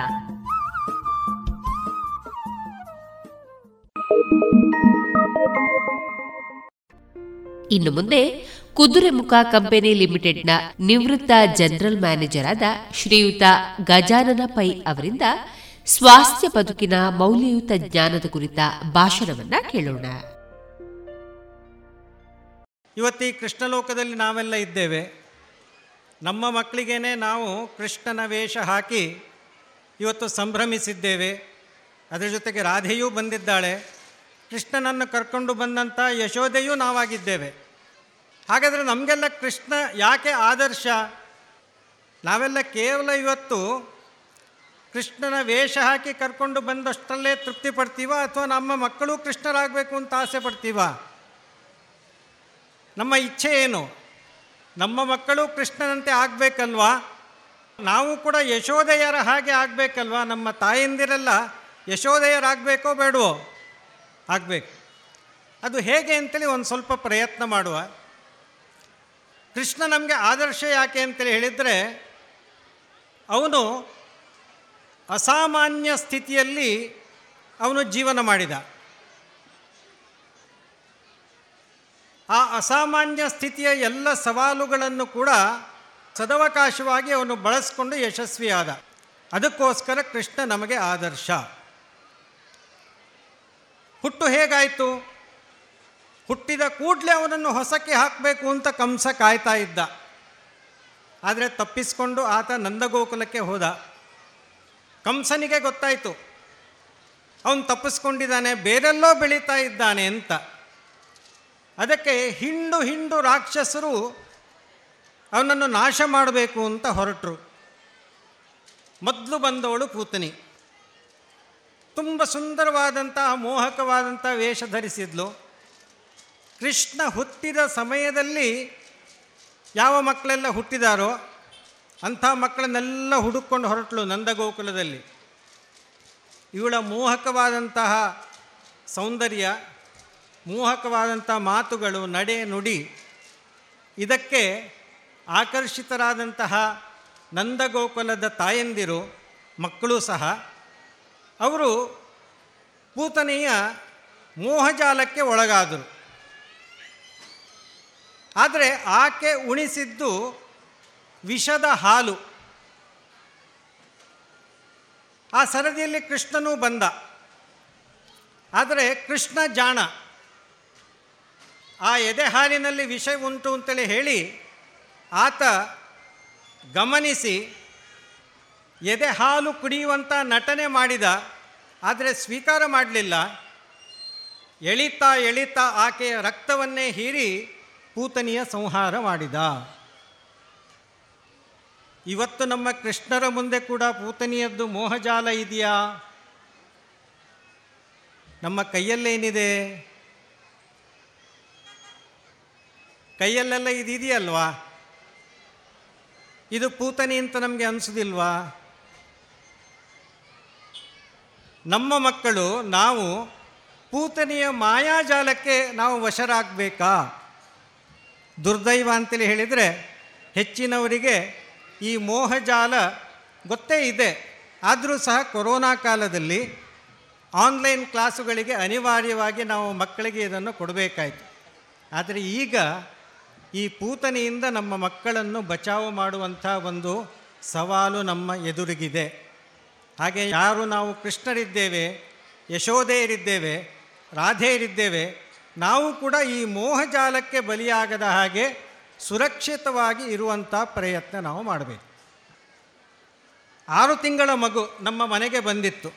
ಇನ್ನು ಮುಂದೆ ಕುದುರೆಮುಖ ಕಂಪನಿ ಲಿಮಿಟೆಡ್ನ ನಿವೃತ್ತ ಜನರಲ್ ಮ್ಯಾನೇಜರ್ ಆದ ಶ್ರೀಯುತ ಗಜಾನನ ಪೈ ಅವರಿಂದ ಸ್ವಾಸ್ಥ್ಯ ಬದುಕಿನ ಮೌಲ್ಯಯುತ ಜ್ಞಾನದ ಕುರಿತ ಭಾಷಣವನ್ನ ಕೇಳೋಣ. ಇವತ್ತಿ ಕೃಷ್ಣಲೋಕದಲ್ಲಿ ನಾವೆಲ್ಲ ಇದ್ದೇವೆ. ನಮ್ಮ ಮಕ್ಕಳಿಗೇನೆ ನಾವು ಕೃಷ್ಣನ ವೇಷ ಹಾಕಿ ಇವತ್ತು ಸಂಭ್ರಮಿಸಿದ್ದೇವೆ. ಅದರ ಜೊತೆಗೆ ರಾಧೆಯೂ ಬಂದಿದ್ದಾಳೆ. ಕೃಷ್ಣನನ್ನು ಕರ್ಕೊಂಡು ಬಂದಂಥ ಯಶೋದೆಯೂ ನಾವಾಗಿದ್ದೇವೆ. ಹಾಗಾದರೆ ನಮಗೆಲ್ಲ ಕೃಷ್ಣ ಯಾಕೆ ಆದರ್ಶ? ನಾವೆಲ್ಲ ಕೇವಲ ಇವತ್ತು ಕೃಷ್ಣನ ವೇಷ ಹಾಕಿ ಕರ್ಕೊಂಡು ಬಂದಷ್ಟರಲ್ಲೇ ತೃಪ್ತಿ ಪಡ್ತೀವ? ಅಥವಾ ನಮ್ಮ ಮಕ್ಕಳು ಕೃಷ್ಣರಾಗಬೇಕು ಅಂತ ಆಸೆ ಪಡ್ತೀವ? ನಮ್ಮ ಇಚ್ಛೆ ಏನು? ನಮ್ಮ ಮಕ್ಕಳು ಕೃಷ್ಣನಂತೆ ಆಗಬೇಕಲ್ವಾ? ನಾವು ಕೂಡ ಯಶೋದೆಯರ ಹಾಗೆ ಆಗಬೇಕಲ್ವಾ? ನಮ್ಮ ತಾಯಂದಿರೆಲ್ಲ ಯಶೋದೆಯರಾಗಬೇಕೋ ಬೇಡವೋ? ಆಗಬೇಕು. ಅದು ಹೇಗೆ ಅಂತೇಳಿ ಒಂದು ಸ್ವಲ್ಪ ಪ್ರಯತ್ನ ಮಾಡುವ. ಕೃಷ್ಣ ನಮಗೆ ಆದರ್ಶ ಯಾಕೆ ಅಂತೇಳಿ ಹೇಳಿದರೆ, ಅವನು ಅಸಾಮಾನ್ಯ ಸ್ಥಿತಿಯಲ್ಲಿ ಅವನು ಜೀವನ ಮಾಡಿದ. ಆ ಅಸಾಮಾನ್ಯ ಸ್ಥಿತಿಯ ಎಲ್ಲ ಸವಾಲುಗಳನ್ನು ಕೂಡ ಸದವಕಾಶವಾಗಿ ಅವನು ಬಳಸ್ಕೊಂಡು ಯಶಸ್ವಿಯಾದ. ಅದಕ್ಕೋಸ್ಕರ ಕೃಷ್ಣ ನಮಗೆ ಆದರ್ಶ. ಹುಟ್ಟು ಹೇಗಾಯಿತು? ಹುಟ್ಟಿದ ಕೂಡಲೇ ಅವನನ್ನು ಹೊಸಕ್ಕೆ ಹಾಕಬೇಕು ಅಂತ ಕಂಸ ಕಾಯ್ತಾ ಇದ್ದ. ಆದರೆ ತಪ್ಪಿಸಿಕೊಂಡು ಆತ ನಂದಗೋಕುಲಕ್ಕೆ ಹೋದ. ಕಂಸನಿಗೆ ಗೊತ್ತಾಯಿತು. ಅವನು ತಪ್ಪಿಸ್ಕೊಂಡಿದ್ದಾನೆ, ಬೇರೆಲ್ಲೋ ಬೆಳೀತಾ ಇದ್ದಾನೆ ಅಂತ. ಅದಕ್ಕೆ ಹಿಂಡು ಹಿಂಡು ರಾಕ್ಷಸರು ಅವನನ್ನು ನಾಶ ಮಾಡಬೇಕು ಅಂತ ಹೊರಟರು. ಮೊದಲು ಬಂದವಳು ಪೂತನಿ ತುಂಬ ಸುಂದರವಾದಂತಹ ಮೋಹಕವಾದಂಥ ವೇಷ ಧರಿಸಿದ್ಲು. ಕೃಷ್ಣ ಹುಟ್ಟಿದ ಸಮಯದಲ್ಲಿ ಯಾವ ಮಕ್ಕಳೆಲ್ಲ ಹುಟ್ಟಿದಾರೋ ಅಂಥ ಮಕ್ಕಳನ್ನೆಲ್ಲ ಹುಡುಕೊಂಡು ಹೊರಟಳು ನಂದಗೋಕುಲದಲ್ಲಿ. ಇವಳ ಮೋಹಕವಾದಂತಹ ಸೌಂದರ್ಯ ಮೋಹಕವಾದಂಥ ಮಾತುಗಳು ನಡೆ ನುಡಿ. ಇದಕ್ಕೆ ಆಕರ್ಷಿತರಾದಂತಹ ನಂದಗೋಕುಲದ ತಾಯಂದಿರು, ಮಕ್ಕಳು ಸಹ. ಅವರು ಪೂತನೆಯ ಮೋಹಜಾಲಕ್ಕೆ ಒಳಗಾದರು. ಆದರೆ ಆಕೆ ಉಣಿಸಿದ್ದು ವಿಷದ ಹಾಲು. ಆ ಸರದಿಯಲ್ಲಿ ಕೃಷ್ಣನೂ ಬಂದ. ಆದರೆ ಕೃಷ್ಣ ಜಾಣ. ಆ ಎದೆ ಹಾಲಿನಲ್ಲಿ ವಿಷ ಉಂಟು ಅಂತೇಳಿ ಹೇಳಿ ಆತ ಗಮನಿಸಿ ಎದೆ ಹಾಲು ಕುಡಿಯುವಂಥ ನಟನೆ ಮಾಡಿದ, ಆದರೆ ಸ್ವೀಕಾರ ಮಾಡಲಿಲ್ಲ. ಎಳಿತಾ ಎಳಿತಾ ಆಕೆಯ ರಕ್ತವನ್ನೇ ಹೀರಿ ಪೂತನಿಯ ಸಂಹಾರ ಮಾಡಿದ. ಇವತ್ತು ನಮ್ಮ ಕೃಷ್ಣರ ಮುಂದೆ ಕೂಡ ಪೂತನಿಯದ್ದು ಮೋಹಜಾಲ ಇದೆಯಾ? ನಮ್ಮ ಕೈಯಲ್ಲೇನಿದೆ? ಕೈಯಲ್ಲೆಲ್ಲ ಇದಿದೆಯಲ್ವಾ ಇದು ಪೂತನಿ ಅಂತ ನಮಗೆ ಅನಿಸೋದಿಲ್ವಾ? ನಮ್ಮ ಮಕ್ಕಳು, ನಾವು ಪೂತನಿಯ ಮಾಯಾಜಾಲಕ್ಕೆ ನಾವು ವಶರಾಗಬೇಕಾ? ದುರ್ದೈವ ಅಂತೇಳಿ ಹೇಳಿದರೆ ಹೆಚ್ಚಿನವರಿಗೆ ಈ ಮೋಹಜಾಲ ಗೊತ್ತೇ ಇದೆ. ಆದರೂ ಸಹ ಕೊರೋನಾ ಕಾಲದಲ್ಲಿ ಆನ್ಲೈನ್ ಕ್ಲಾಸುಗಳಿಗೆ ಅನಿವಾರ್ಯವಾಗಿ ನಾವು ಮಕ್ಕಳಿಗೆ ಇದನ್ನು ಕೊಡಬೇಕಾಯಿತು. ಆದರೆ ಈಗ ಈ ಪೂತನೆಯಿಂದ ನಮ್ಮ ಮಕ್ಕಳನ್ನು ಬಚಾವು ಮಾಡುವಂಥ ಒಂದು ಸವಾಲು ನಮ್ಮ ಎದುರಿಗಿದೆ. ಹಾಗೆ ಯಾರು ನಾವು ಕೃಷ್ಣರಿದ್ದೇವೆ, ಯಶೋಧೆಯರಿದ್ದೇವೆ, ರಾಧೆಯರಿದ್ದೇವೆ, ನಾವು ಕೂಡ ಈ ಮೋಹಜಾಲಕ್ಕೆ ಬಲಿಯಾಗದ ಹಾಗೆ ಸುರಕ್ಷಿತವಾಗಿ ಇರುವಂಥ ಪ್ರಯತ್ನ ನಾವು ಮಾಡಬೇಕು. ಆರು ತಿಂಗಳ ಮಗು ನಮ್ಮ ಮನೆಗೆ ಬಂದಿತ್ತು.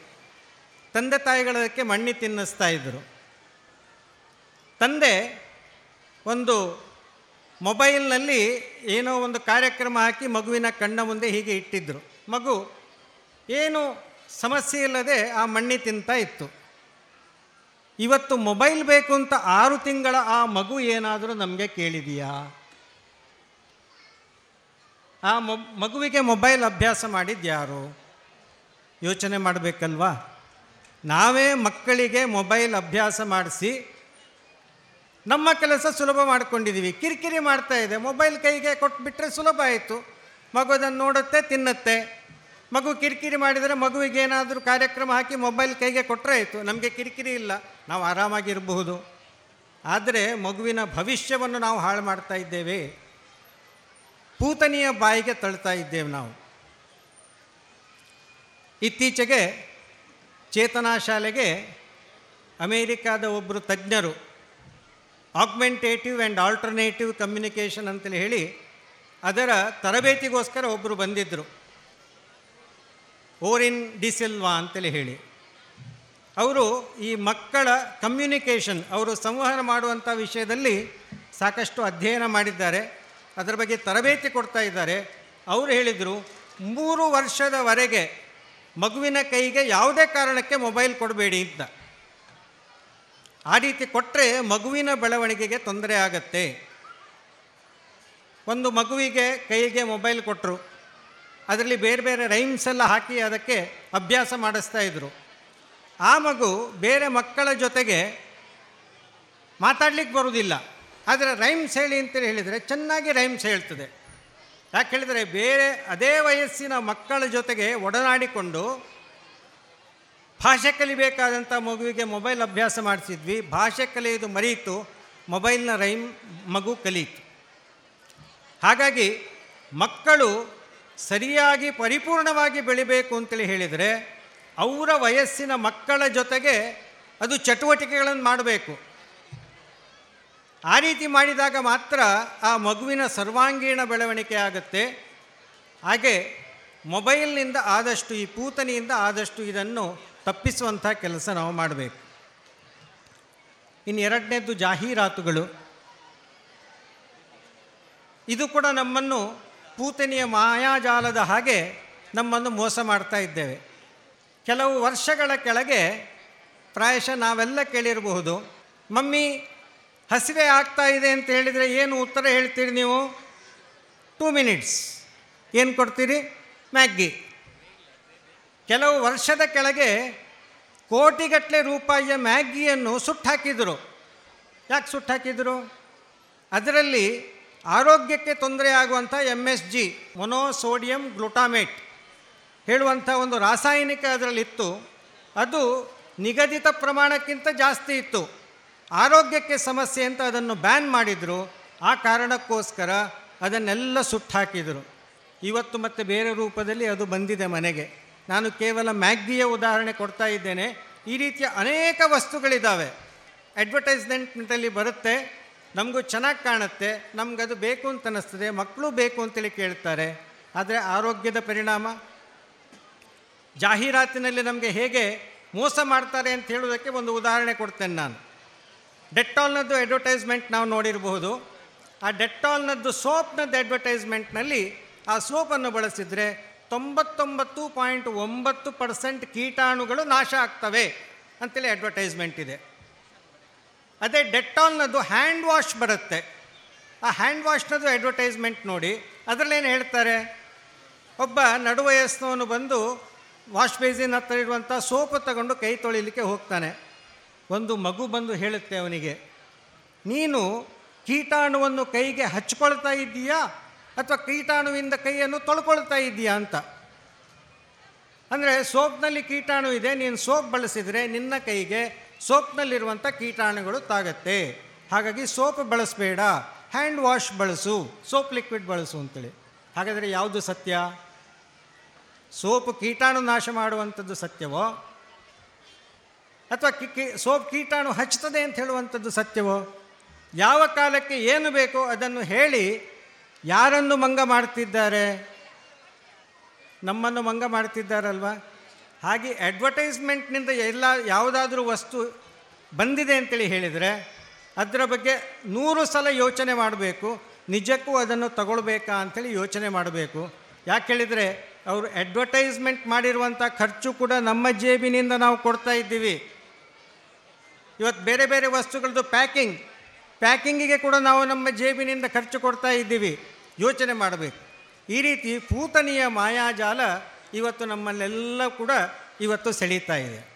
ತಂದೆ ತಾಯಿಗಳದಕ್ಕೆ ಮಣ್ಣಿ ತಿನ್ನಿಸ್ತಾ ಇದ್ದರು ತಂದೆ ಒಂದು ಮೊಬೈಲ್ನಲ್ಲಿ ಏನೋ ಒಂದು ಕಾರ್ಯಕ್ರಮ ಹಾಕಿ ಮಗುವಿನ ಕಣ್ಣ ಮುಂದೆ ಹೀಗೆ ಇಟ್ಟಿದ್ದರು ಮಗು ಏನು ಸಮಸ್ಯೆ ಇಲ್ಲದೆ ಆ ಮಣ್ಣಿ ತಿಂತಾ ಇತ್ತು. ಇವತ್ತು ಮೊಬೈಲ್ ಬೇಕು ಅಂತ ಆರು ತಿಂಗಳ ಆ ಮಗು ಏನಾದರೂ ನಮಗೆ ಕೇಳಿದೆಯಾ? ಆ ಮಗುವಿಗೆ ಮೊಬೈಲ್ ಅಭ್ಯಾಸ ಮಾಡಿದ್ಯಾರು ಯೋಚನೆ ಮಾಡಬೇಕಲ್ವಾ? ನಾವೇ ಮಕ್ಕಳಿಗೆ ಮೊಬೈಲ್ ಅಭ್ಯಾಸ ಮಾಡಿಸಿ ನಮ್ಮ ಕೆಲಸ ಸುಲಭ ಮಾಡಿಕೊಂಡಿದ್ದೀವಿ ಕಿರಿಕಿರಿ ಮಾಡ್ತಾ ಇದೆ. ಮೊಬೈಲ್ ಕೈಗೆ ಕೊಟ್ಬಿಟ್ರೆ ಸುಲಭ ಆಯಿತು. ಮಗು ಅದನ್ನು ನೋಡುತ್ತೆ, ತಿನ್ನುತ್ತೆ. ಮಗು ಕಿರಿಕಿರಿ ಮಾಡಿದರೆ ಮಗುವಿಗೆ ಏನಾದರೂ ಕಾರ್ಯಕ್ರಮ ಹಾಕಿ ಮೊಬೈಲ್ ಕೈಗೆ ಕೊಟ್ಟರೆ ಆಯಿತು. ನಮಗೆ ಕಿರಿಕಿರಿ ಇಲ್ಲ. ನಾವು ಆರಾಮಾಗಿರಬಹುದು. ಆದರೆ ಮಗುವಿನ ಭವಿಷ್ಯವನ್ನು ನಾವು ಹಾಳು ಮಾಡ್ತಾ ಇದ್ದೇವೆ. ಪೂತನಿಯ ಬಾಯಿಗೆ ತಳ್ತಾ ಇದ್ದೇವೆ ನಾವು. ಇತ್ತೀಚೆಗೆ ಚೇತನಾ ಶಾಲೆಗೆ ಅಮೇರಿಕಾದ ಒಬ್ಬರು ತಜ್ಞರು ಆಗ್ಮೆಂಟೇಟಿವ್ ಆ್ಯಂಡ್ ಆಲ್ಟರ್ನೇಟಿವ್ ಕಮ್ಯುನಿಕೇಷನ್ ಅಂತೇಳಿ ಹೇಳಿ ಅದರ ತರಬೇತಿಗೋಸ್ಕರ ಒಬ್ಬರು ಬಂದಿದ್ದರು ಓರಿನ್ ಡಿಸಿಲ್ವಾ ಅಂತೇಳಿ ಹೇಳಿ. ಅವರು ಈ ಮಕ್ಕಳ ಕಮ್ಯುನಿಕೇಷನ್ ಅವರು ಸಂವಹನ ಮಾಡುವಂಥ ವಿಷಯದಲ್ಲಿ ಸಾಕಷ್ಟು ಅಧ್ಯಯನ ಮಾಡಿದ್ದಾರೆ. ಅದರ ಬಗ್ಗೆ ತರಬೇತಿ ಕೊಡ್ತಾ ಇದ್ದಾರೆ. ಅವರು ಹೇಳಿದರು, ಮೂರು ವರ್ಷದವರೆಗೆ ಮಗುವಿನ ಕೈಗೆ ಯಾವುದೇ ಕಾರಣಕ್ಕೆ ಮೊಬೈಲ್ ಕೊಡಬೇಡಿ ಅಂತ. ಆ ರೀತಿ ಕೊಟ್ಟರೆ ಮಗುವಿನ ಬೆಳವಣಿಗೆಗೆ ತೊಂದರೆ ಆಗತ್ತೆ. ಒಂದು ಮಗುವಿಗೆ ಕೈಗೆ ಮೊಬೈಲ್ ಕೊಟ್ಟರು ಅದರಲ್ಲಿ ಬೇರೆ ಬೇರೆ ರೈಮ್ಸ್ ಎಲ್ಲ ಹಾಕಿ ಅದಕ್ಕೆ ಅಭ್ಯಾಸ ಮಾಡಿಸ್ತಾ ಇದ್ದರು ಆ ಮಗು ಬೇರೆ ಮಕ್ಕಳ ಜೊತೆಗೆ ಮಾತಾಡ್ಲಿಕ್ಕೆ ಬರುವುದಿಲ್ಲ ಆದರೆ ರೈಮ್ಸ್ ಹೇಳಿ ಅಂತೇಳಿ ಹೇಳಿದರೆ ಚೆನ್ನಾಗಿ ರೈಮ್ಸ್ ಹೇಳ್ತದೆ. ಯಾಕೆ ಹೇಳಿದರೆ ಬೇರೆ ಅದೇ ವಯಸ್ಸಿನ ಮಕ್ಕಳ ಜೊತೆಗೆ ಒಡನಾಡಿಕೊಂಡು ಭಾಷೆ ಕಲಿಬೇಕಾದಂಥ ಮಗುವಿಗೆ ಮೊಬೈಲ್ ಅಭ್ಯಾಸ ಮಾಡಿಸಿದ್ವಿ ಭಾಷೆ ಕಲಿಯೋದು ಮರೆಯಿತು. ಮೊಬೈಲ್ನ ರೈಮ್ ಮಗು ಕಲಿಯಿತು. ಹಾಗಾಗಿ ಮಕ್ಕಳು ಸರಿಯಾಗಿ ಪರಿಪೂರ್ಣವಾಗಿ ಬೆಳಿಬೇಕು ಅಂತೇಳಿ ಹೇಳಿದರೆ ಅವರ ವಯಸ್ಸಿನ ಮಕ್ಕಳ ಜೊತೆಗೆ ಅದು ಚಟುವಟಿಕೆಗಳನ್ನು ಮಾಡಬೇಕು. ಆ ರೀತಿ ಮಾಡಿದಾಗ ಮಾತ್ರ ಆ ಮಗುವಿನ ಸರ್ವಾಂಗೀಣ ಬೆಳವಣಿಗೆ ಆಗುತ್ತೆ. ಹಾಗೆ ಮೊಬೈಲ್ನಿಂದ ಆದಷ್ಟು ಈ ಪೂತನಿಯಿಂದ ಆದಷ್ಟು ಇದನ್ನು ತಪ್ಪಿಸುವಂಥ ಕೆಲಸ ನಾವು ಮಾಡಬೇಕು. ಇನ್ನು ಎರಡನೇದು ಜಾಹೀರಾತುಗಳು. ಇದು ಕೂಡ ನಮ್ಮನ್ನು ಪೂತನಿಯ ಮಾಯಾಜಾಲದ ಹಾಗೆ ನಮ್ಮನ್ನು ಮೋಸ ಮಾಡ್ತಾ ಇದ್ದೇವೆ. ಕೆಲವು ವರ್ಷಗಳ ಕೆಳಗೆ ಪ್ರಾಯಶಃ ನಾವೆಲ್ಲ ಕೇಳಿರಬಹುದು, ಮಮ್ಮಿ ಹಸಿವೆ ಆಗ್ತಾ ಇದೆ ಅಂತ ಹೇಳಿದರೆ ಏನು ಉತ್ತರ ಹೇಳ್ತೀರಿ ನೀವು? ಟೂ ಮಿನಿಟ್ಸ್ ಏನು ಕೊಡ್ತೀರಿ? ಮ್ಯಾಗ್ಗಿ ಕೆಲವು ವರ್ಷದ ಕೆಳಗೆ ಕೋಟಿಗಟ್ಟಲೆ ರೂಪಾಯಿಯ ಮ್ಯಾಗಿಯನ್ನು ಸುಟ್ಟು ಹಾಕಿದರು ಯಾಕೆ ಸುಟ್ಟು ಹಾಕಿದರು ಅದರಲ್ಲಿ ಆರೋಗ್ಯಕ್ಕೆ ತೊಂದರೆ ಆಗುವಂಥ M S G monosodium glutamate ಹೇಳುವಂಥ ಒಂದು ರಾಸಾಯನಿಕ ಅದರಲ್ಲಿತ್ತು. ಅದು ನಿಗದಿತ ಪ್ರಮಾಣಕ್ಕಿಂತ ಜಾಸ್ತಿ ಇತ್ತು. ಆರೋಗ್ಯಕ್ಕೆ ಸಮಸ್ಯೆ ಅಂತ ಅದನ್ನು ಬ್ಯಾನ್ ಮಾಡಿದರು. ಆ ಕಾರಣಕ್ಕೋಸ್ಕರ ಅದನ್ನೆಲ್ಲ ಸುಟ್ಟು ಹಾಕಿದರು ಇವತ್ತು ಮತ್ತೆ ಬೇರೆ ರೂಪದಲ್ಲಿ ಅದು ಬಂದಿದೆ ಮನೆಗೆ. ನಾನು ಕೇವಲ ಮ್ಯಾಗ್ದಿಯ ಉದಾಹರಣೆ ಕೊಡ್ತಾ ಇದ್ದೇನೆ. ಈ ರೀತಿಯ ಅನೇಕ ವಸ್ತುಗಳಿದ್ದಾವೆ ಅಡ್ವರ್ಟೈಸ್ಮೆಂಟ್ನಲ್ಲಿ ಬರುತ್ತೆ. ನಮಗೂ ಚೆನ್ನಾಗಿ ಕಾಣುತ್ತೆ. ನಮಗದು ಬೇಕು ಅಂತ ಅನ್ನಿಸ್ತದೆ. ಮಕ್ಕಳು ಬೇಕು ಅಂತೇಳಿ ಕೇಳ್ತಾರೆ. ಆದರೆ ಆರೋಗ್ಯದ ಪರಿಣಾಮ? ಜಾಹೀರಾತಿನಲ್ಲಿ ನಮಗೆ ಹೇಗೆ ಮೋಸ ಮಾಡ್ತಾರೆ ಅಂತ ಹೇಳೋದಕ್ಕೆ ಒಂದು ಉದಾಹರಣೆ ಕೊಡ್ತೇನೆ ನಾನು. ಡೆಟ್ಟಾಲ್ನದ್ದು ಅಡ್ವರ್ಟೈಸ್ಮೆಂಟ್ ನಾವು ನೋಡಿರಬಹುದು. ಆ ಡೆಟ್ಟಾಲ್ನದ್ದು ಸೋಪ್ನದ್ದು ಅಡ್ವರ್ಟೈಸ್ಮೆಂಟ್ನಲ್ಲಿ ಆ ಸೋಪನ್ನು ಬಳಸಿದರೆ ತೊಂಬತ್ತೊಂಬತ್ತು ಪಾಯಿಂಟ್ ಒಂಬತ್ತು ಪರ್ಸೆಂಟ್ ಕೀಟಾಣುಗಳು ನಾಶ ಆಗ್ತವೆ ಅಂತೇಳಿ ಅಡ್ವರ್ಟೈಸ್ಮೆಂಟ್ ಇದೆ. ಅದೇ ಡೆಟಾಲ್ನದ್ದು ಹ್ಯಾಂಡ್ ವಾಶ್ ಬರುತ್ತೆ. ಆ ಹ್ಯಾಂಡ್ ವಾಶ್ನದು ಅಡ್ವರ್ಟೈಸ್ಮೆಂಟ್ ನೋಡಿ ಅದರಲ್ಲೇನು ಹೇಳ್ತಾರೆ? ಒಬ್ಬ ನಡುವಯಸ್ನವನು ಬಂದು ವಾಶ್ ಬೇಸಿನ್ ಹತ್ತಿರ ಇರುವಂಥ ಸೋಪು ತಗೊಂಡು ಕೈ ತೊಳಿಲಿಕ್ಕೆ ಹೋಗ್ತಾನೆ. ಒಂದು ಮಗು ಬಂದು ಹೇಳುತ್ತೆ ಅವನಿಗೆ, ನೀನು ಕೀಟಾಣುವನ್ನು ಕೈಗೆ ಹಚ್ಕೊಳ್ತಾ ಇದ್ದೀಯಾ? ಅಥವಾ ಕೀಟಾಣುವಿಂದ ಕೈಯನ್ನು ತೊಳ್ಕೊಳ್ತಾ ಇದ್ದೀಯಾ ಅಂತ. ಅಂದರೆ ಸೋಪ್ನಲ್ಲಿ ಕೀಟಾಣು ಇದೆ, ನೀನು ಸೋಪ್ ಬಳಸಿದರೆ ನಿನ್ನ ಕೈಗೆ ಸೋಪ್ನಲ್ಲಿರುವಂಥ ಕೀಟಾಣುಗಳು ತಾಗತ್ತೆ. ಹಾಗಾಗಿ ಸೋಪ್ ಬಳಸಬೇಡ, ಹ್ಯಾಂಡ್ ವಾಶ್ ಬಳಸು, ಸೋಪ್ ಲಿಕ್ವಿಡ್ ಬಳಸು ಅಂತೇಳಿ. ಹಾಗಾದರೆ ಯಾವುದು ಸತ್ಯ? ಸೋಪು ಕೀಟಾಣು ನಾಶ ಮಾಡುವಂಥದ್ದು ಸತ್ಯವೋ? ಅಥವಾ ಸೋಪ್ ಕೀಟಾಣು ಹಚ್ತದೆ ಅಂತ ಹೇಳುವಂಥದ್ದು ಸತ್ಯವೋ? ಯಾವ ಕಾಲಕ್ಕೆ ಏನು ಬೇಕೋ ಅದನ್ನು ಹೇಳಿ ಯಾರನ್ನು ಮಂಗ ಮಾಡ್ತಿದ್ದಾರೆ? ನಮ್ಮನ್ನು ಮಂಗ ಮಾಡ್ತಿದ್ದಾರಲ್ವ? ಹಾಗೆ ಅಡ್ವರ್ಟೈಸ್ಮೆಂಟ್ನಿಂದ ಎಲ್ಲ ಯಾವುದಾದ್ರೂ ವಸ್ತು ಬಂದಿದೆ ಅಂತೇಳಿ ಹೇಳಿದರೆ, ಅದರ ಬಗ್ಗೆ ನೂರು ಸಲ ಯೋಚನೆ ಮಾಡಬೇಕು, ನಿಜಕ್ಕೂ ಅದನ್ನು ತಗೊಳ್ಬೇಕಾ ಅಂಥೇಳಿ ಯೋಚನೆ ಮಾಡಬೇಕು. ಯಾಕೆ ಹೇಳಿದರೆ, ಅವರು ಅಡ್ವರ್ಟೈಸ್ಮೆಂಟ್ ಮಾಡಿರುವಂಥ ಖರ್ಚು ಕೂಡ ನಮ್ಮ ಜೇಬಿನಿಂದ ನಾವು ಕೊಡ್ತಾ ಇದ್ದೀವಿ. ಇವತ್ತು ಬೇರೆ ಬೇರೆ ವಸ್ತುಗಳದ್ದು ಪ್ಯಾಕಿಂಗ್, ಪ್ಯಾಕಿಂಗಿಗೆ ಕೂಡ ನಾವು ನಮ್ಮ ಜೇಬಿನಿಂದ ಖರ್ಚು ಕೊಡ್ತಾ ಇದ್ದೀವಿ. ಯೋಚನೆ ಮಾಡಬೇಕು. ಈ ರೀತಿ ಪೂತನಿಯ ಮಾಯಾಜಾಲ ಇವತ್ತು ನಮ್ಮಲ್ಲೆಲ್ಲ ಕೂಡ ಇವತ್ತು ಸೆಳೀತಾ ಇದೆ.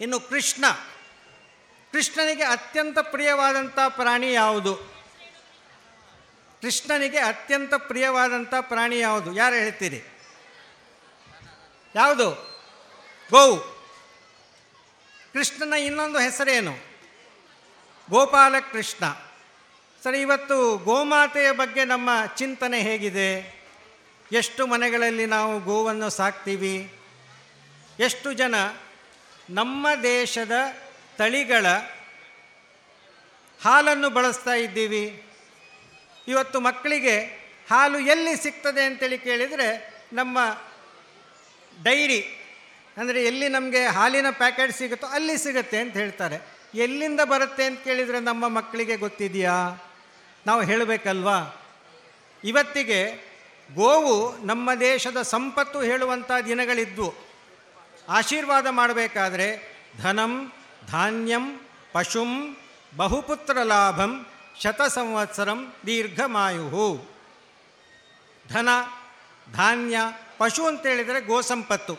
ಇನ್ನು ಕೃಷ್ಣ. ಕೃಷ್ಣನಿಗೆ ಅತ್ಯಂತ ಪ್ರಿಯವಾದಂಥ ಪ್ರಾಣಿ ಯಾವುದು? ಕೃಷ್ಣನಿಗೆ ಅತ್ಯಂತ ಪ್ರಿಯವಾದಂಥ ಪ್ರಾಣಿ ಯಾವುದು? ಯಾರು ಹೇಳ್ತೀರಿ? ಯಾವುದು? ಗೋವು. ಕೃಷ್ಣನ ಇನ್ನೊಂದು ಹೆಸರೇನು? ಗೋಪಾಲಕೃಷ್ಣ. ಸರಿ, ಇವತ್ತು ಗೋಮಾತೆಯ ಬಗ್ಗೆ ನಮ್ಮ ಚಿಂತನೆ ಹೇಗಿದೆ? ಎಷ್ಟು ಮನೆಗಳಲ್ಲಿ ನಾವು ಗೋವನ್ನು ಸಾಕ್ತೀವಿ? ಎಷ್ಟು ಜನ ನಮ್ಮ ದೇಶದ ತಳಿಗಳ ಹಾಲನ್ನು ಬಳಸ್ತಾ ಇದ್ದೀವಿ? ಇವತ್ತು ಮಕ್ಕಳಿಗೆ ಹಾಲು ಎಲ್ಲಿ ಸಿಗ್ತದೆ ಅಂತೇಳಿ ಕೇಳಿದರೆ ನಮ್ಮ ಡೈರಿ, ಅಂದರೆ ಎಲ್ಲಿ ನಮಗೆ ಹಾಲಿನ ಪ್ಯಾಕೆಟ್ ಸಿಗುತ್ತೋ ಅಲ್ಲಿ ಸಿಗುತ್ತೆ ಅಂತ ಹೇಳ್ತಾರೆ. ಎಲ್ಲಿಂದ ಬರುತ್ತೆ ಅಂತ ಕೇಳಿದರೆ ನಮ್ಮ ಮಕ್ಕಳಿಗೆ ಗೊತ್ತಿದೆಯಾ? ನಾವು ಹೇಳಬೇಕಲ್ವಾ? ಇವತ್ತಿಗೆ ಗೋವು ನಮ್ಮ ದೇಶದ ಸಂಪತ್ತು ಹೇಳುವಂಥ ದಿನಗಳಿದ್ವು ಆಶೀರ್ವಾದ ಮಾಡಬೇಕಾದ್ರೆ ಧನಂ, ಧಾನ್ಯಂ, ಪಶುಂ, ಬಹುಪುತ್ರ ಲಾಭಂ ಶತ ಸಂವತ್ಸರಂ ದೀರ್ಘಮಾಯು ಧನ, ಧಾನ್ಯ, ಪಶು ಅಂತೇಳಿದರೆ ಗೋ ಸಂಪತ್ತು.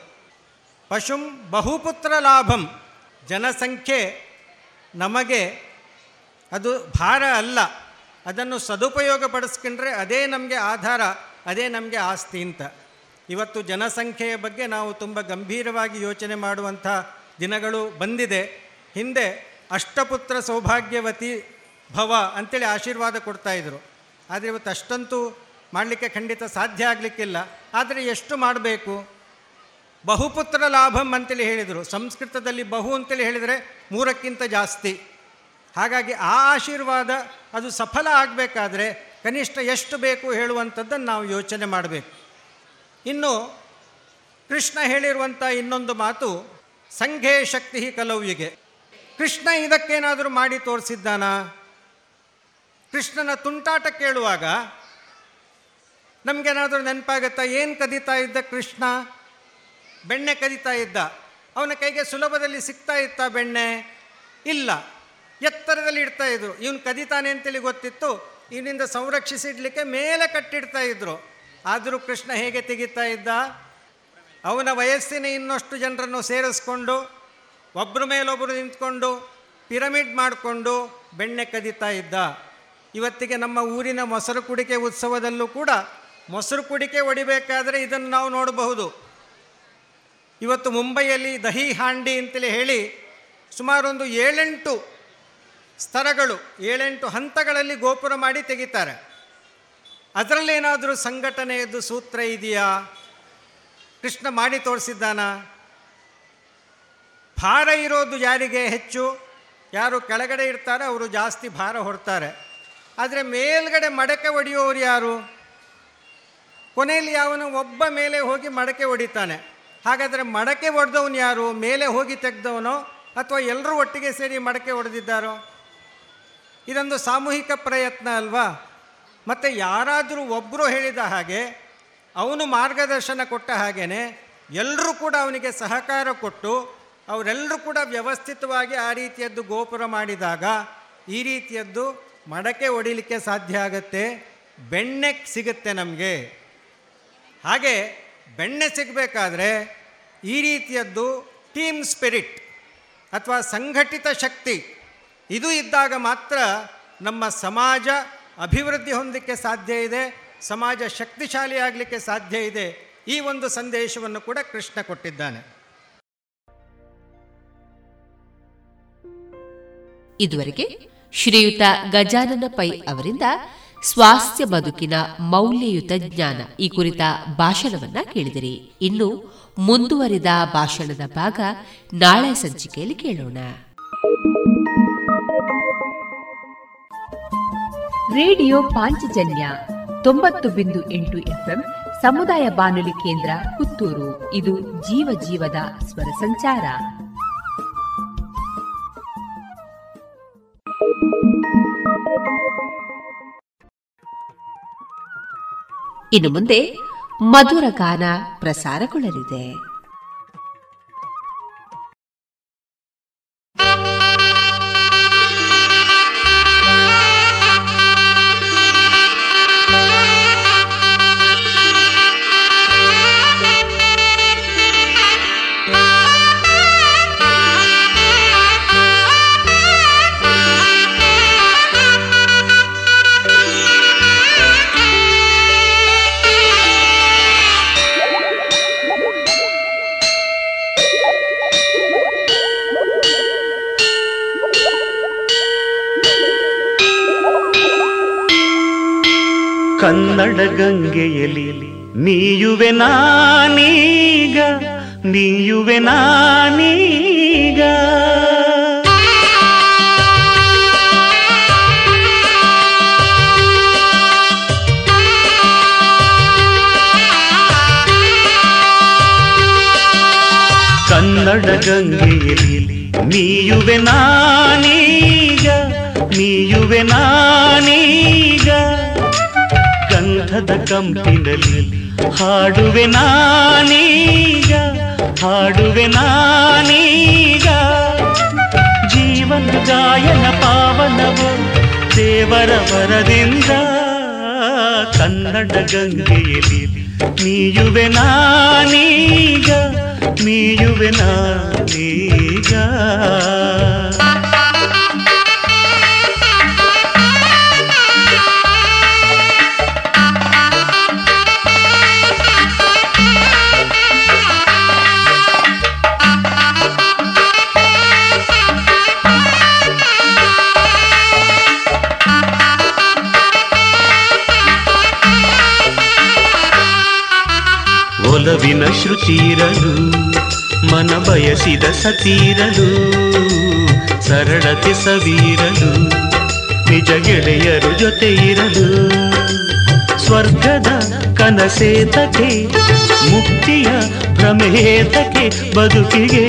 ಪಶುಂ, ಬಹುಪುತ್ರ ಲಾಭಂ. ಜನಸಂಖ್ಯೆ ನಮಗೆ ಅದು ಭಾರ ಅಲ್ಲ. ಅದನ್ನು ಸದುಪಯೋಗ ಪಡಿಸ್ಕೊಂಡ್ರೆ ಅದೇ ನಮಗೆ ಆಧಾರ, ಅದೇ ನಮಗೆ ಆಸ್ತಿ ಅಂತ. ಇವತ್ತು ಜನಸಂಖ್ಯೆಯ ಬಗ್ಗೆ ನಾವು ತುಂಬ ಗಂಭೀರವಾಗಿ ಯೋಚನೆ ಮಾಡುವಂಥ ದಿನಗಳು ಬಂದಿದೆ. ಹಿಂದೆ ಅಷ್ಟಪುತ್ರ ಸೌಭಾಗ್ಯವತಿ ಭವ ಅಂತೇಳಿ ಆಶೀರ್ವಾದ ಕೊಡ್ತಾಯಿದ್ರು ಆದರೆ ಇವತ್ತು ಅಷ್ಟಂತೂ ಮಾಡಲಿಕ್ಕೆ ಖಂಡಿತ ಸಾಧ್ಯ ಆಗಲಿಕ್ಕಿಲ್ಲ. ಆದರೆ ಎಷ್ಟು ಮಾಡಬೇಕು? ಬಹುಪುತ್ರ ಲಾಭಂ ಅಂತೇಳಿ ಹೇಳಿದರು. ಸಂಸ್ಕೃತದಲ್ಲಿ ಬಹು ಅಂತೇಳಿ ಹೇಳಿದರೆ ಮೂರಕ್ಕಿಂತ ಜಾಸ್ತಿ. ಹಾಗಾಗಿ ಆ ಆಶೀರ್ವಾದ ಅದು ಸಫಲ ಆಗಬೇಕಾದ್ರೆ ಕನಿಷ್ಠ ಎಷ್ಟು ಬೇಕು ಹೇಳುವಂಥದ್ದನ್ನು ನಾವು ಯೋಚನೆ ಮಾಡಬೇಕು. ಇನ್ನು ಕೃಷ್ಣ ಹೇಳಿರುವಂಥ ಇನ್ನೊಂದು ಮಾತು, ಸಂಘೇ ಶಕ್ತಿ ಕಲವ್ಯಿಗೆ ಕೃಷ್ಣ ಇದಕ್ಕೇನಾದರೂ ಮಾಡಿ ತೋರಿಸಿದ್ದಾನ? ಕೃಷ್ಣನ ತುಂಟಾಟ ಕೇಳುವಾಗ ನಮಗೇನಾದರೂ ನೆನಪಾಗತ್ತಾ? ಏನು ಕದೀತಾ ಇದ್ದ ಕೃಷ್ಣ? ಬೆಣ್ಣೆ ಕದೀತಾ ಇದ್ದ. ಅವನ ಕೈಗೆ ಸುಲಭದಲ್ಲಿ ಸಿಗ್ತಾ ಇತ್ತ ಬೆಣ್ಣೆ? ಇಲ್ಲ. ಎತ್ತರದಲ್ಲಿ ಇಡ್ತಾ ಇದ್ರು. ಇವನು ಕದೀತಾನೆ ಅಂತೇಳಿ ಗೊತ್ತಿತ್ತು. ಇವನಿಂದ ಸಂರಕ್ಷಿಸಿಡ್ಲಿಕ್ಕೆ ಮೇಲೆ ಕಟ್ಟಿಡ್ತಾ ಇದ್ರು. ಆದರೂ ಕೃಷ್ಣ ಹೇಗೆ ತೆಗಿತಾ ಇದ್ದ? ಅವನ ವಯಸ್ಸಿನ ಇನ್ನಷ್ಟು ಜನರನ್ನು ಸೇರಿಸ್ಕೊಂಡು ಒಬ್ಬರ ಮೇಲೊಬ್ಬರು ನಿಂತ್ಕೊಂಡು, ಪಿರಮಿಡ್ ಮಾಡಿಕೊಂಡು ಬೆಣ್ಣೆ ಕದೀತಾ ಇದ್ದ. ಇವತ್ತಿಗೆ ನಮ್ಮ ಊರಿನ ಮೊಸರು ಕುಡಿಕೆ ಉತ್ಸವದಲ್ಲೂ ಕೂಡ ಮೊಸರು ಕುಡಿಕೆ ಒಡಿಬೇಕಾದರೆ ಇದನ್ನು ನಾವು ನೋಡಬಹುದು. ಇವತ್ತು ಮುಂಬೈಯಲ್ಲಿ ದಹಿ ಹಾಂಡಿ ಅಂತೇಳಿ ಹೇಳಿ ಸುಮಾರೊಂದು ಏಳೆಂಟು ಸ್ತರಗಳು ಏಳೆಂಟು ಹಂತಗಳಲ್ಲಿ ಗೋಪುರ ಮಾಡಿ ತೆಗಿತಾರೆ. ಅದರಲ್ಲೇನಾದರೂ ಸಂಘಟನೆಯದ್ದು ಸೂತ್ರ ಇದೆಯಾ? ಕೃಷ್ಣ ಮಾಡಿ ತೋರಿಸಿದ್ದಾನ? ಭಾರ ಇರೋದು ಯಾರಿಗೆ ಹೆಚ್ಚು? ಯಾರು ಕೆಳಗಡೆ ಇರ್ತಾರೆ, ಅವರು ಜಾಸ್ತಿ ಭಾರ ಹೊರ್ತಾರೆ ಆದರೆ ಮೇಲ್ಗಡೆ ಮಡಕೆ ಒಡೆಯುವವರು ಯಾರು? ಕೊನೆಯಲ್ಲಿ ಯಾವನು ಒಬ್ಬ ಮೇಲೆ ಹೋಗಿ ಮಡಕೆ ಒಡಿತಾನೆ. ಹಾಗಾದರೆ ಮಡಕೆ ಒಡೆದವನು ಯಾರು? ಮೇಲೆ ಹೋಗಿ ತೆಗೆದವನೋ ಅಥವಾ ಎಲ್ಲರೂ ಒಟ್ಟಿಗೆ ಸೇರಿ ಮಡಕೆ ಹೊಡೆದಿದ್ದಾರೋ ಇದೊಂದು ಸಾಮೂಹಿಕ ಪ್ರಯತ್ನ ಅಲ್ವಾ? ಮತ್ತು ಯಾರಾದರೂ ಒಬ್ಬರು ಹೇಳಿದ ಹಾಗೆ, ಅವನು ಮಾರ್ಗದರ್ಶನ ಕೊಟ್ಟ ಹಾಗೇ ಎಲ್ಲರೂ ಕೂಡ ಅವನಿಗೆ ಸಹಕಾರ ಕೊಟ್ಟು ಅವರೆಲ್ಲರೂ ಕೂಡ ವ್ಯವಸ್ಥಿತವಾಗಿ ಆ ರೀತಿಯದ್ದು ಗೋಪುರ ಮಾಡಿದಾಗ ಈ ರೀತಿಯದ್ದು ಮಡಕೆ ಒಡಿಲಿಕ್ಕೆ ಸಾಧ್ಯ ಆಗುತ್ತೆ, ಬೆಣ್ಣೆ ಸಿಗುತ್ತೆ ನಮಗೆ. ಹಾಗೆ ಬೆಣ್ಣೆ ಸಿಗಬೇಕಾದ್ರೆ ಈ ರೀತಿಯದ್ದು ಟೀಮ್ ಸ್ಪಿರಿಟ್ ಅಥವಾ ಸಂಘಟಿತ ಶಕ್ತಿ ಇದು ಇದ್ದಾಗ ಮಾತ್ರ ನಮ್ಮ ಸಮಾಜ ಅಭಿವೃದ್ಧಿ ಹೊಂದಲಿಕ್ಕೆ ಸಾಧ್ಯ ಇದೆ, ಸಮಾಜ ಶಕ್ತಿಶಾಲಿ ಆಗಲಿಕ್ಕೆ ಸಾಧ್ಯ ಇದೆ ಈ ಒಂದು ಸಂದೇಶವನ್ನು ಕೂಡ ಕೃಷ್ಣ ಕೊಟ್ಟಿದ್ದಾನೆ. ಇದುವರೆಗೆ ಶ್ರೀಯುತ ಗಜಾನನ ಪೈ ಅವರಿಂದ ಸ್ವಾಸ್ಥ್ಯ ಬದುಕಿನ ಮೌಲ್ಯಯುತ ಜ್ಞಾನ ಈ ಕುರಿತ ಭಾಷಣವನ್ನ ಕೇಳಿದಿರಿ. ಇನ್ನು ಮುಂದುವರಿದ ಭಾಷಣದ ಭಾಗ ನಾಳೆ ಸಂಚಿಕೆಯಲ್ಲಿ ಕೇಳೋಣ. ರೇಡಿಯೋ ಪಾಂಚಜನ್ಯ ತೊಂಬತ್ತು ಬಿಂದು ಎಂಟು ಎಫ್ಎಂ ಸಮುದಾಯ ಬಾನುಲಿ ಕೇಂದ್ರ ಪುತ್ತೂರು. ಇದು ಜೀವ ಜೀವದ ಸ್ವರ ಸಂಚಾರ. ಇನ್ನು ಮುಂದೆ ಮಧುರ ಗಾನ ಪ್ರಸಾರಗೊಳ್ಳಲಿದೆ. ಕನ್ನಡ ಗಂಗೆಯಲ್ಲಿ ನೀಯುವೆ ನಾನೀಗ ನೀಯುವೆ ನಾನೀಗ. ಕನ್ನಡ ಗಂಗೆಯಲ್ಲಿ ನೀಯುವೆ ನಾನೀಗ ನೀಯುವೆ ನಾನೀಗ. ಗಂಧದ ಕಂಪಿನಲ್ಲಿ ಹಾಡುವೆ ನಾನೀಗ ಹಾಡುವೆ ನಾನೀಗ. ಜೀವನ ಗಾಯನ ಪಾವನವು ದೇವರ ವರದಿಂದ ಕನ್ನಡ ಗಂಗೆಯಲ್ಲಿ ನೀಯುವೆ ನಾನೀಗ ನೀಯುವೆ ನಾನೀಗ. ಶ್ರುತಿರಲು ಮನ ಬಯಸಿದ ಸತೀರಲು, ಸರಳತೆ ಸವೀರಲು, ನಿಜ ಗೆಳೆಯರು ಜೊತೆ ಇರಲು ಸ್ವರ್ಗದ ಕನಸೇತಕ್ಕೆ ಮುಕ್ತಿಯ ಭ್ರಮೇತಕ್ಕೆ ಬದುಕಿಗೆ,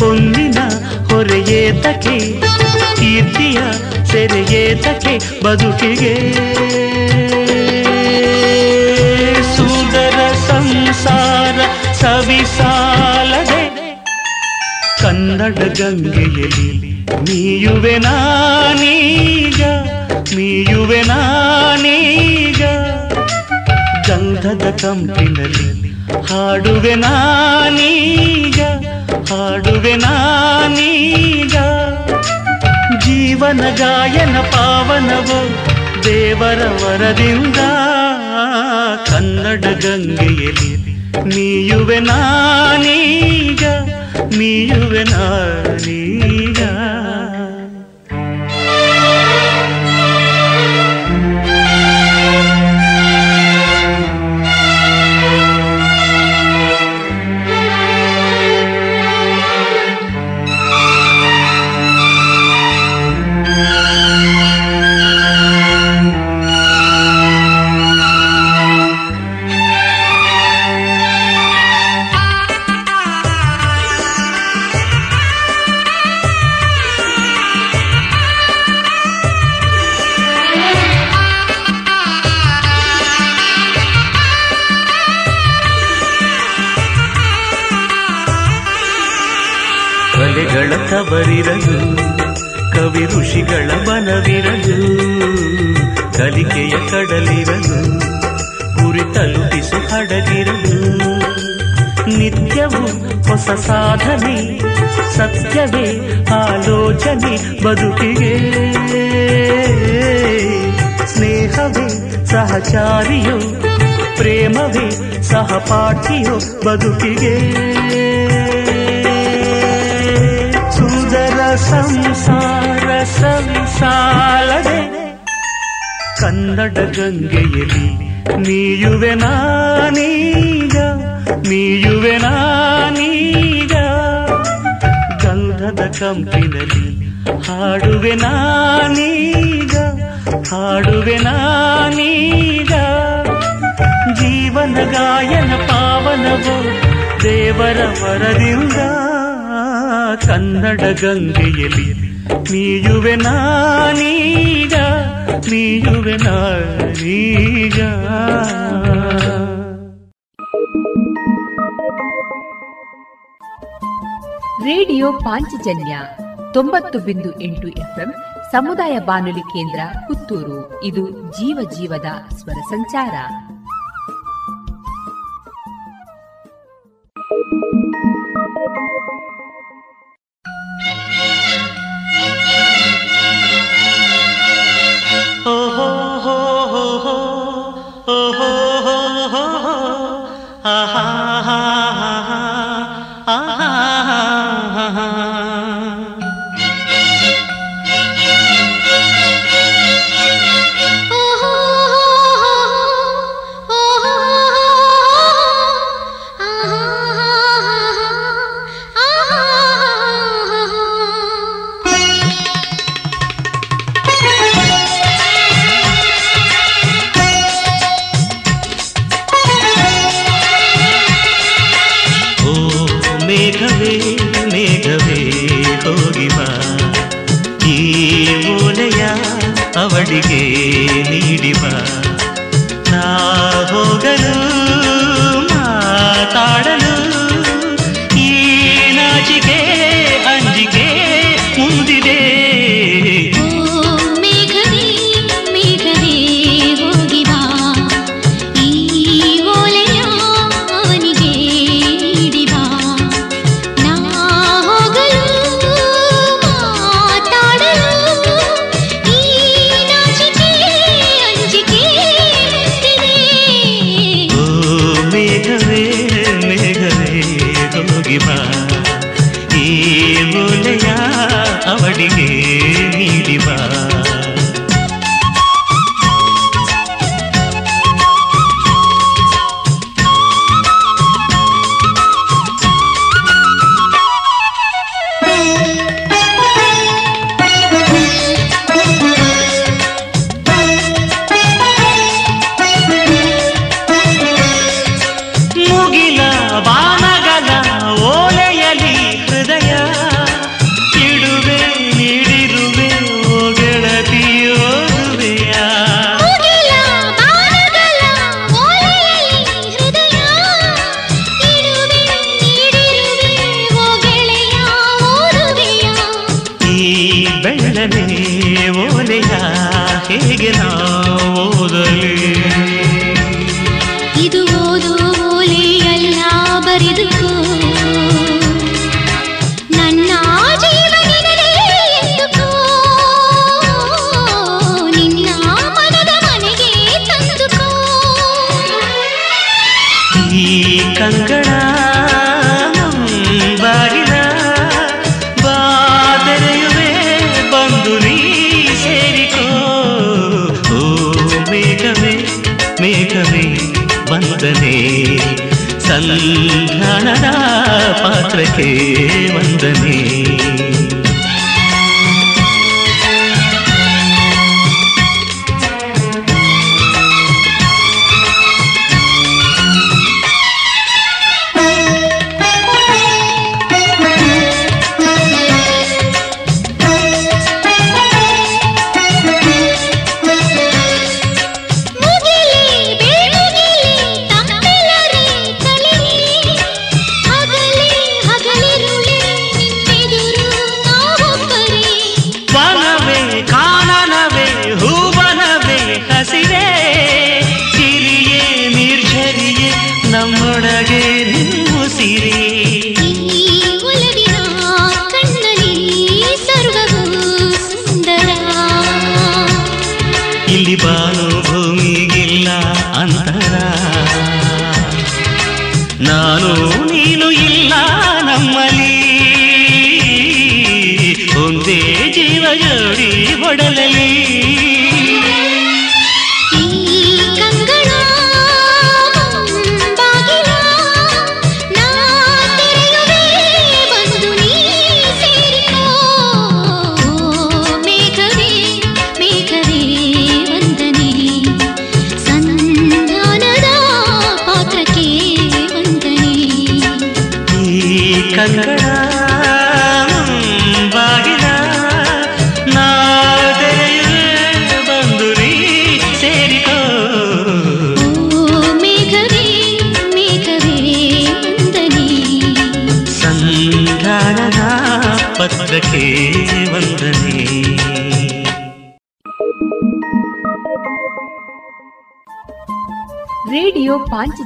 ಹೊನ್ನಿನ ಹೊರೆಯೇತಕ್ಕೆ ಕೀರ್ತಿಯ ಸೆರೆಯೇತಕ್ಕೆ ಬದುಕಿಗೆ. ಕನ್ನಡ ಗಂಗೆಯಲ್ಲಿ ನೀಯುವೆ ನಾನೀಗ ನೀಯುವೆ ನಾನೀಗ. ಗಂಧದ ಕಂಪಿನಲ್ಲಿ ಹಾಡುವೆ ನಾನೀಗ ಹಾಡುವೆ ನಾನೀಗ. ಜೀವನ ಗಾಯನ ಪಾವನವು ದೇವರ ವರದಿಂದ. ಕನ್ನಡ ಗಂಗೆಯಲ್ಲಿ ನೀಯುವೆ ನಾನೀಗ ನೀಯುವೆ ನಾನೀಗ ಕವಿಗಳ ಕವಿ ಋಷಿಗಳ ಬನವಿರಲು ಕಲಿಕೆಯ ಕಡಲಿರದು, ಗುರಿ ತಲುಪಿಸು ಹಡಗಿರದು. ನಿತ್ಯವು ಹೊಸ ಸಾಧನೆ, ಸತ್ಯವೇ ಆಲೋಚನೆ ಬದುಕಿಗೆ. ಸ್ನೇಹವೇ ಸಹಚಾರಿಯೋ, ಪ್ರೇಮವೇ ಸಹಪಾಠಿಯೋ ಬದುಕಿಗೆ. ಸಂಸಾರ ಸಂಸಾರದೆ ಕನ್ನಡ ಗಂಗೆಯಲ್ಲಿ ನೀಯುವೆ ನಾನೀಗ ನೀಯುವೆ ನಾನೀಗ. ಗಂಧದ ಕಂಪಿನಲ್ಲಿ ಹಾಡುವೆ ನಾನೀಗ ಹಾಡುವೆ ನಾನೀಗ. ಜೀವನ ಗಾಯನ ಪಾವನವು ದೇವರ ವರದಿಂದ ಕನ್ನಡ ಗಂಗೆಯಲ್ಲಿ ನೀಯುವೆ ನಾನೀಗ ನೀಯುವೆ ನಾನೀಗ. ರೇಡಿಯೋ ಪಾಂಚಜನ್ಯ ತೊಂಬತ್ತು ಬಿಂದು ಎಂಟು ಎಫ್ಎಂ ಸಮುದಾಯ ಬಾನುಲಿ ಕೇಂದ್ರ ಪುತ್ತೂರು. ಇದು ಜೀವ ಜೀವದ ಸ್ವರ ಸಂಚಾರ. Thank ಹೋ ಹೋ ಹೋ ಓಹೋ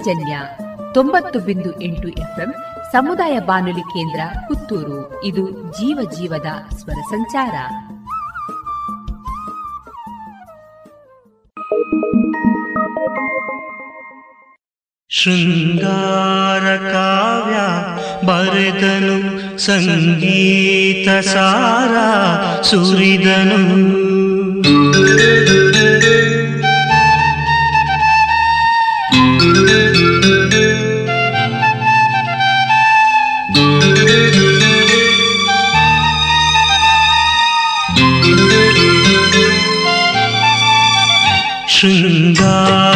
ಪಾಂಚಜನ್ಯ ತೊಂಬತ್ತು ಬಿಂದು ಎಂಟು ಎಫ್ಎಂ ಸಮುದಾಯ ಬಾನುಲಿ ಕೇಂದ್ರ ಪುತ್ತೂರು. ಇದು ಜೀವ ಜೀವದ ಸ್ವರ ಸಂಚಾರ. ಶೃಂಗಾರ ಕಾವ್ಯ ಬರೆದನು ಸಂಗೀತ ಸಾರ ಸುರಿದನು. जा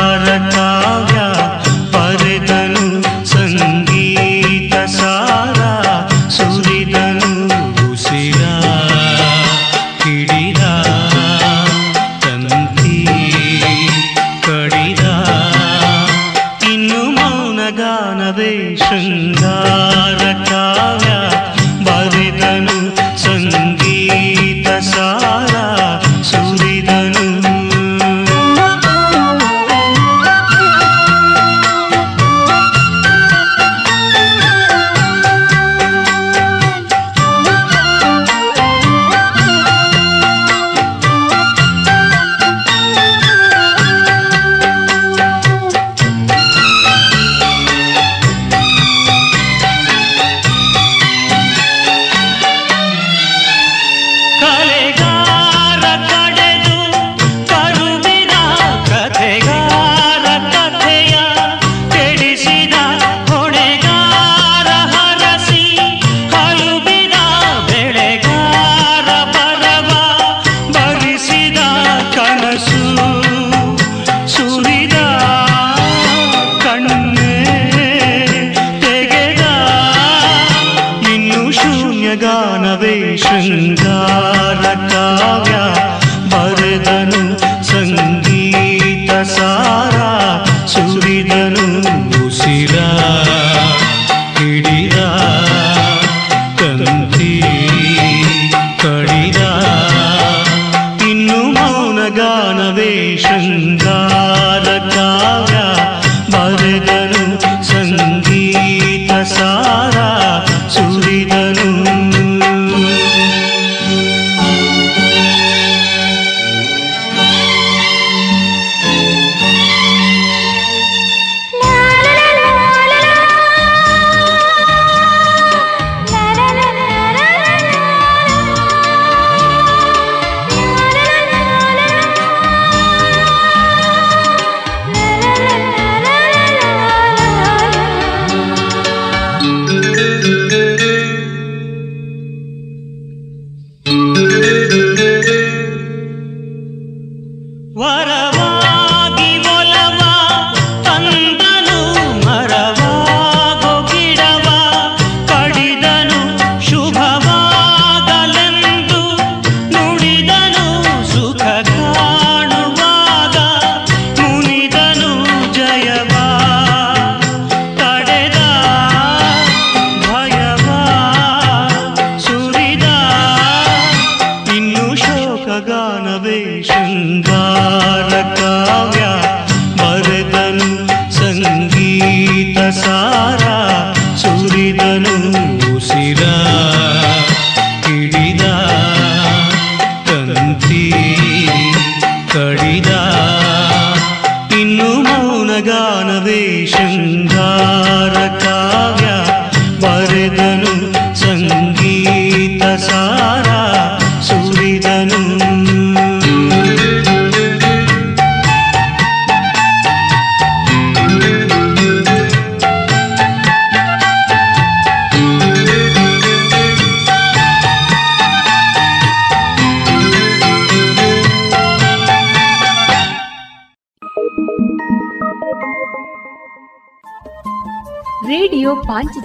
ವರ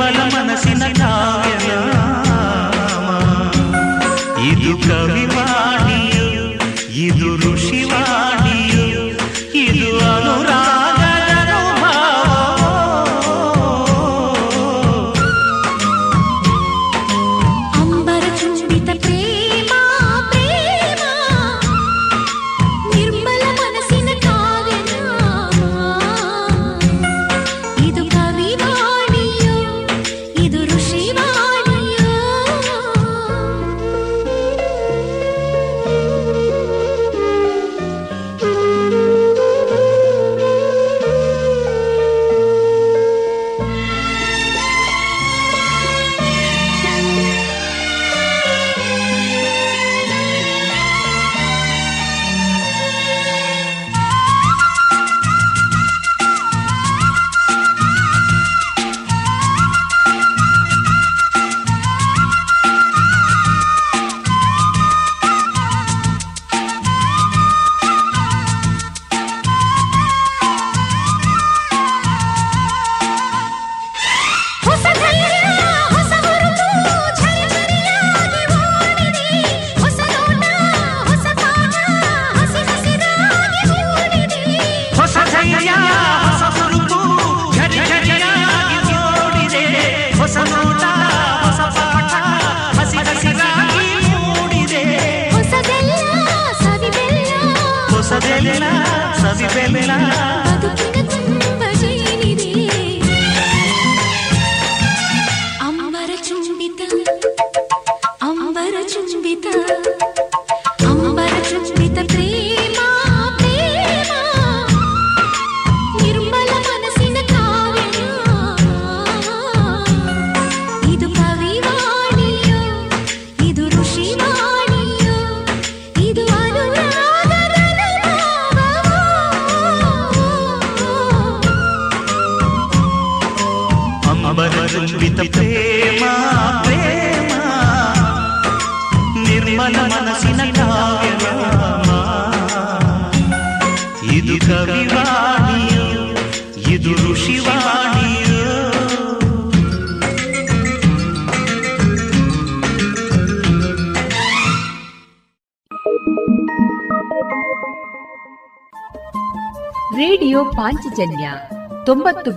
మనసిన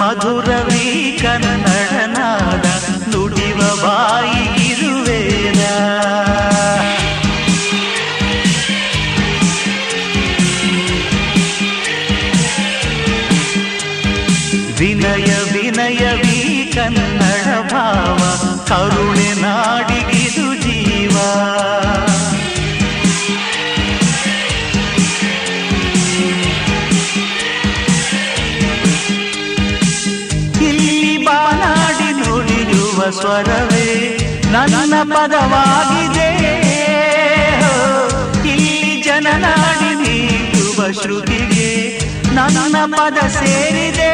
ಮಧುರವೀ ಕನ್ನಡ ನಾಡ ನುಡಿವ ಬಾಯಿಗಿರುವೇನ ಸ್ವರವೇ ನನ್ನ ಪದವಾಗಿದೆ. ಇಲ್ಲಿ ಜನನಾಡಿ ನೀಡುವ ಶ್ರುತಿಗೆ ನನ್ನ ಪದ ಸೇರಿದೆ.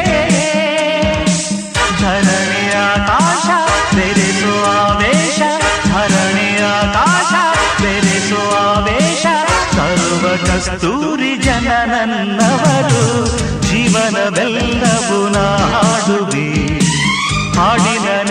ಧರಣಿಯ ಆಕಾಶ, ಬೆರೆಸುವ ಆವೇಶ. ಧರಣಿಯ ಆಕಾಶ, ಬೆರೆಸುವ ಆವೇಶ. ಸರ್ವ ಕಸ್ತೂರಿ ಜನ ನನ್ನವರು ಜೀವನವೆಲ್ಲವೂ ನಾಡುವೆ. ಹಾಡಿನ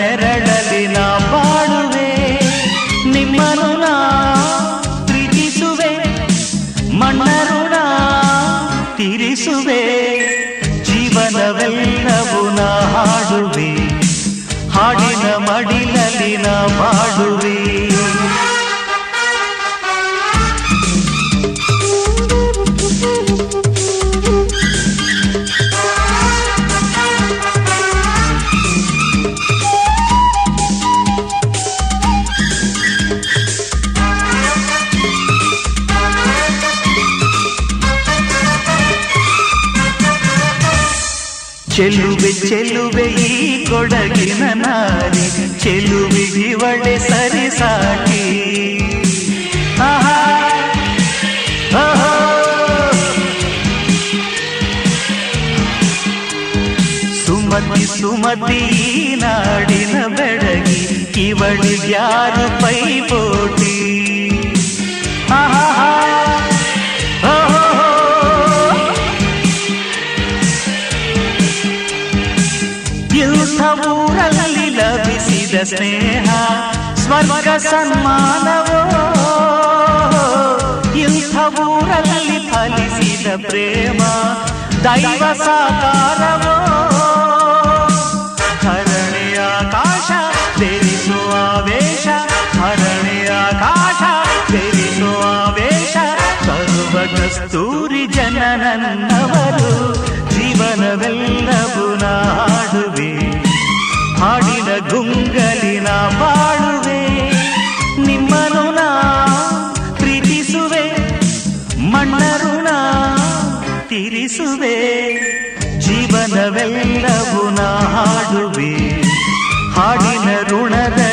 ಚೆಲುವೆ ಚೆಲುವೆ ಈ ಕೊಡಗಿನ ನಾರಿ. ಚೆಲುವಿಗಿವಳೆ ಸರಿ ಸಾಕಿ. ಆಹಾ. ಸುಮತಿ ಸುಮತಿ ನಾಡಿನ ಬೆಡಗಿ. ಇವಳಿಗ್ಯಾರು ಪೈಪೋಟಿ? ಸ್ನೇಹ, ಸ್ವರ್ಗ ಸನ್ಮಾನವೋ? ಇಂಥ ಊರಲ್ಲಿ ಫಲಿಸಿದ ಪ್ರೇಮ, ದೈವ ಸಾಕಾರವೋ? ಹರಳೆಯ ಆಕಾಶ ಬೆರಿಸುವ ವೇಷ ಹರಳೆಯ ಆಕಾಶ ಬೆರಿಸುವ ವೇಷ ಸರ್ವ ಕಸ್ತೂರಿ ಜನನನ್ನವರು, ಜೀವನವೆಲ್ಲವೂ ನಾಡುವೆ. ಹಾಡಿನ ಗುಂಗಲಿನ ಬಾಳುವೆ ನಿಮ್ಮನು ನಾ ಪ್ರೀತಿಸುವೆ ನಾ ತಿರಿಸುವೆ. ಜೀವನವೆಲ್ಲವೂ ನಾ ಹಾಡುವೆ ಹಾಡಿನ ಋಣದಲ್ಲಿ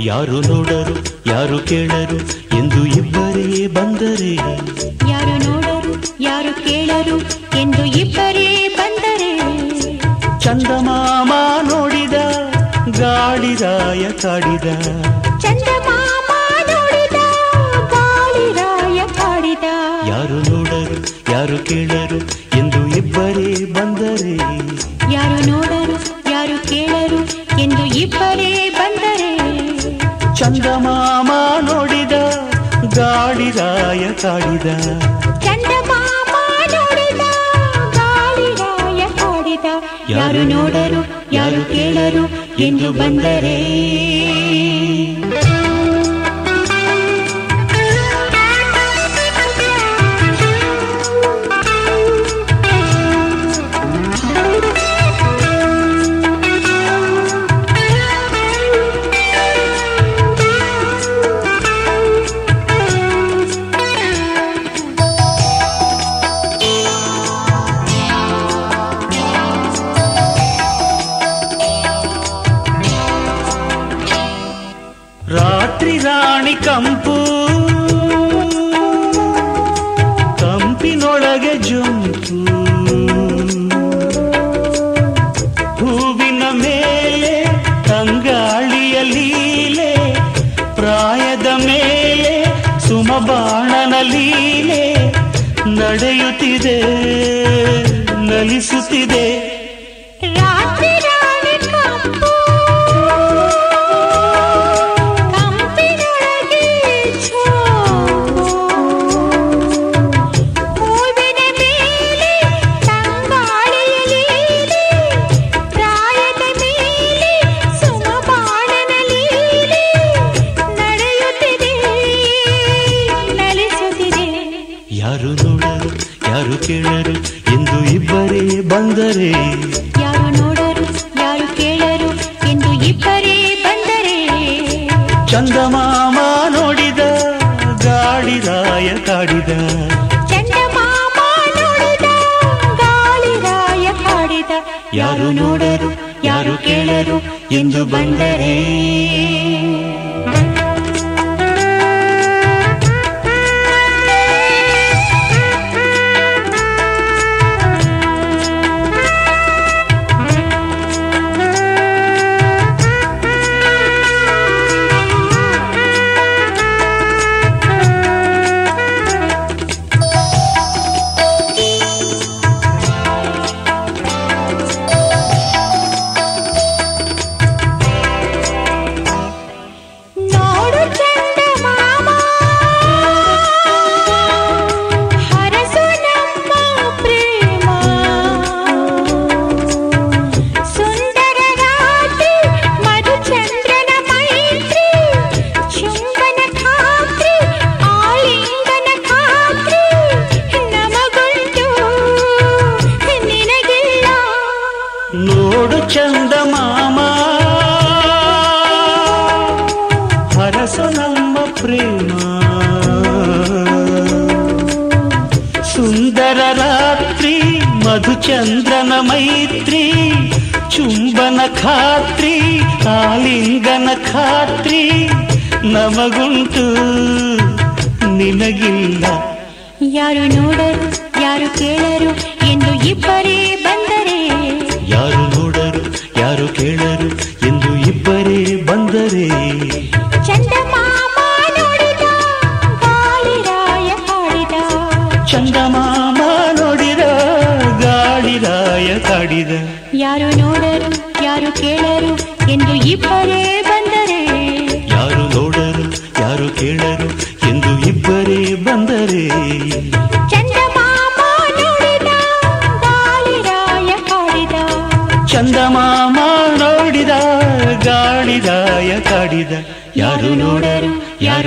ಯಾರು ನೋಡರು ಯಾರು ಕೇಳರು ಎಂದು ಇಬ್ಬರೇ ಬಂದರೆ ಇಬ್ಬರೇ ಬಂದರೆ ಚಂದಮಾಮ ನೋಡಿದ ಗಾಳಿರಾಯ ಕಾಡಿದ. ಚಂದಮಾಮ ನೋಡಿದ ಗಾಳಿರಾಯ ಕಾಡಿದ. ಯಾರು ನೋಡರು ಯಾರು ಕೇಳರು ಎಂದು ಇಬ್ಬರೇ ಬಂದರೆ. ಯಾರು ನೋಡರು ಯಾರು ಕೇಳರು ಎಂದು ಇಬ್ಬರೇ ಬಂದರೆ. ಚಂದಮಾಮ ನೋಡಿದ ಗಾಳಿರಾಯ ಕಾಡಿದ. என்று வந்தரே చందమామ హరసనమ్మ ప్రేమ సుందర రాత్రి మధుచంద్రన మైత్రి ಚುಂಬನ ಖಾತ್ರಿ ಆಲಿಂಗನ ಖಾತ್ರಿ ನಮಗುಂಟು ನಿನಗಿಲ್ಲ ಯಾರು ನೋಡರು ಯಾರು ಕೇಳರು ಎಂದು ಇಬ್ಬರೇ